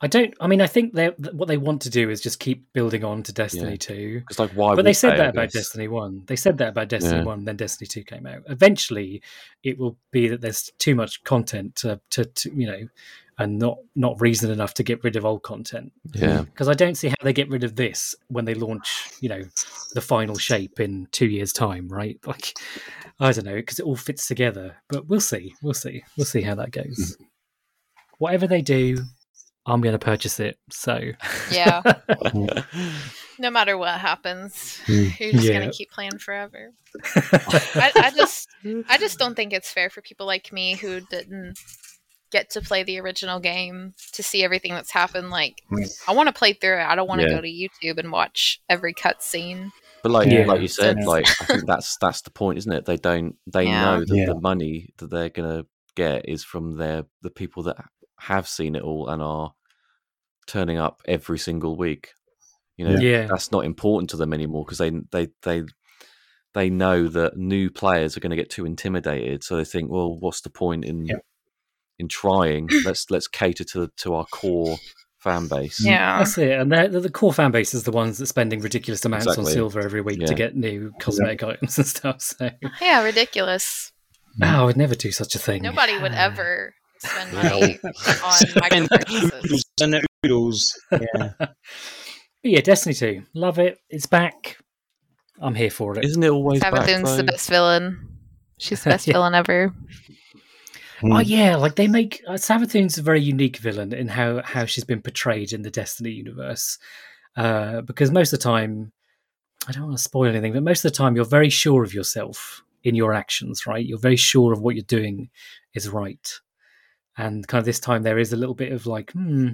I don't. I mean, I think they what they want to do is just keep building on to Destiny Yeah. Two. Because like, why? But they said that about? Destiny One. They said that about Destiny Yeah. One. Then Destiny Two came out. Eventually, it will be that there's too much content to, to, to you know, and not not reason enough to get rid of old content. Yeah, Because I don't see how they get rid of this when they launch, you know, the final shape in two years' time, right? (laughs) Like, I don't know, because it all fits together. But we'll see. We'll see. We'll see how that goes. Mm. Whatever they do, I'm going to purchase it. So, Yeah. (laughs) no matter what happens, Mm. you're just Yeah. gonna keep playing forever. (laughs) I, I just, I just don't think it's fair for people like me who didn't get to play the original game to see everything that's happened. Like. I want to play through it. I don't want to Yeah. go to YouTube and watch every cutscene. but like Yeah. like you said, like I think that's that's the point, isn't it? They don't they Yeah. know that Yeah. the money that they're gonna get is from their the people that have seen it all and are turning up every single week. You know, Yeah. that's not important to them anymore because they they they they know that new players are going to get too intimidated. So they think, well, what's the point in Yeah. in trying? (clears throat) let's let's cater to to our core fan base. Yeah. That's it. And they're, they're the core fan base is the ones that spending ridiculous amounts on silver every week to get new cosmetic items and stuff. So, Yeah, ridiculous. Mm. oh, I would never do such a thing. Nobody would ever spend money on (laughs) micro purchases. And noodles yeah (laughs) But yeah, Destiny 2. Love it. It's back. I'm here for it. Isn't it always back, Savathun's the best villain. She's the (laughs) best Yeah. villain ever. Oh yeah, like they make uh, Savathun's a very unique villain in how how she's been portrayed in the Destiny universe. Uh, because most of the time, I don't want to spoil anything, but most of the time you're very sure of yourself in your actions, right? You're very sure of what you're doing is right, and kind of this time there is a little bit of like, hmm,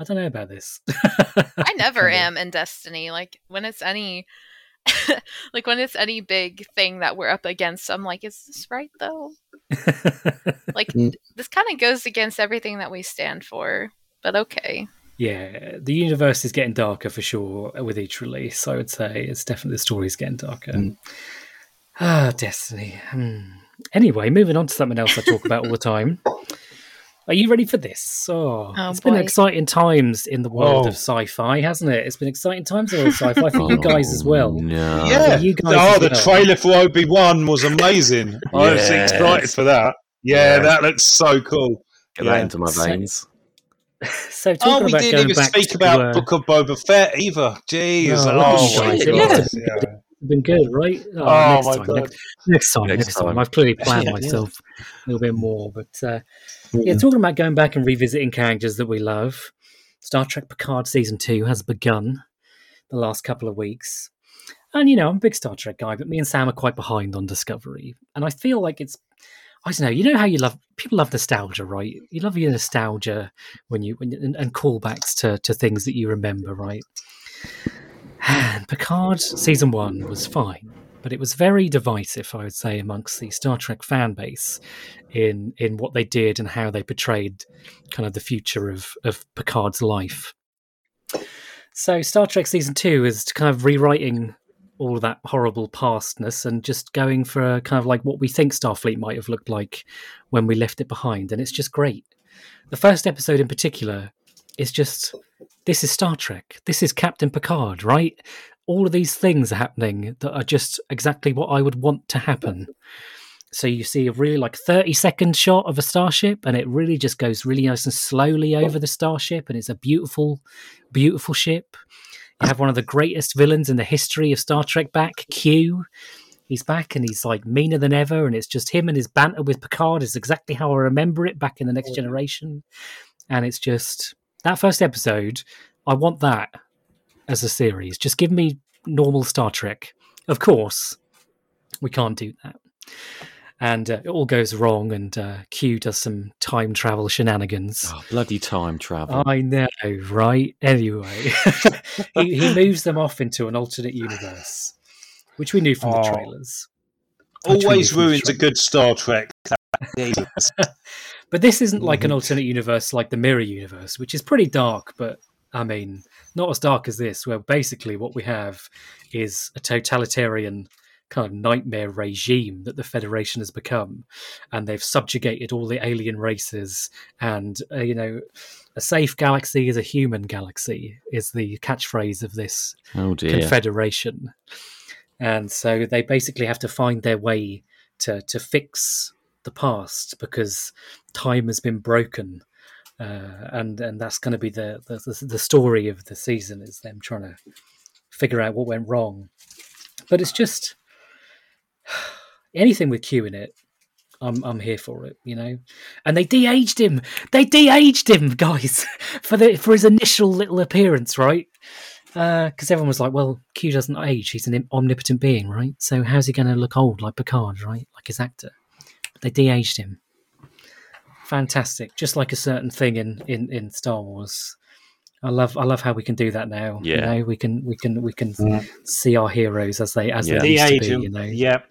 I don't know about this. I (laughs) never Kind am in Destiny. Like when it's any (laughs) like when it's any big thing that we're up against, I'm like, is this right though? (laughs) Like Mm. this kind of goes against everything that we stand for. But okay. yeah, the universe is getting darker for sure with each release. I would say it's definitely the story's getting darker. Mm. Ah, Destiny. Hmm. Anyway, moving on to something else I talk about all the time. Are you ready for this? Oh, Oh, it's been exciting times in the world Oh. of sci-fi, hasn't it? It's been exciting times in the world of sci-fi for you (laughs) guys as well. Oh, No. Yeah. you guys oh, the well. trailer for Obi Wan was amazing. (laughs) I was excited for that. Yeah, Yeah. that looks so cool. Get Yeah. that into my So- veins. (laughs) So Oh, talking we about didn't going even back speak to, about uh, Book of Boba Fett either. Jeez. No, oh, look at my you guys. It Yeah. been good, right? Oh, Oh, next my time, God. next, next time, Next next time. time. I've clearly planned Yeah, yeah. myself a little bit more, but uh, yeah, talking about going back and revisiting characters that we love. Star Trek Picard season two has begun the last couple of weeks, and you know I'm a big Star Trek guy, but me and Sam are quite behind on Discovery, and I feel like it's. I don't know. You know how you love people love nostalgia, right? You love your nostalgia when you when and, and callbacks to to things that you remember, right? (sighs) And Picard season one was fine, but it was very divisive, I would say, amongst the Star Trek fan base in in what they did and how they portrayed kind of the future of of Picard's life. So Star Trek season two is kind of rewriting all that horrible pastness and just going for kind of like what we think Starfleet might have looked like when we left it behind. And it's just great. The first episode in particular is just this is Star Trek. This is Captain Picard, right? All of these things are happening that are just exactly what I would want to happen. So you see a really like 30 second shot of a starship and it really just goes really nice and slowly over the starship and it's a beautiful, beautiful ship. You have one of the greatest villains in the history of Star Trek back, Q. He's back and he's like meaner than ever, and it's just him and his banter with Picard is exactly how I remember it back in the Next Generation. And it's just that first episode. I want that as a series. Just give me normal Star Trek. Of course, we can't do that. And uh, it all goes wrong, and uh, Q does some time travel shenanigans. Oh, bloody time travel. I know, right? Anyway, (laughs) he, he moves them off into an alternate universe, which we knew from Oh. the trailers. Which Always knew from ruins a good Star Trek. (laughs) But this isn't (laughs) like Mm-hmm. an alternate universe like the Mirror Universe, which is pretty dark, but I mean, not as dark as this, where basically what we have is a totalitarian kind of nightmare regime that the Federation has become. And they've subjugated all the alien races. And, uh, you know, a safe galaxy is a human galaxy, is the catchphrase of this Oh confederation and so they basically have to find their way to to fix the past because time has been broken uh, and and that's going to be the, the the story of the season is them trying to figure out what went wrong but it's just (sighs) anything with Q in it I'm I'm here for it, you know. And they de-aged him. They de-aged him, (laughs) guys, for the for his initial little appearance, right? Because everyone was like, "Well, Q doesn't age. He's an omnipotent being, right? So how's he going to look old like Picard, right? Like his actor." They de-aged him. Fantastic, just like a certain thing in in in Star Wars. I love I love how we can do that now. You Yeah. know, we can we can we can Mm. see our heroes as they as Yeah. they The used to be. You know, Yep.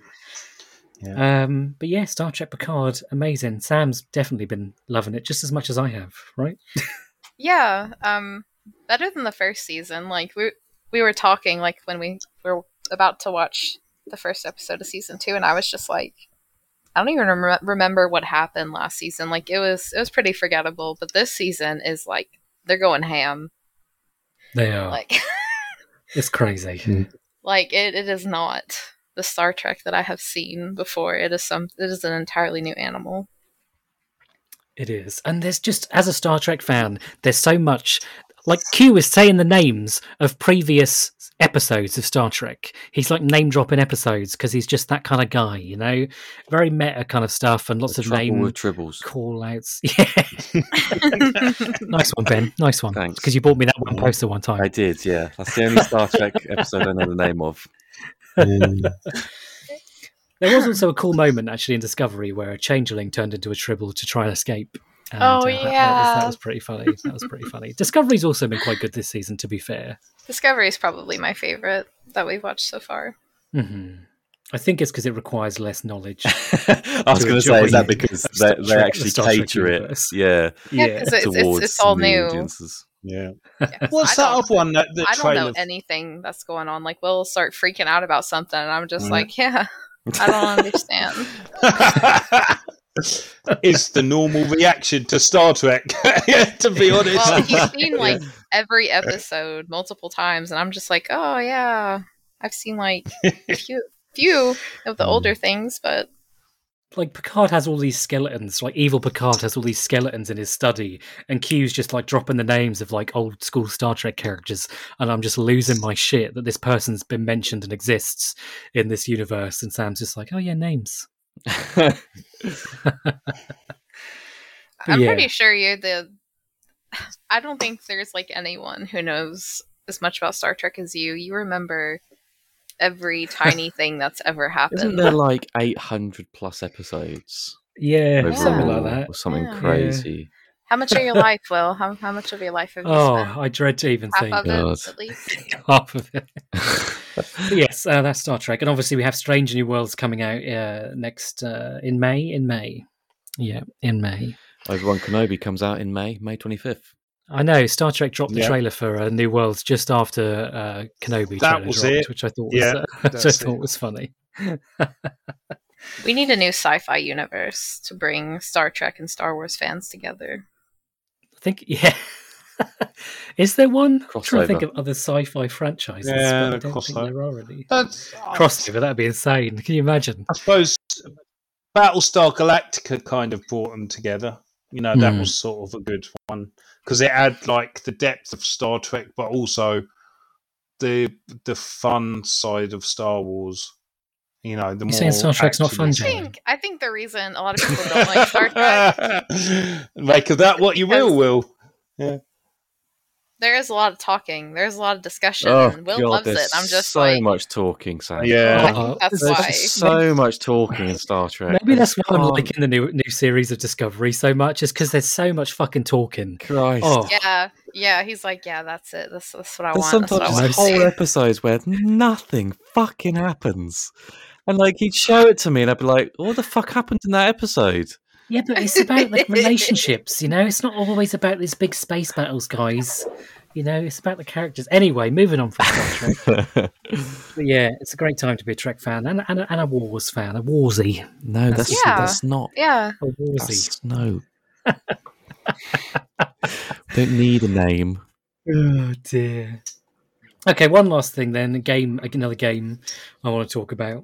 um, but yeah, Star Trek Picard, amazing. Sam's definitely been loving it just as much as I have, right? (laughs) Yeah, um, better than the first season. Like we we were talking like when we were about to watch the first episode of season two, and I was just like, I don't even rem- remember what happened last season. Like it was it was pretty forgettable. But this season is like they're going ham. They are. Like (laughs) it's crazy. Hmm. like it, it is not the Star Trek that I have seen before. It is some it is an entirely new animal. It is. And there's just, as a Star Trek fan, there's so much. Like Q is saying the names of previous episodes of Star Trek. He's like name dropping episodes because he's just that kind of guy, you know? Very meta kind of stuff and lots of name with tribbles. call outs. (laughs) Yeah. (laughs) nice one, Ben. Nice one. Thanks. Because you bought me that one poster one time. I did, yeah. That's the only Star Trek episode I know the name of. (laughs) There was also a cool moment actually in Discovery where a changeling turned into a tribble to try and escape. And, Oh, that- that, was, that was pretty funny. That was pretty funny. Discovery's also been quite good this season, to be fair. Discovery is probably my favorite that we've watched so far. hmm I think it's because it requires less knowledge. (laughs) I was going to say, is that because (laughs) Star they, they actually Star Trek cater it? universe. Yeah, Yeah, Yeah. it's, it's, it's all new new. audiences. Yeah. Yeah, What's I that other one that the I don't trailer? know anything that's going on. Like we'll start freaking out about something, and I'm just Mm. like, yeah, I don't (laughs) understand. Is the normal reaction to Star Trek. (laughs) to be honest. well, you've seen like every episode multiple times, and I'm just like, oh yeah, I've seen like a (laughs) few, few of the older hmm. things, but like Picard has all these skeletons, like evil Picard has all these skeletons in his study, and Q's just like dropping the names of like old school Star Trek characters, and I'm just losing my shit that this person's been mentioned and exists in this universe, and Sam's just like, oh yeah, names. (laughs) I'm Yeah. pretty sure you're the. (sighs) I don't think there's like anyone who knows as much about Star Trek as you. You remember every (laughs) tiny thing that's ever happened. Isn't happened. there like 800 plus episodes? Yeah, Yeah. something like that. Or something Yeah. crazy. How much of your (laughs) life, Will? How, how much of your life have you Oh, spent? I dread to even Half think. of God. it, at least. (laughs) half of it. Yes, uh, that's Star Trek, and obviously we have Strange New Worlds coming out uh, next uh, in May. In May, yeah, in May. Obi Wan Kenobi comes out in May, May 25th. I know Star Trek dropped the Yeah. trailer for uh, New Worlds just after uh, Kenobi. That trailer was dropped, it. which I thought Yeah, was, uh, (laughs) which I thought it. was funny. We need a new sci-fi universe to bring Star Trek and Star Wars fans together. I think, (laughs) yeah. Is there one? I'm trying to think of other sci-fi franchises. Yeah, but I don't think crossover. there are any. That's, Crossover, that'd be insane. Can you imagine? I suppose Battlestar Galactica kind of brought them together. You know, that Hmm. was sort of a good one because it had like the depth of Star Trek, but also the the fun side of Star Wars. You know, the You more saying Star Trek's not fun, I think I think the reason a lot of people don't like Star Trek (laughs) Make of that what you will, Will. there is a lot of talking. There's a lot of discussion. Oh, Will God, loves it. I'm just so like, much talking, Sam. Yeah. Oh, that's there's why. There's so much talking in Star Trek. Maybe that's I why I'm can't- liking the new new series of Discovery so much, is because there's so much fucking talking. Christ. Oh, yeah, yeah. He's like, yeah, that's it. That's, that's what I There's want. That's what I sometimes there's whole see. (laughs) episodes where nothing fucking happens. And like he'd show it to me and I'd be like, what the fuck happened in that episode? yeah, but it's about like relationships. You know, it's not always about these big space battles, guys. You know, it's about the characters. Anyway, moving on from Star Trek. (laughs) But yeah, it's a great time to be a Trek fan and, and, a, and a Wars fan, a Warsy. no, that's Yeah. that's not Yeah, A Warsy. that's no. (laughs) Don't need a name. Oh dear. Okay, one last thing then. A game, another game I want to talk about,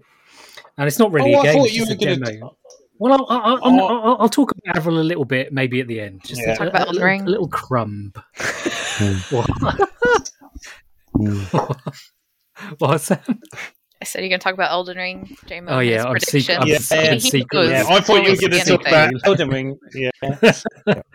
and it's not really Oh, a I game. thought It's you just were a gonna- Well, I'll, I'll, I'll, Oh. I'll, I'll talk about Avril a little bit, maybe at the end. Just Yeah. a, Talk about a, Elden little, Ring. a little crumb. (laughs) (laughs) what? What's that? I said you're gonna talk about Elden Ring, J-Mo. Oh, yeah, I've seen- I've Yeah, seen yeah, secretly. Yeah, I thought you were going to talk about anything. Elden Ring. (laughs) Yeah. But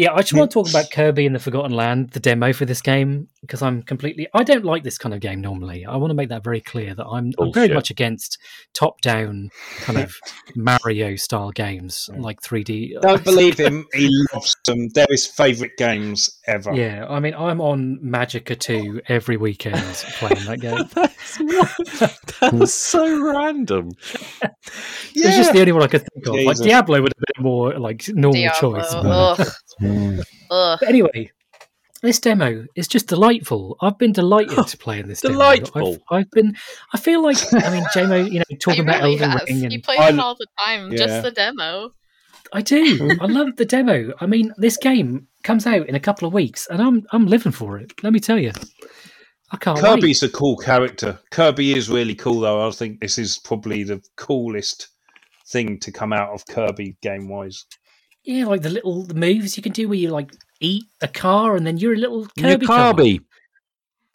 yeah, I just want to talk about Kirby and the Forgotten Land, the demo for this game, because I'm completely. I don't like this kind of game normally. I want to make that very clear that I'm, I'm very much against top-down kind of (laughs) Mario style games like 3D. Don't (laughs) believe him. He loves them. They're his favourite games ever. Yeah, I mean, I'm on Magicka 2 every weekend playing that game. (laughs) That's, that's so random. It's just the only one I could think of. Like Diablo would have been a more like normal Diablo. choice. but- Ugh. Ugh. But anyway, this demo is just delightful. I've been delighted (laughs) to play in this. demo. Delightful. I've, I've been. I feel like I mean, JMO, you know, He talking about really Elden has. Ring, and plays play it all the time. Yeah. Just the demo. I do. I love the demo. I mean, this game comes out in a couple of weeks, and I'm I'm living for it. Let me tell you, I can't wait. Kirby's a cool character. Kirby is really cool, though. I think this is probably the coolest thing to come out of Kirby game wise. Yeah, like the little the moves you can do where you like eat a car, and then you're a little You're Kirby. car. Kirby.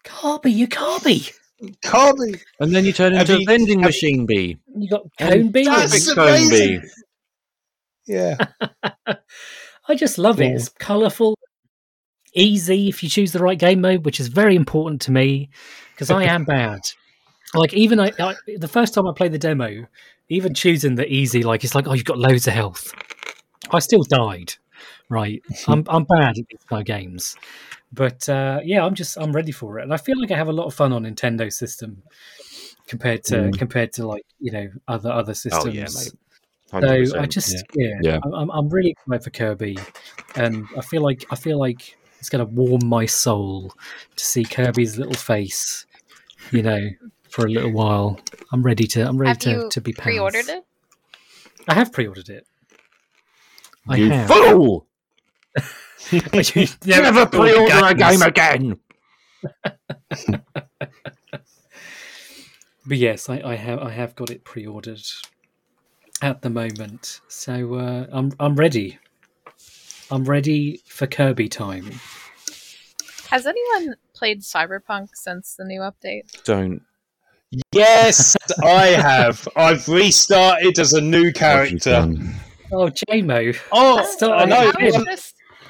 Kirby, you Kirby. Kirby! And then you turn into you- a vending have- machine bee. You got And Cone Bee. That's Cone amazing. bee. Yeah. I just love it. It's colourful, easy if you choose the right game mode, which is very important to me because I am (laughs) bad. Like even I, I, the first time I played the demo, even choosing the easy, like it's like oh you've got loads of health. I still died. Right, (laughs) I'm I'm bad at these kind of games, but uh, yeah, I'm just I'm ready for it, and I feel like I have a lot of fun on Nintendo system compared to compared to like you know other other systems. Oh yeah, mate. So I just yeah, Yeah. I'm- I'm, I'm really excited for Kirby, and I feel like I feel like it's going to warm my soul to see Kirby's little face, you know, for a little while. I'm ready to I'm ready Have to, you to be pals. pre-ordered it? I have pre-ordered it. I you have. fool! (laughs) You Never pre-order a game again. (laughs) But yes, I, I have I have got it pre-ordered at the moment, so uh, I'm I'm ready. I'm ready for Kirby time. Has anyone played Cyberpunk since the new update? Don't. Yes, I have. I've restarted as a new character. done. Oh, JMO. Oh, Still- I know.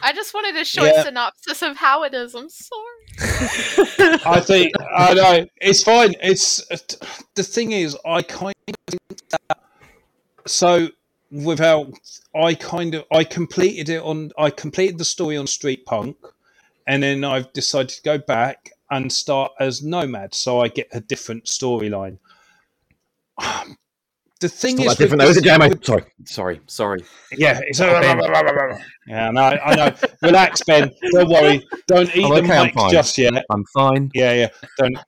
I just, I just wanted a short Yeah. synopsis of how it is. I'm sorry. (laughs) I think I know it's fine. It's the thing is, I kind of think that so without I kind of I completed it on I completed the story on Street Punk, and then I've decided to go back and start as Nomad, so I get a different storyline. The thing It's is, not that different, though, with is it, the- JMO? with- Sorry, sorry, sorry. Yeah, it's Ben. yeah. No, I know. Relax, Ben. Don't worry. Don't eat I'm the okay, mic just yet. I'm fine. Yeah, yeah. Don't.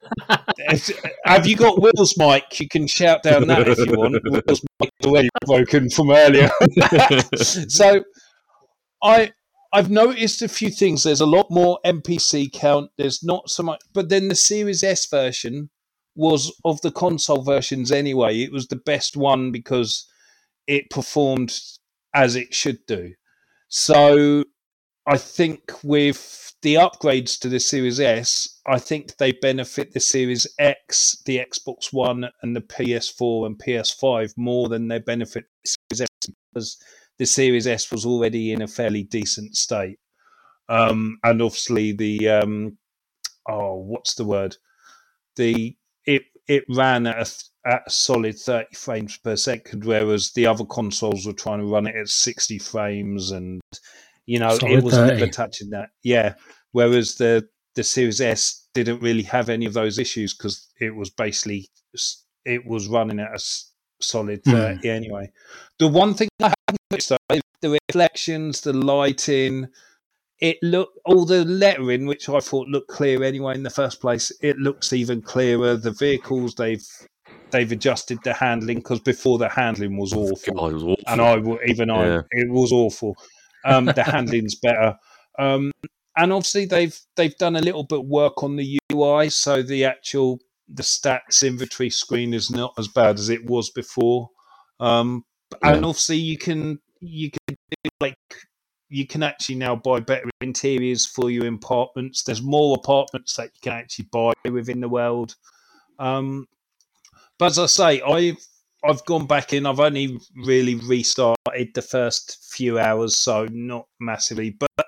Have you got Will's mic? You can shout down that if you want. (laughs) Will's mic is already broken from earlier. (laughs) so, I I've noticed a few things. There's a lot more NPC count. There's not so much, but then the Series S version was of the console versions anyway. It was the best one because it performed as it should do. So I think with the upgrades to the Series S, I think they benefit the Series X, the Xbox One, and the PS4 and PS5 more than they benefit the Series S because the Series S was already in a fairly decent state. Um, and obviously the um, oh, what's the word? The it it ran at a, at a solid 30 frames per second, whereas the other consoles were trying to run it at 60 frames, and you know Solid it was 30. never touching that. Yeah, whereas the the Series S didn't really have any of those issues because it was basically it was running at a solid Hmm. 30 anyway. The one thing I haven't noticed though, the reflections, the lighting, it look all the lettering, which I thought looked clear anyway in the first place. It looks even clearer. The vehicles they've they've adjusted the handling because before the handling was awful, God, it was awful. and I even Yeah. I it was awful. Um, the handling's better, um, and obviously they've they've done a little bit work on the UI, so the actual the stats inventory screen is not as bad as it was before. Um, and obviously you can you can do, like you can actually now buy better interiors for your apartments. There's more apartments that you can actually buy within the world. Um, but as I say, I've I've gone back in. I've only really restarted the first few hours, so not massively. But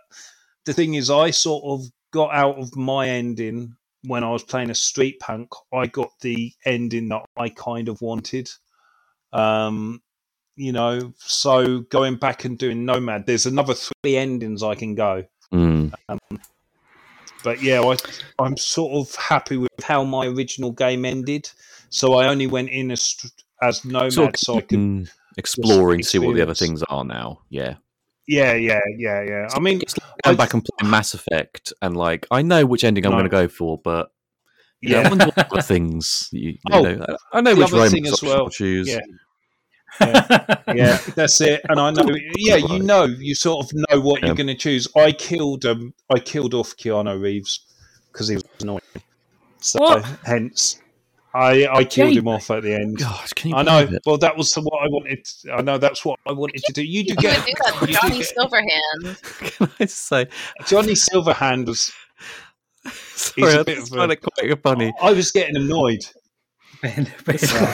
the thing is, I sort of got out of my ending when I was playing a street punk. I got the ending that I kind of wanted. Um, you know, so going back and doing Nomad, there's another three endings I can go. Mm. But yeah, I, I'm sort of happy with how my original game ended. So I only went in as as Nomad, of so I could. mm, exploring, see what the other things are now. Yeah. Yeah, yeah, yeah, yeah. I mean, it's like going I- back and playing Mass Effect, and like I know which ending I'm going to go for, but yeah, I wonder what other things. You, you Oh, know, I know which romance as well, choose. yeah. Yeah, that's it. And I know, yeah, you know, you sort of know what Yeah. you're going to choose. I killed um, I killed off Keanu Reeves because he was annoying. So What? hence, I I killed him off at the end. God, can you I know. it? Well, that was what I wanted. I know that's what I wanted to do. You do You get would do that to you do Johnny Silverhand. (laughs) Can I just say? Johnny Silverhand was. Sorry, a I bit of a- quite funny. I was getting annoyed. Ben, Ben- Sorry,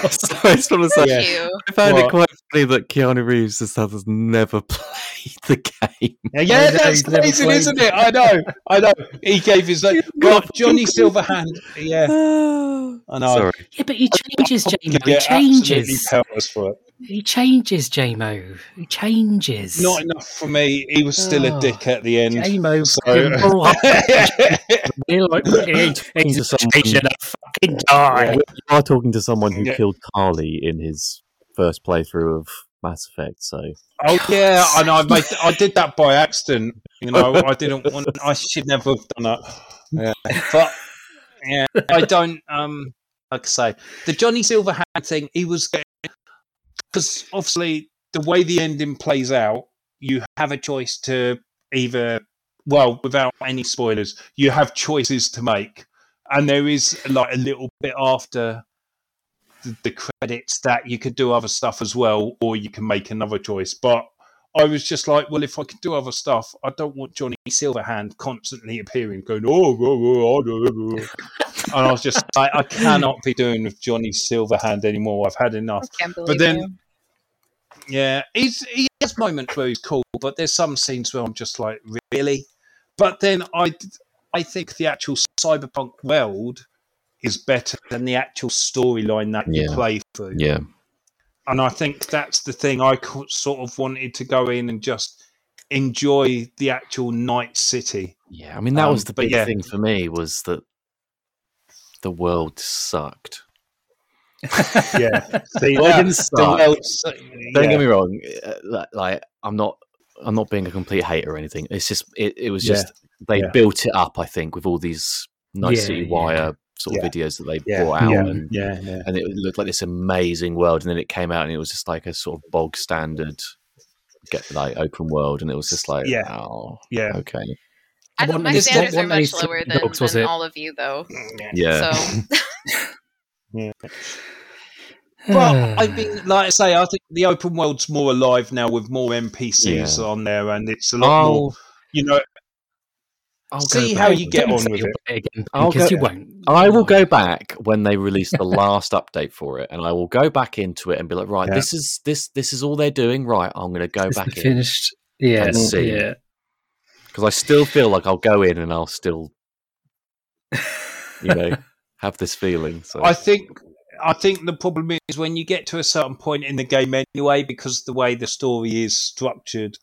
I just want to say. Yeah. You. I found What? it quite funny that Keanu Reeves has has never (laughs) played the game. Yeah, yeah that's he's amazing, isn't it? I know, I know. (laughs) He gave his like, well, Johnny Silverhand. Yeah, (sighs) I know. Sorry. yeah, but he (laughs) changes, You He get absolutely changes. for it. He changes, Jamo. He changes. Not enough for me. He was still a Oh, dick at the end. Jamo. So- fucking (laughs) bull. (laughs) We're like, he's, he's to someone- a fucking die. You are talking to someone who Yeah. killed Carly in his first playthrough of Mass Effect, so Oh yeah, I know. I made. I did that by accident. You know, I didn't want. I should never have done that. Yeah, but yeah, I don't. Um, like I say, the Johnny Silverhand thing. He was because obviously the way the ending plays out, you have a choice to either. Well, without any spoilers, you have choices to make, and there is like a little bit after the, the credits that you could do other stuff as well, or you can make another choice. But I was just like, well, if I could do other stuff, I don't want Johnny Silverhand constantly appearing, going, oh, oh, oh, oh, oh, oh." oh, oh. (laughs) and I was just like, I cannot be doing with Johnny Silverhand anymore. I've had enough. I then- you. Yeah, he's he has moments where he's cool, but there's some scenes where I'm just like, really. But then I, I think the actual cyberpunk world is better than the actual storyline that you play through. yeah. And I think that's the thing. I sort of wanted to go in and just enjoy the actual night city. Yeah, I mean that Um, was the big yeah. thing for me was that the world sucked. (laughs) yeah. See, Well, that- didn't the start. world's- Don't yeah. get me wrong. uh, Like I'm not, I'm not being a complete hater or anything. It's just, it, it was Yeah. just they Yeah. built it up. I think with all these nice Yeah, city wire sort of Yeah. videos that they Yeah, brought out, yeah, and yeah, yeah. and it looked like this amazing world, and then it came out and it was just like a sort of bog standard, get like open world, and it was just like, Yeah. oh, Yeah. okay, I What don't, my many- standards are much lower than, dogs was than all of you, though. yeah. So (laughs) But I mean, like I say, I think the open world's more alive now with more NPCs Yeah. on there, and it's a lot more. You know, I'll see how you get on with you'll it. again I'll because go- you won't. I will go back when they release the last update for it, and I will go back into it and be like, right, Yeah. this is this this is all they're doing. Right, I'm going to go It's back in finished. Yeah, and see. yeah. because I still feel like I'll go in and I'll still, you know, (laughs) have this feeling. So I think. I think the problem is when you get to a certain point in the game anyway, because the way the story is structured,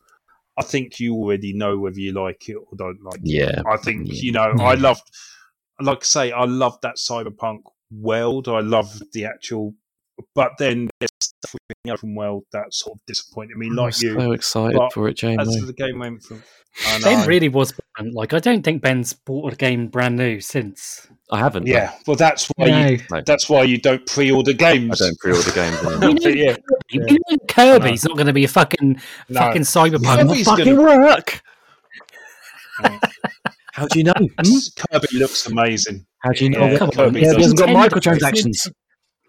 I think you already know whether you like it or don't like it. yeah, I think Yeah. you know. I loved, like I say, I love that cyberpunk world. I love the actual, but then there's stuff within the open world that sort of disappointed me. I'm Like you, so excited but for it, Jamie. as the game went from. Ben really was brand- like I don't think Ben's bought a game brand new since. I haven't. yeah, well, that's why you. That's why you don't pre-order games. I don't pre-order games (laughs) anymore. You know, yeah, you know Kirby's not going to be a fucking No. fucking cyberpunk. Kirby's fucking gonna- work. (laughs) How do you know? Hmm? Kirby looks amazing. How do you know? Yeah, Oh, come on. Kirby Yeah, he does. hasn't got Nintendo. microtransactions.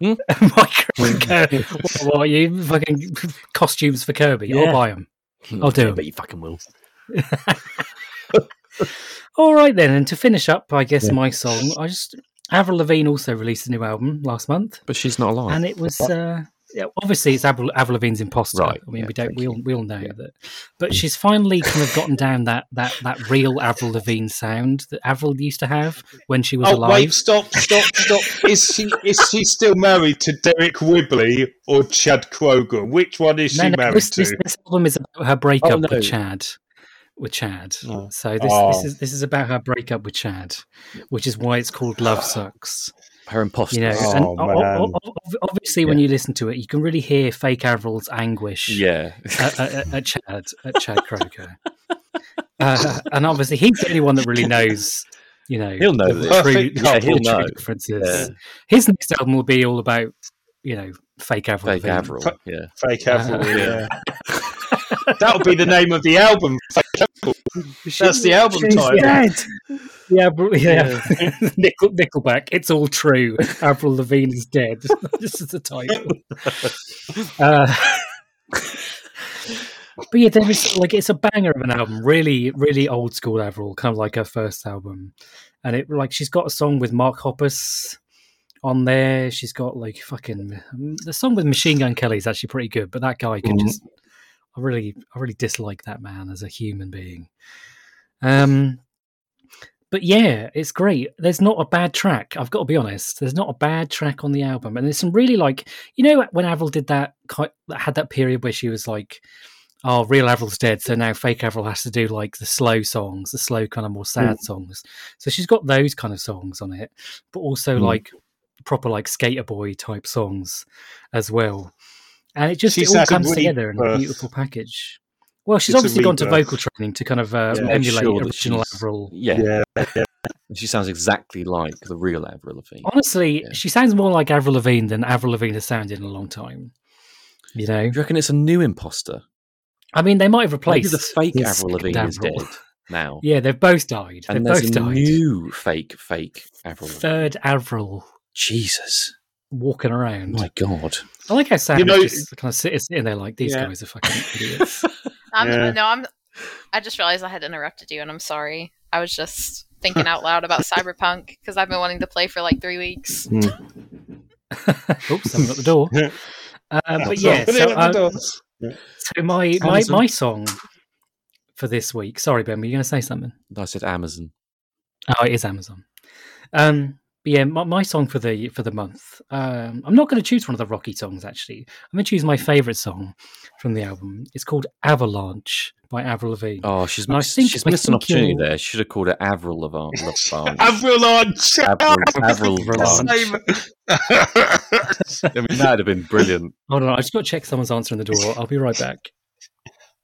(laughs) (laughs) Micro- what, what are you fucking costumes for Kirby? I'll buy them. I'll do Yeah, 'em. but you fucking will. All right then, and to finish up, I guess Yeah. my song. I just Avril Lavigne also released a new album last month, But she's not alive. and it was uh, yeah, obviously it's Avril, Avril Lavigne's Imposter. Right, I mean, yeah, we don't we all, we all know Yeah. that, but she's finally kind of gotten down that that that real Avril Lavigne sound that Avril used to have when she was Oh alive. wait! Stop! Stop! Stop! is she is she still married to Deryck Whibley or Chad Kroeger? Which one is she No, no, married this, to? this, this album is about her breakup Oh, no. with Chad. With Chad, Oh. so this, this Oh. is this is about her breakup with Chad, which is why it's called Love Sux. Her imposter. You know, Oh, and o- o- man. o- o- obviously when you listen to it, you can really hear fake Avril's anguish yeah. at, at, at Chad at Chad Kroeger, (laughs) uh, and obviously he's the only one that really knows. You know, He'll know the this. true, Perfect the couple. true He'll know. differences. His next album will be all about you know fake Avril. Fake Avril. Yeah. Fake Uh, Avril. yeah. (laughs) that would be the name of the album. Fake Avril. That's the album She's title. dead. (laughs) Yeah, bro- yeah. (laughs) Nickel, Nickelback. It's all true. Avril Lavigne is dead. (laughs) this is the title. Uh, but yeah, there is like it's a banger of an album. Really, really old school Avril, kind of like her first album. And it like she's got a song with Mark Hoppus on there. She's got like fucking the song with Machine Gun Kelly is actually pretty good, but that guy can Mhm. just I really I really dislike that man as a human being. Um but yeah, it's great. There's not a bad track. I've got to be honest. There's not a bad track on the album, and there's some really like you know when Avril did that, had that period where she was like, "Oh, real Avril's dead," so now fake Avril has to do like the slow songs, the slow kind of more sad songs. So she's got those kind of songs on it, but also Mm. like proper like skater boy type songs as well. And it just She's it all had a comes together in a beautiful package. Well, she's It's obviously gone to vocal training to kind of uh, Yeah, emulate sure original Avril. Yeah. She sounds exactly like the real Avril Lavigne. Honestly, Yeah. she sounds more like Avril Lavigne than Avril Lavigne has sounded in a long time. You know, Do you reckon it's a new imposter? I mean, they might have Maybe replaced the fake the Avril Lavigne second is dead now. (laughs) Yeah, they've both died. And they've there's both a died. new fake, fake Avril Lavigne. Third Avril Jesus. Walking around. My God. I like how Sam You know- just kind of sitting, sitting there like these Yeah. guys are fucking (laughs) idiots. I'm, Yeah. no, I'm. I just realized I had interrupted you, and I'm sorry. I was just thinking out loud about (laughs) Cyberpunk because I've been wanting to play for like three weeks. (laughs) Oops, someone at the door. Uh, but yeah, so, at uh, the doors. so my, my my song for this week. Sorry, Ben, were you going to say something? I said Amazon. Oh, it is Amazon. Um, But yeah, my, my song for the for the month. Um, I'm not going to choose one of the Rocky songs. Actually, I'm going to choose my favorite song from the album. It's called Avalanche by Avril Lavigne. Oh, she's And missed, think- she's I missed an opportunity you'll- there. She should have called it Avril Lavigne. (laughs) Lavigne. Avalanche. Avril, (laughs) Avril Lavigne. (laughs) I mean, that'd have been brilliant. Hold on, I just got to check someone's answering the door. I'll be right back.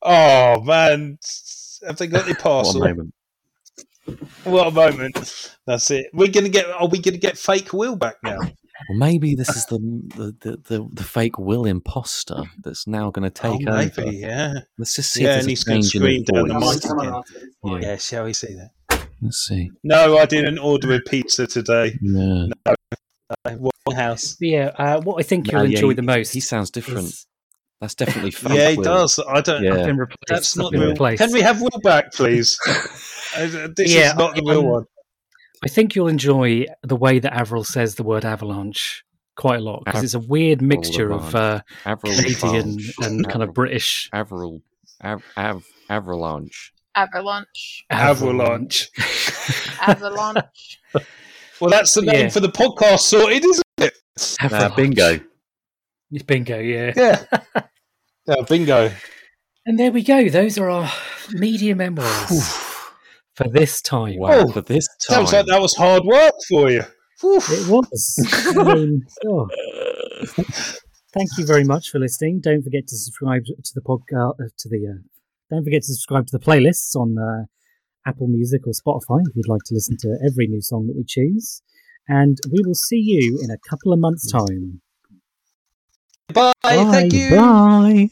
oh man, have they got the What a parcel? moment. What a moment! That's it. We're gonna get. Are we gonna get fake Will back now? Well, maybe this is the the, the, the, the fake Will imposter that's now going to take oh, over. maybe, yeah. Let's just see Yeah, if and there's he's a gonna change in scream the down the voice. mic again. Yeah. Yeah, shall we see that? Let's see. No, I didn't order a pizza today. Yeah. One house. Yeah, uh, what I think No, you'll yeah, enjoy he- the most. He sounds different. is- That's definitely (laughs) fake Yeah, he Will. does. I don't. Yeah. I've been replaced. That's not been Will. replaced. Can we have Will back, please? (laughs) Uh, this Yeah, is not the I- real I'm- one. I think you'll enjoy the way that Avril says the word avalanche quite a lot because Av- it's a weird mixture of uh, Avril Canadian Lavigne. and kind of British. Avril. Av, Av, Avalanche. Avalanche. Avalanche. (laughs) Avalanche. Well, that's the name Yeah. for the podcast sorted, isn't it? Nah, Avalanche. Bingo. Bingo, yeah. Yeah. (laughs) yeah, bingo. And there we go. Those are our media memoirs for this time. Wow, Oh, for this time. Sounds like that was hard work for you. Whew. It was. (laughs) I mean, oh. Thank you very much for listening. Don't forget to subscribe to the podcast. Uh, to the uh, don't forget to subscribe to the playlists on uh, Apple Music or Spotify if you'd like to listen to every new song that we choose. And we will see you in a couple of months' time. Bye. Thank you. Bye.